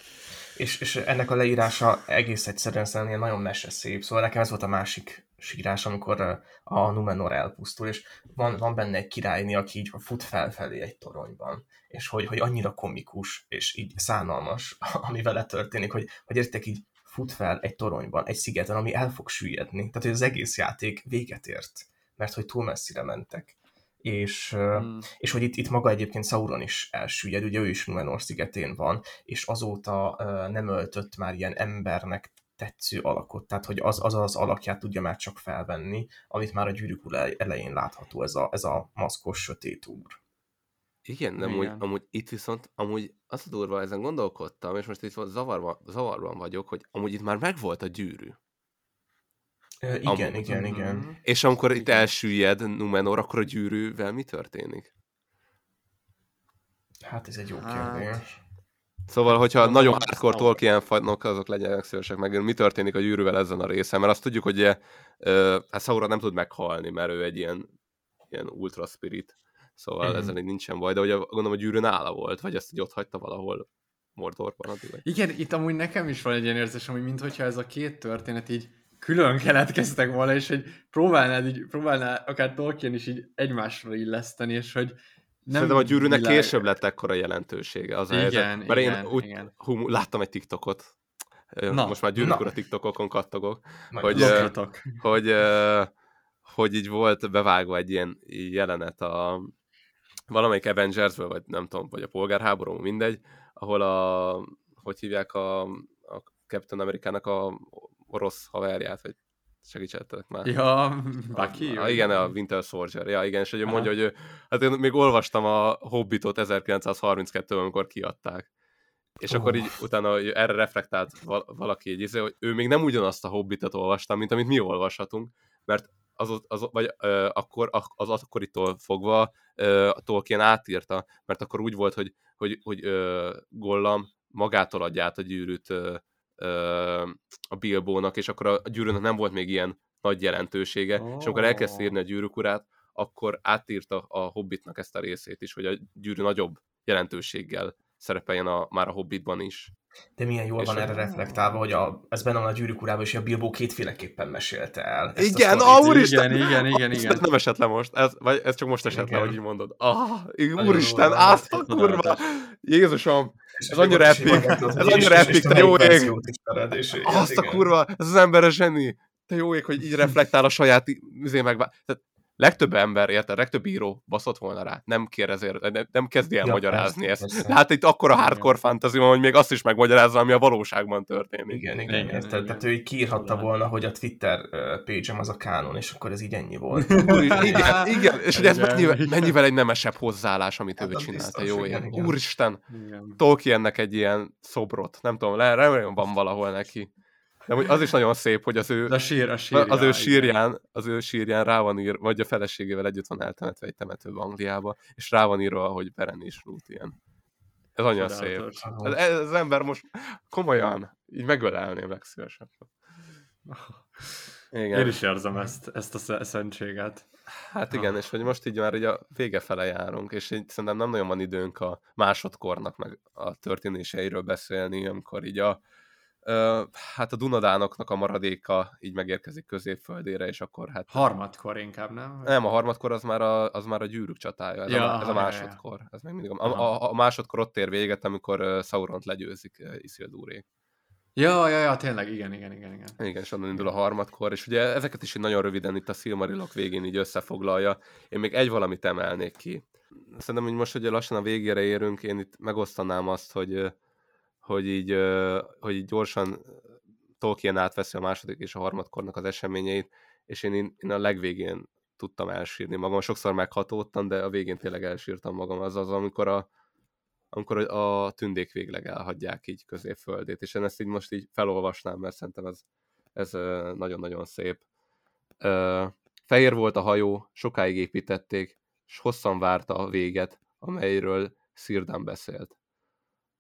És, és ennek a leírása egész egyszerűen szerintem nagyon meseszép. Szóval nekem ez volt a másik sírás, amikor a Numenor elpusztul, és van, van benne egy királyné, aki így fut felfelé egy toronyban, és hogy, hogy annyira komikus, és így szánalmas, ami vele történik, hogy, hogy értek így fut fel egy toronyban, egy szigeten, ami el fog süllyedni. Tehát, hogy az egész játék véget ért, mert hogy túl messzire mentek. És, ö, Mm. és hogy itt, itt maga egyébként Sauron is elsüllyed, ugye ő is Numenor szigetén van, és azóta nem öltött már ilyen embernek tetsző alakot, tehát hogy az az, az alakját tudja már csak felvenni, amit már a gyűrűk elején látható, ez a, ez a maszkos sötét úr. Igen, de amúgy, Igen. amúgy itt viszont, amúgy az a durva, ezen gondolkodtam, és most itt zavarban, zavarban vagyok, hogy amúgy itt már megvolt a gyűrű. Ö, igen, Amúgy. igen, igen. Mhm. És amikor itt elsüllyed Numenor, akkor a gyűrűvel mi történik? Hát ez egy jó Hát, kérdés. Szóval, hogyha Nem nagyon hardcore Tolkien fanok, azok legyenek szívesek meg, mi történik a gyűrűvel ezen a részen, mert azt tudjuk, hogy ugye, hát Sauron nem tud meghalni, mert ő egy ilyen, ilyen ultra spirit, szóval Mhm. mm-hmm. ezzel így nincsen baj, de ugye gondolom a gyűrű nála volt, vagy ezt így ott hagyta valahol Mordorban addig. Igen, itt amúgy nekem is van egy ilyen érzésem, hogy minthogyha ez a két történet így külön keletkeztek volna, és hogy próbálnád így, próbálná akár Tolkien is így egymásra illeszteni, és hogy nem Szerintem a gyűrűnek világ... később lett ekkora jelentősége az igen, helyzet. Mert igen, én úgy igen. Hum, láttam egy TikTokot, Na, most már gyűrűk a TikTokokon kattogok, hogy, hogy, hogy, hogy így volt bevágva egy ilyen jelenet a valamelyik avengers vagy nem tudom, vagy a polgárháború, mindegy, ahol a, hogy hívják a, a Captain Amerikának a orosz haverját, vagy segítsetek már. Ja, Bucky? A, igen, a Winter Soldier. Ja, igen, és hogy mondja, hogy hát én még olvastam a Hobbitot 1932-ben, amikor kiadták. És oh. akkor így utána erre reflektált valaki egy izé, hogy ő még nem ugyanazt a Hobbitot olvastam, mint amit mi olvashatunk, mert az, az, vagy ö, akkor, az akkoritól fogva ö, Tolkien átírta, mert akkor úgy volt, hogy, hogy, hogy ö, Gollam magától adja át a gyűrűt ö, ö, a Bilbónak, és akkor a gyűrűnek nem volt még ilyen nagy jelentősége, oh. és amikor elkezdte írni a gyűrűk urát, akkor átírta a Hobbitnak ezt a részét is, hogy a gyűrű nagyobb jelentőséggel szerepeljen a, már a Hobbitban is. De milyen jól és van erre reflektálva, hogy a, ez benne van a gyűrűk urában, és a Bilbo kétféleképpen mesélte el. Ezt igen, a úristen! Igen, igen, igen, igen. Ez nem esett le most, ez, vagy ez csak most esett igen. le, hogy így mondod. Ah, úristen, azt a kurva! Jézusom! Ez annyira epic, ez annyira epic, te jó ég! Azt a kurva, ez az ember a zseni! Te jó ég, hogy így reflektál a saját üzé meg. Tehát legtöbb ember, érted, legtöbb író baszott volna rá, nem kérdezi, nem, nem kezdi el ja, magyarázni persze, ezt. Persze. De hát itt akkora hardcore fantasy van, hogy még azt is megmagyarázza, ami a valóságban történik. Igen, igen, igen, érted? Tehát ő így kiírhatta volna, hogy a Twitter page az a kánon, és akkor ez így ennyi volt. igen, igen, és hogy ez mennyivel, mennyivel egy nemesebb hozzáállás, amit hát ő csinálta, jó ilyen. Úristen, Tolkiennek egy ilyen szobrot, nem tudom, remélem van valahol neki. De az is nagyon szép, hogy az ő, a sír, a sírján, az ő sírján, az ő sírján rá van ír, vagy a feleségével együtt van eltemetve egy temetőbe Angliába, és rá van írva, hogy Beren és ilyen. Ez annyira szép. Ez, ez, az ember most komolyan, így megölelném legszívesebben. Igen. Én is érzem ezt, ezt a szentséget. Hát igen, és hogy most így már így a vége fele járunk, és így szerintem nem nagyon van időnk a másodkornak meg a történéseiről beszélni, amikor így a, hát a Dunadánoknak a maradéka így megérkezik középföldére, és akkor hát... Harmadkor inkább, nem? Nem, a harmadkor az már a, az már a gyűrűk csatája, ez, ja, a, ez a másodkor. Ja. Ez még mindig a, a, a, másodkor ott ér véget, amikor Sauront legyőzik Isildúrék. Ja, ja, ja, tényleg, igen, igen, igen. Igen, igen és onnan indul a harmadkor, és ugye ezeket is így nagyon röviden itt a Silmarilok végén így összefoglalja. Én még egy valamit emelnék ki. Szerintem, hogy most, hogy lassan a végére érünk, én itt megosztanám azt, hogy hogy így, hogy így gyorsan Tolkien átveszi a második és a harmadkornak az eseményeit, és én, én a legvégén tudtam elsírni magam. Sokszor meghatódtam, de a végén tényleg elsírtam magam. Az az, amikor a, amikor a tündék végleg elhagyják így középföldét, és én ezt így most így felolvasnám, mert szerintem ez, ez nagyon-nagyon szép. Fehér volt a hajó, sokáig építették, és hosszan várta a véget, amelyről Szirdan beszélt.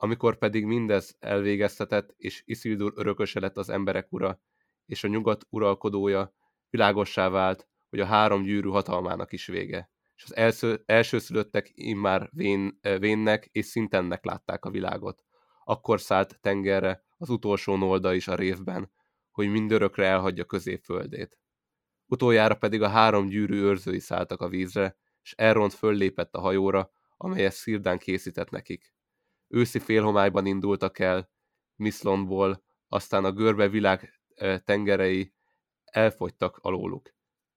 Amikor pedig mindez elvégeztetett, és Isildur örököse lett az emberek ura, és a nyugat uralkodója, világossá vált, hogy a három gyűrű hatalmának is vége. És az első, elsőszülöttek immár vén, eh, vénnek és szintennek látták a világot. Akkor szállt tengerre az utolsó nolda is a révben, hogy mindörökre elhagyja középföldét. Utoljára pedig a három gyűrű őrzői szálltak a vízre, és Elrond föllépett a hajóra, amelyet Szirdán készített nekik őszi félhomályban indultak el Miszlonból, aztán a görbe világ tengerei elfogytak alóluk,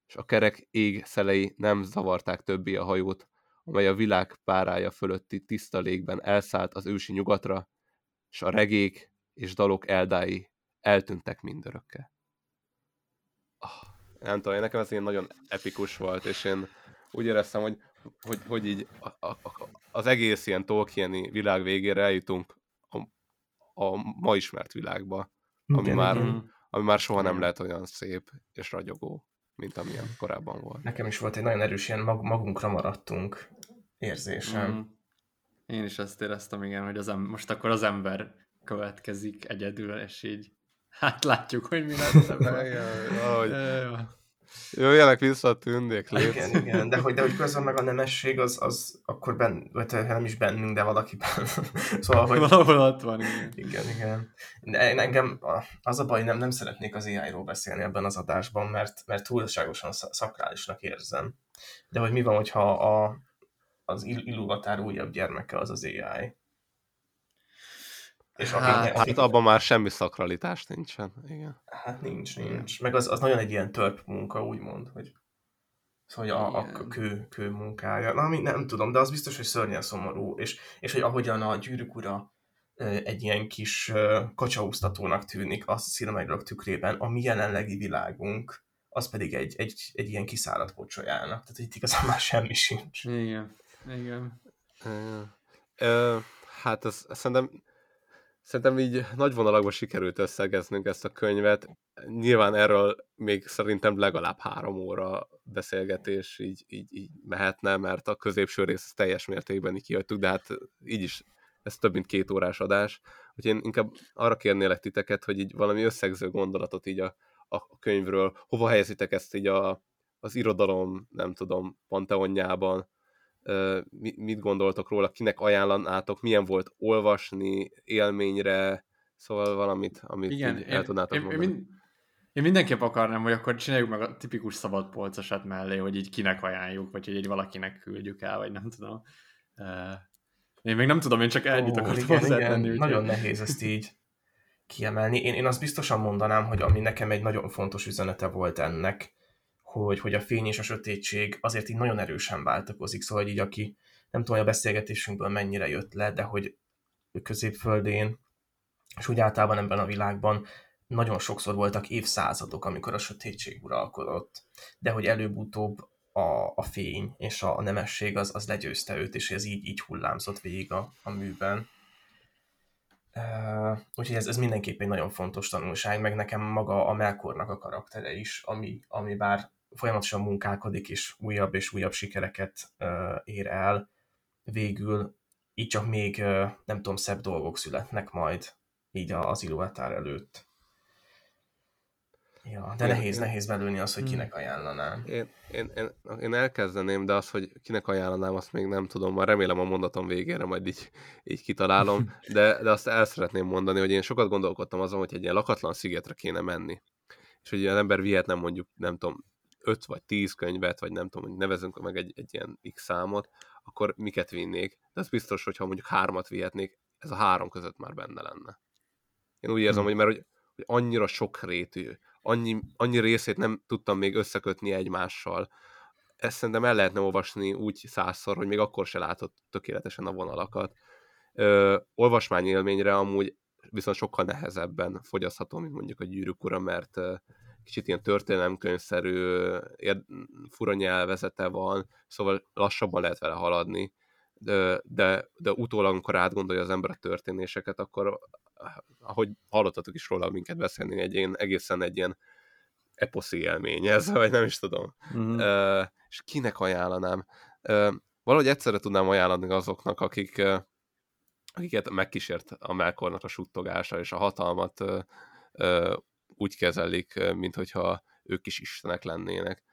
és a kerek ég szelei nem zavarták többé a hajót, amely a világ párája fölötti tiszta légben elszállt az ősi nyugatra, és a regék és dalok eldái eltűntek mindörökkel. Oh, nem tudom, nekem ez ilyen nagyon epikus volt, és én úgy éreztem, hogy hogy, hogy így a, a, az egész ilyen Tolkieni világ végére eljutunk a, a ma ismert világba, ami, igen, már, igen. ami már soha nem lehet olyan szép és ragyogó, mint amilyen korábban volt. Nekem is volt egy nagyon erős ilyen mag, magunkra maradtunk érzésem. Mm. Én is ezt éreztem, igen, hogy az em- most akkor az ember következik egyedül, és így hát látjuk, hogy mi lesz ebben. Jöjjenek vissza a tündék, légy. Igen, igen, de hogy, de hogy közben meg a nemesség az, az akkor ben, vagy nem is bennünk, de valakiben. szóval, hogy... Valahol ott van, igen. Igen, igen. De én engem az a baj, nem, nem szeretnék az AI-ról beszélni ebben az adásban, mert, mert túlságosan szakrálisnak érzem. De hogy mi van, hogyha a, az Illuvatár újabb gyermeke az az AI. És hát, hát abban már semmi szakralitás nincsen. Igen. Hát nincs, nincs. Meg az, az nagyon egy ilyen törp munka, úgymond, hogy Szóval a, a kő, kő munkája. Na, ami nem tudom, de az biztos, hogy szörnyen szomorú. És, és hogy ahogyan a gyűrűk ura egy ilyen kis kacsaúztatónak tűnik a szilmegylök tükrében, a mi jelenlegi világunk, az pedig egy, egy, egy ilyen kiszáradt pocsolyának. Tehát itt igazán már semmi sincs. Igen, igen. Ö, hát ez, szerintem Szerintem így nagy vonalakban sikerült összegeznünk ezt a könyvet. Nyilván erről még szerintem legalább három óra beszélgetés így, így, így mehetne, mert a középső rész teljes mértékben így kihagytuk, de hát így is ez több mint két órás adás. Úgyhogy én inkább arra kérnélek titeket, hogy így valami összegző gondolatot így a, a könyvről, hova helyezitek ezt így a, az irodalom, nem tudom, panteonjában, mit gondoltok róla, kinek ajánlanátok, milyen volt olvasni, élményre, szóval valamit, amit Igen, el tudnátok én, mondani. Én, én mindenképp akarnám, hogy akkor csináljuk meg a tipikus szabad polcosat mellé, hogy így kinek ajánljuk, vagy hogy egy valakinek küldjük el, vagy nem tudom. Én még nem tudom, én csak ennyit akartam hozzátenni. Nagyon nehéz ezt így kiemelni. Én, én azt biztosan mondanám, hogy ami nekem egy nagyon fontos üzenete volt ennek, hogy, hogy a fény és a sötétség azért így nagyon erősen váltakozik, szóval így aki nem tudom, hogy a beszélgetésünkből mennyire jött le, de hogy középföldén, és úgy általában ebben a világban nagyon sokszor voltak évszázadok, amikor a sötétség uralkodott, de hogy előbb-utóbb a, a fény és a, a nemesség az, az legyőzte őt, és ez így, így hullámzott végig a, a műben. Uh, úgyhogy ez, ez mindenképp egy nagyon fontos tanulság, meg nekem maga a Melkornak a karaktere is, ami, ami bár folyamatosan munkálkodik, és újabb és újabb sikereket ér el, végül így csak még, nem tudom, szebb dolgok születnek majd így az Illuvatár előtt. Ja, de én, nehéz, én, nehéz belülni az, hogy kinek ajánlanám. Én, én, én, én elkezdeném, de az, hogy kinek ajánlanám, azt még nem tudom, már remélem a mondatom végére majd így, így kitalálom, de, de azt el szeretném mondani, hogy én sokat gondolkodtam azon, hogy egy ilyen lakatlan szigetre kéne menni. És hogy ilyen ember vihetne mondjuk, nem tudom, 5 vagy 10 könyvet, vagy nem tudom, hogy nevezünk meg egy, egy ilyen X számot, akkor miket vinnék. De az biztos, hogy ha mondjuk hármat vihetnék, ez a három között már benne lenne. Én úgy érzem, hmm. hogy mert hogy, hogy annyira rétű, annyi, annyi részét nem tudtam még összekötni egymással. Ezt szerintem el lehetne olvasni úgy százszor, hogy még akkor se látott tökéletesen a vonalakat. Ö, olvasmány élményre amúgy viszont sokkal nehezebben fogyasztható, mint mondjuk a gyűrűk ura, mert kicsit ilyen történelemkönyvszerű, fura nyelvezete van, szóval lassabban lehet vele haladni, de, de, de utólag, amikor átgondolja az ember a történéseket, akkor ahogy hallottatok is róla minket beszélni, egy ilyen, egészen egy ilyen eposzi élmény ez, vagy nem is tudom. Uh-huh. Uh, és kinek ajánlanám? Uh, valahogy egyszerre tudnám ajánlani azoknak, akik, uh, akiket megkísért a Melkornak a suttogása és a hatalmat uh, uh, úgy kezelik, mint hogyha ők is istenek lennének.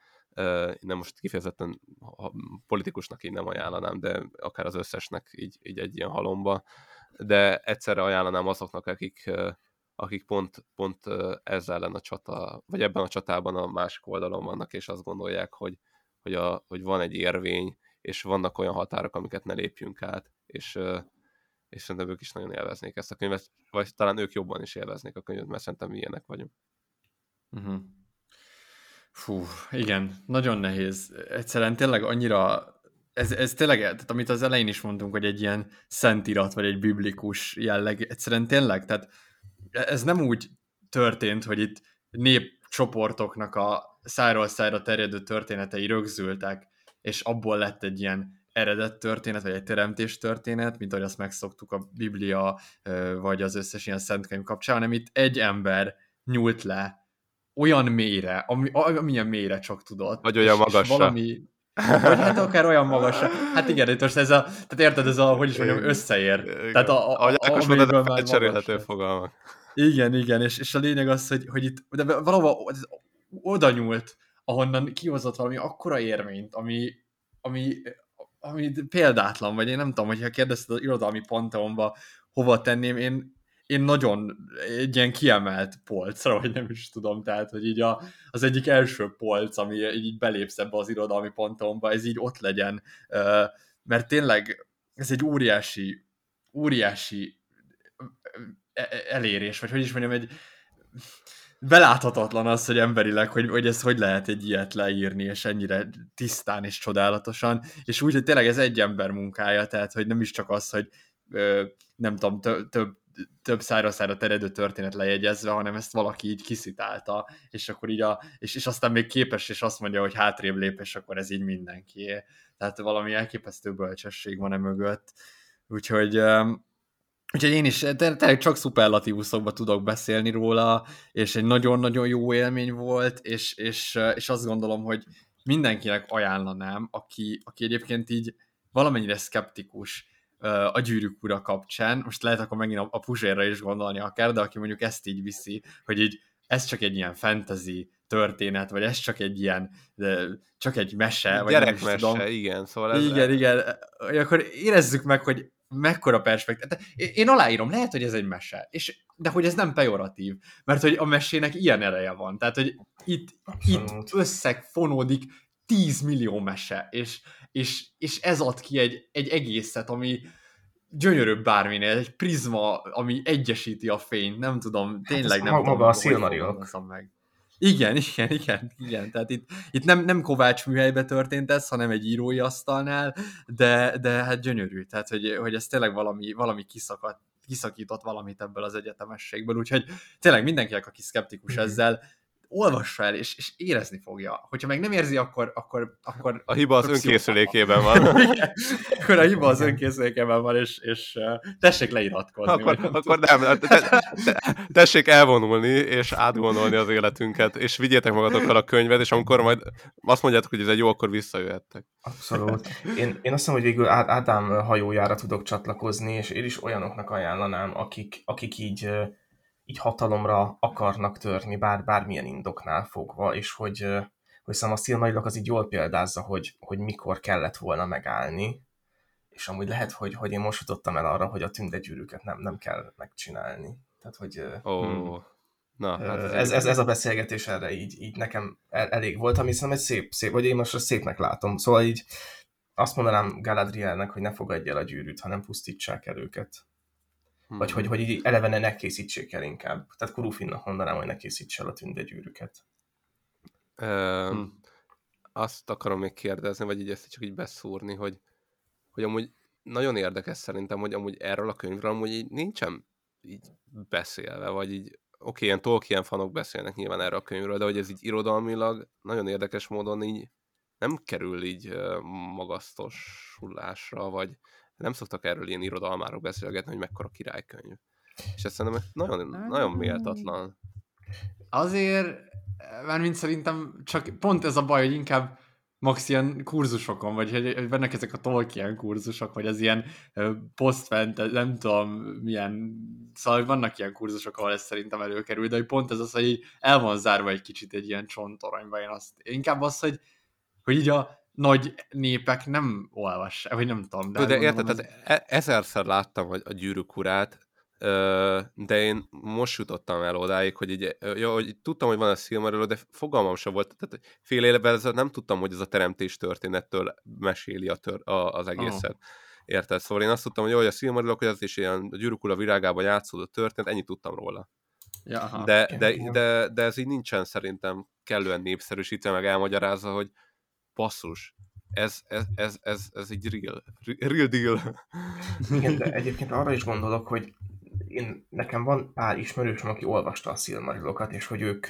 Nem most kifejezetten politikusnak így nem ajánlanám, de akár az összesnek így, így egy ilyen halomba, de egyszerre ajánlanám azoknak, akik, akik pont, pont ezzel ellen a csata, vagy ebben a csatában a másik oldalon vannak, és azt gondolják, hogy, hogy, a, hogy van egy érvény, és vannak olyan határok, amiket ne lépjünk át, és és szerintem ők is nagyon élveznék ezt a könyvet, vagy talán ők jobban is élveznék a könyvet, mert szerintem ilyenek vagyunk. Uh-huh. Fú, igen, nagyon nehéz. Egyszerűen tényleg annyira, ez, ez tényleg, tehát amit az elején is mondtunk, hogy egy ilyen szentirat, vagy egy biblikus jelleg, egyszerűen tényleg, tehát ez nem úgy történt, hogy itt népcsoportoknak a szájról szájra terjedő történetei rögzültek, és abból lett egy ilyen eredet történet, vagy egy teremtés történet, mint ahogy azt megszoktuk a Biblia, vagy az összes ilyen szentkönyv kapcsán, hanem itt egy ember nyúlt le olyan mélyre, ami, amilyen mélyre csak tudott. Vagy olyan magasra. Valami, vagy hát akár olyan magasra. Hát igen, itt most ez a, tehát érted, ez a, hogy is mondjam, összeér. Igen. Tehát a, a, a, a mondod, már cserélhető fogalmak. Igen, igen, és, és a lényeg az, hogy, hogy itt de valahol oda nyúlt, ahonnan kihozott valami akkora érményt, ami, ami ami példátlan, vagy én nem tudom, hogyha kérdezted az irodalmi panteonba, hova tenném, én, én nagyon egy ilyen kiemelt polcra, vagy nem is tudom, tehát, hogy így a, az egyik első polc, ami így belépsz ebbe az irodalmi panteonba, ez így ott legyen, mert tényleg ez egy óriási, óriási elérés, vagy hogy is mondjam, egy beláthatatlan az, hogy emberileg, hogy, hogy ez hogy lehet egy ilyet leírni, és ennyire tisztán és csodálatosan, és úgy, hogy tényleg ez egy ember munkája, tehát hogy nem is csak az, hogy ö, nem tudom, több több szára szára terjedő történet lejegyezve, hanem ezt valaki így kiszitálta, és akkor így a, és, és aztán még képes, és azt mondja, hogy hátrébb lép, és akkor ez így mindenki. Tehát valami elképesztő bölcsesség van e mögött. Úgyhogy, úgyhogy én is tényleg csak szuperlatívuszokba tudok beszélni róla, és egy nagyon-nagyon jó élmény volt, és, és, és azt gondolom, hogy mindenkinek ajánlanám, aki, aki egyébként így valamennyire szkeptikus, a gyűrűk ura kapcsán, most lehet akkor megint a, a Puzsérra is gondolni akár, de aki mondjuk ezt így viszi, hogy így ez csak egy ilyen fantasy történet, vagy ez csak egy ilyen, csak egy mese, vagy Gyerekmese, tudom. igen, szóval ez Igen, igen, akkor érezzük meg, hogy mekkora perspektív. Én aláírom, lehet, hogy ez egy mese, és, de hogy ez nem pejoratív, mert hogy a mesének ilyen ereje van, tehát hogy itt, itt összefonódik 10 millió mese, és és, és ez ad ki egy, egy egészet, ami gyönyörűbb bárminél, egy prizma, ami egyesíti a fényt, nem tudom, tényleg hát nem maga tudom. a Silmarillok. Meg. Igen, igen, igen, igen. Tehát itt, itt nem, nem Kovács műhelybe történt ez, hanem egy írói asztalnál, de, de hát gyönyörű. Tehát, hogy, hogy ez tényleg valami, valami kiszakadt, kiszakított valamit ebből az egyetemességből, úgyhogy tényleg mindenkinek, aki szkeptikus mm-hmm. ezzel, olvassa el, és, és érezni fogja. Hogyha meg nem érzi, akkor... akkor, akkor a hiba az önkészülékében van. akkor a hiba az önkészülékében van, és, és tessék leiratkozni. Akkor, nem akkor nem, te, te, tessék elvonulni, és átgondolni az életünket, és vigyétek magatokkal a könyvet, és amikor majd azt mondjátok, hogy ez egy jó, akkor visszajöhettek. Abszolút. Én, én azt hiszem, hogy végül Ádám hajójára tudok csatlakozni, és én is olyanoknak ajánlanám, akik, akik így így hatalomra akarnak törni, bár bármilyen indoknál fogva, és hogy, hogy szerintem a Szilmarilak az így jól példázza, hogy, hogy mikor kellett volna megállni, és amúgy lehet, hogy, hogy én most jutottam el arra, hogy a tündegyűrűket nem, nem kell megcsinálni. Tehát, hogy oh. hmm. Na, hát ez, ez, ez, ez, a beszélgetés erre így, így nekem elég volt, ami szerintem egy szép, szép, vagy én most szépnek látom. Szóval így azt mondanám Galadrielnek, hogy ne fogadja el a gyűrűt, hanem pusztítsák el őket. Hmm. Vagy hogy, hogy így elevene ne készítsék el inkább. Tehát Kurufinnak mondanám, hogy ne készíts el a tündegyűrűket. Uh, hmm. Azt akarom még kérdezni, vagy így ezt csak így beszúrni, hogy, hogy amúgy nagyon érdekes szerintem, hogy amúgy erről a könyvről amúgy így nincsen így beszélve, vagy így oké, okay, ilyen Tolkien fanok beszélnek nyilván erről a könyvről, de hogy ez így irodalmilag nagyon érdekes módon így nem kerül így magasztosulásra, vagy, nem szoktak erről ilyen irodalmáról beszélgetni, hogy mekkora királykönyv. És ez szerintem nagyon, nagyon méltatlan. Azért, mint szerintem csak pont ez a baj, hogy inkább max ilyen kurzusokon, vagy hogy vannak ezek a Tolkien kurzusok, vagy az ilyen posztfent, nem tudom milyen, szóval vannak ilyen kurzusok, ahol ez szerintem előkerül, de hogy pont ez az, hogy el van zárva egy kicsit egy ilyen csontoronyba, én azt, inkább az, hogy, hogy így a nagy népek nem olvassák, vagy nem tudom. De, de érted, az... tehát e- ezerszer láttam hogy a gyűrűk urát, de én most jutottam el odáig, hogy így, jó, hogy tudtam, hogy van a Silmarillion, de fogalmam sem volt, tehát fél évvel nem tudtam, hogy ez a teremtés történettől meséli a tör, a, az egészet. Oh. Érted? Szóval én azt tudtam, hogy jó, hogy a Silmarillion, hogy az is ilyen a gyűrűk ura virágában játszódott történet, ennyit tudtam róla. Ja, aha. de, de, de, de, ez így nincsen szerintem kellően népszerűsítve, meg elmagyarázza, hogy basszus, ez, ez, ez, ez, ez egy real, real deal. Igen, de egyébként arra is gondolok, hogy én, nekem van pár ismerősöm, aki olvasta a Silmarillokat, és hogy ők,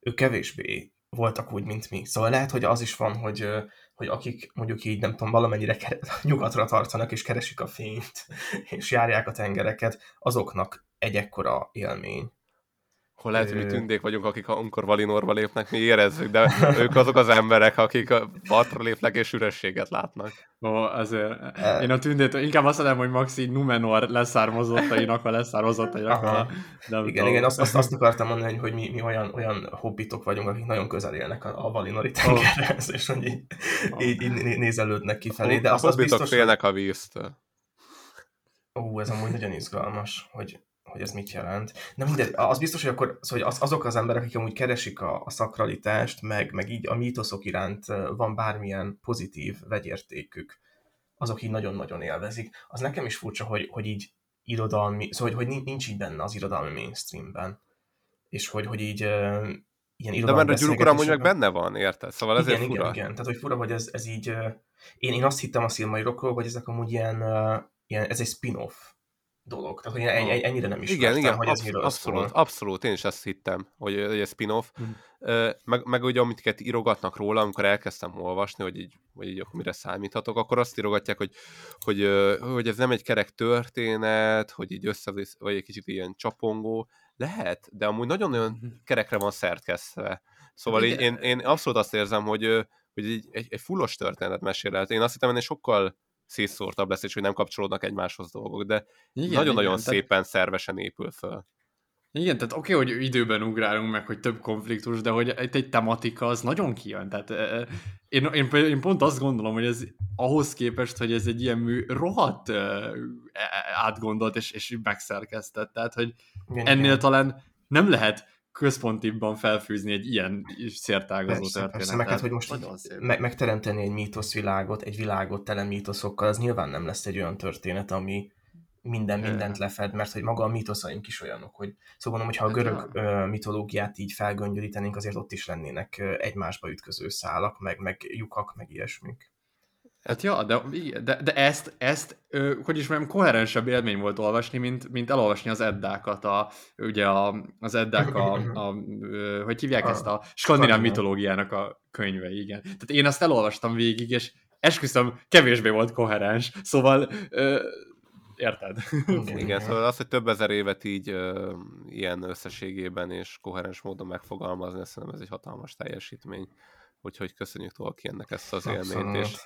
ők kevésbé voltak úgy, mint mi. Szóval lehet, hogy az is van, hogy, hogy akik mondjuk így, nem tudom, valamennyire nyugatra tartanak, és keresik a fényt, és járják a tengereket, azoknak egy ekkora élmény hol lehet, hogy mi tündék vagyunk, akik amikor Valinorba lépnek, mi érezzük, de ők azok az emberek, akik a partra lépnek és ürességet látnak. Ó, azért én a tündét, inkább azt mondom, hogy Maxi Numenor leszármazottainak a leszármazottainak a... De igen, tudom. igen, azt, azt, azt akartam mondani, hogy mi, mi olyan, olyan hobbitok vagyunk, akik nagyon közel élnek a, a Valinori tengerhez, oh. és hogy így, oh. így, így nézelődnek kifelé. De az, az biztos, félnek a víztől. Ó, ez amúgy nagyon izgalmas, hogy hogy ez mit jelent. Na mindegy, az biztos, hogy akkor szóval az, azok az emberek, akik amúgy keresik a, a szakralitást, meg, meg így a mítoszok iránt van bármilyen pozitív vegyértékük, azok így nagyon-nagyon élvezik. Az nekem is furcsa, hogy, hogy így irodalmi, szóval hogy, hogy nincs így benne az irodalmi mainstreamben. És hogy, hogy így ilyen De mert a gyurukura amúgy meg benne van, érted? Szóval ezért igen, fura. Igen, igen, tehát hogy fura, hogy ez, ez így... Én, én azt hittem a szilmairokról, hogy ezek amúgy ilyen, ilyen ez egy spin-off dolog. Tehát, hogy en, ennyire nem is Igen, igen, hogy absz- abszolút, szól. abszolút, én is ezt hittem, hogy, hogy ez spin-off. Mm. Meg, meg ugye, amit írogatnak róla, amikor elkezdtem olvasni, hogy így, hogy így mire számíthatok, akkor azt írogatják, hogy, hogy, hogy ez nem egy kerek történet, hogy így összevész, vagy egy kicsit ilyen csapongó. Lehet, de amúgy nagyon-nagyon mhm. kerekre van szertkesztve. Szóval így, én, én abszolút azt érzem, hogy, hogy egy, egy, egy fullos történetet mesél el. Én azt hittem, hogy sokkal szétszórtabb lesz, és hogy nem kapcsolódnak egymáshoz dolgok, de nagyon-nagyon szépen tehát... szervesen épül föl. Igen, tehát oké, okay, hogy időben ugrálunk meg, hogy több konfliktus, de hogy egy, egy tematika az nagyon kijön. Tehát én, én, én pont azt gondolom, hogy ez ahhoz képest, hogy ez egy ilyen mű rohadt uh, átgondolt és, és megszerkesztett. Tehát, hogy igen, ennél igen. talán nem lehet központibban felfűzni egy ilyen szértágazó persze, történetet. Persze, meg hát, hogy most me- megteremteni egy mítoszvilágot, egy világot tele mítoszokkal, az nyilván nem lesz egy olyan történet, ami minden mindent lefed, mert hogy maga a mítoszaink is olyanok, hogy szóval mondom, hogyha a hát görög hát, mitológiát így felgöngyölítenénk, azért ott is lennének egymásba ütköző szálak, meg, meg lyukak, meg ilyesmik. Hát ja, de, de, de ezt, ezt ö, hogy is mondjam, koherensebb élmény volt olvasni, mint, mint elolvasni az eddákat, a, ugye a, az eddák, a, a, ö, hogy hívják a, ezt a skandináv mitológiának a könyve, igen. Tehát én azt elolvastam végig, és esküszöm, kevésbé volt koherens, szóval ö, érted? Igen, igen, szóval az, hogy több ezer évet így ö, ilyen összességében és koherens módon megfogalmazni, szerintem ez egy hatalmas teljesítmény. Úgyhogy köszönjük Tolkiennek ezt az élményt, és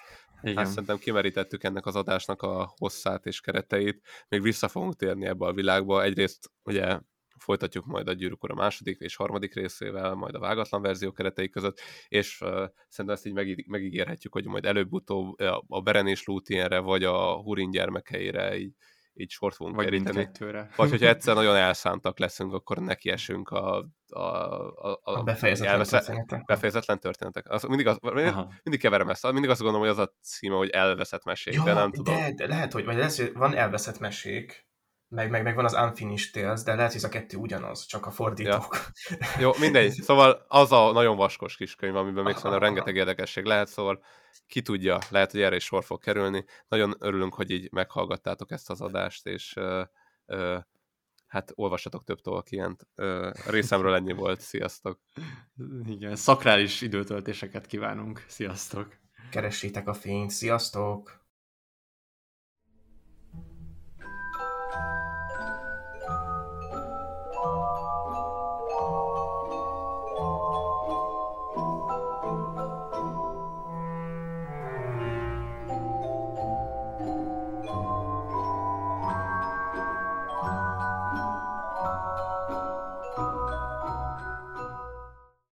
igen. Hát szerintem kimerítettük ennek az adásnak a hosszát és kereteit. Még vissza fogunk térni ebbe a világba. Egyrészt ugye folytatjuk majd a Gyűrűk a második és harmadik részével, majd a vágatlan verzió keretei között, és uh, szerintem ezt így megí- megígérhetjük, hogy majd előbb-utóbb a Beren és Lútienre, vagy a Hurin gyermekeire így így sort fogunk Vagy keríteni. Vagy hogyha egyszer nagyon elszántak leszünk, akkor nekiesünk a, a, a, a, a befejezetlen, elveszett, történetek. befejezetlen történetek. Az, mindig, az, mindig keverem ezt, mindig azt gondolom, hogy az a címe, hogy elveszett mesék, ja, de nem tudom. De, de lehet, hogy vagy lesz, hogy van elveszett mesék, meg, meg, meg van az Unfinished Tales, de lehet, hogy ez a kettő ugyanaz, csak a fordítók. Ja. Jó, mindegy. Szóval az a nagyon vaskos kis könyv, amiben még szerintem rengeteg érdekesség lehet, szóval ki tudja, lehet, hogy erre is sor fog kerülni. Nagyon örülünk, hogy így meghallgattátok ezt az adást, és uh, uh, hát olvassatok több Tolkien-t. Uh, részemről ennyi volt. Sziasztok! Igen, szakrális időtöltéseket kívánunk. Sziasztok! Keressétek a fényt. Sziasztok!